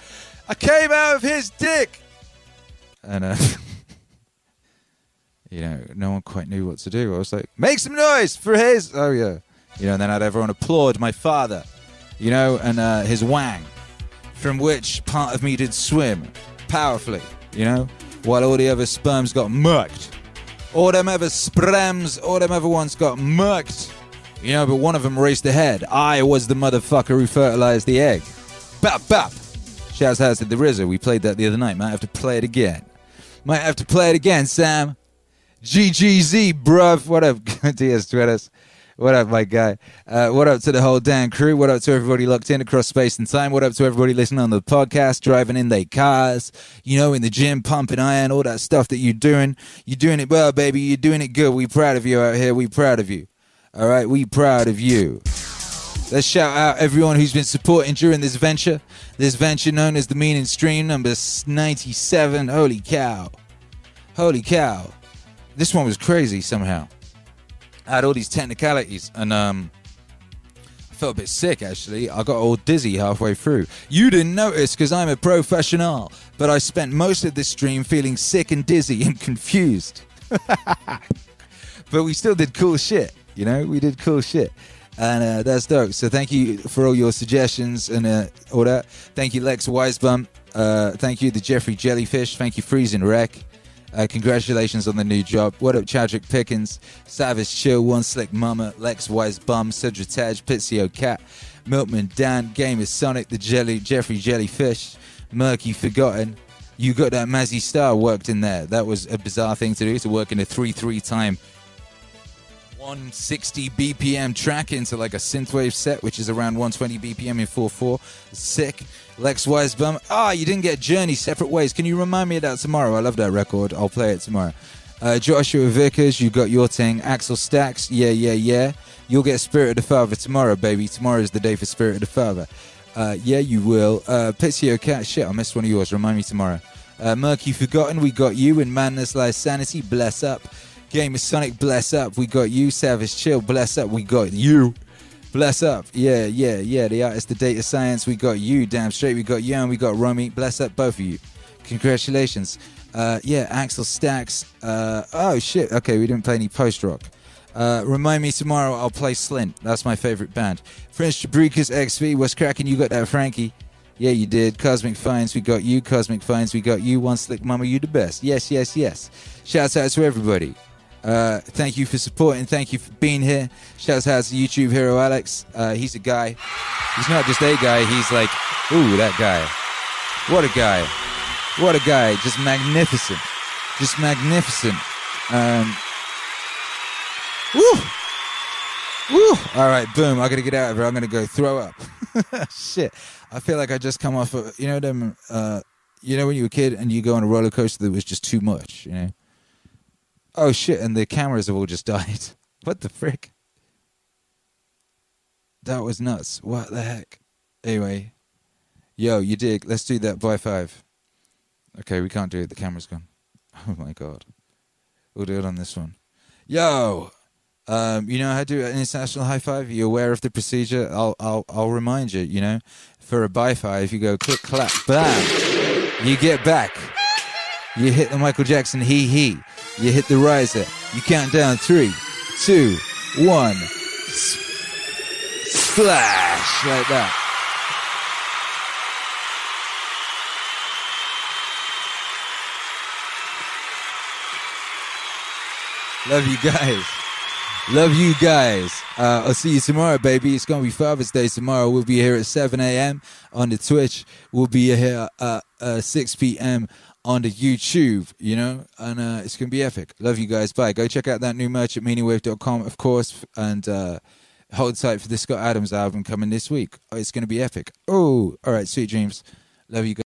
I came out of his dick! And, uh, you know, no one quite knew what to do. I was like, make some noise for his. Oh, yeah. You know, and then I'd everyone applaud my father, you know, and uh, his wang, from which part of me did swim powerfully, you know, while all the other sperms got murked. All them other sperms, all them other ones got murked. You know, but one of them raced ahead. I was the motherfucker who fertilized the egg. Bap bap. Shouts out to the RZA. We played that the other night. Might have to play it again. Might have to play it again, Sam. GGZ, bruv. What up, DS Twitters? What up, my guy? Uh, what up to the whole damn crew? What up to everybody locked in across space and time? What up to everybody listening on the podcast, driving in their cars, you know, in the gym, pumping iron, all that stuff that you're doing. You're doing it well, baby. You're doing it good. We proud of you out here. We proud of you. All right, we proud of you. Let's shout out everyone who's been supporting during this venture. This venture known as the Meaning Stream number 97. Holy cow. Holy cow. This one was crazy somehow. I had all these technicalities and um I felt a bit sick actually. I got all dizzy halfway through. You didn't notice because I'm a professional, but I spent most of this stream feeling sick and dizzy and confused. but we still did cool shit. You know, we did cool shit. And uh, that's dope. So thank you for all your suggestions and uh, all that. Thank you, Lex Wisebum. Uh, thank you, the Jeffrey Jellyfish. Thank you, Freezing Wreck. Uh, congratulations on the new job. What up, Chadrick Pickens, Savage Chill, One Slick Mama, Lex Wise Bum, Cedric Tej, Pizio Cat, Milkman Dan, Gamer Sonic, the Jelly, Jeffrey Jellyfish, Murky Forgotten. You got that Mazzy Star worked in there. That was a bizarre thing to do to work in a 3 3 time 160 BPM track into like a synthwave set, which is around 120 BPM in 4-4. Sick. Lex Wisebum. Ah, you didn't get Journey separate ways. Can you remind me of that tomorrow? I love that record. I'll play it tomorrow. Uh, Joshua Vickers, you got your thing. Axel Stacks, yeah, yeah, yeah. You'll get Spirit of the Father tomorrow, baby. Tomorrow is the day for Spirit of the Father. Uh, yeah, you will. Uh, Pizio Cat, shit, I missed one of yours. Remind me tomorrow. Uh, Murky Forgotten, we got you. In Madness Lies Sanity, bless up. Game of Sonic, bless up. We got you. Savage Chill, bless up. We got you. Bless up. Yeah, yeah, yeah. The artist, the data science, we got you. Damn straight. We got you and we got Romy. Bless up both of you. Congratulations. Uh, yeah, Axel Stacks. Uh, oh, shit. Okay, we didn't play any post rock. Uh, remind me tomorrow, I'll play Slint. That's my favorite band. French Jabrikas XV, what's cracking? You got that, Frankie? Yeah, you did. Cosmic Finds, we got you. Cosmic Finds, we got you. One Slick Mama, you the best. Yes, yes, yes. Shouts out to everybody. Uh, thank you for supporting. Thank you for being here. Shouts out to YouTube hero Alex. Uh, he's a guy. He's not just a guy. He's like, ooh, that guy. What a guy. What a guy. Just magnificent. Just magnificent. Um, woo. Woo. All right, boom. I gotta get out of here. I'm gonna go throw up. Shit. I feel like I just come off of, you know, them, uh, you know, when you were a kid and you go on a roller coaster that was just too much, you know? Oh shit, and the cameras have all just died. What the frick? That was nuts. What the heck? Anyway. Yo, you dig. Let's do that by five. Okay, we can't do it. The camera's gone. Oh my god. We'll do it on this one. Yo! Um, you know how to do an international high five? You're aware of the procedure? I'll I'll I'll remind you, you know. For a by five, you go click clap bam. You get back. You hit the Michael Jackson hee hee. You hit the riser. You count down three, two, one. Splash like that. Love you guys. Love you guys. Uh, I'll see you tomorrow, baby. It's going to be Father's Day tomorrow. We'll be here at 7 a.m. on the Twitch. We'll be here at uh, 6 p.m. on the YouTube, you know, and uh, it's going to be epic. Love you guys. Bye. Go check out that new merch at meaningwave.com, of course, and uh, hold tight for the Scott Adams album coming this week. It's going to be epic. Oh, all right. Sweet dreams. Love you guys.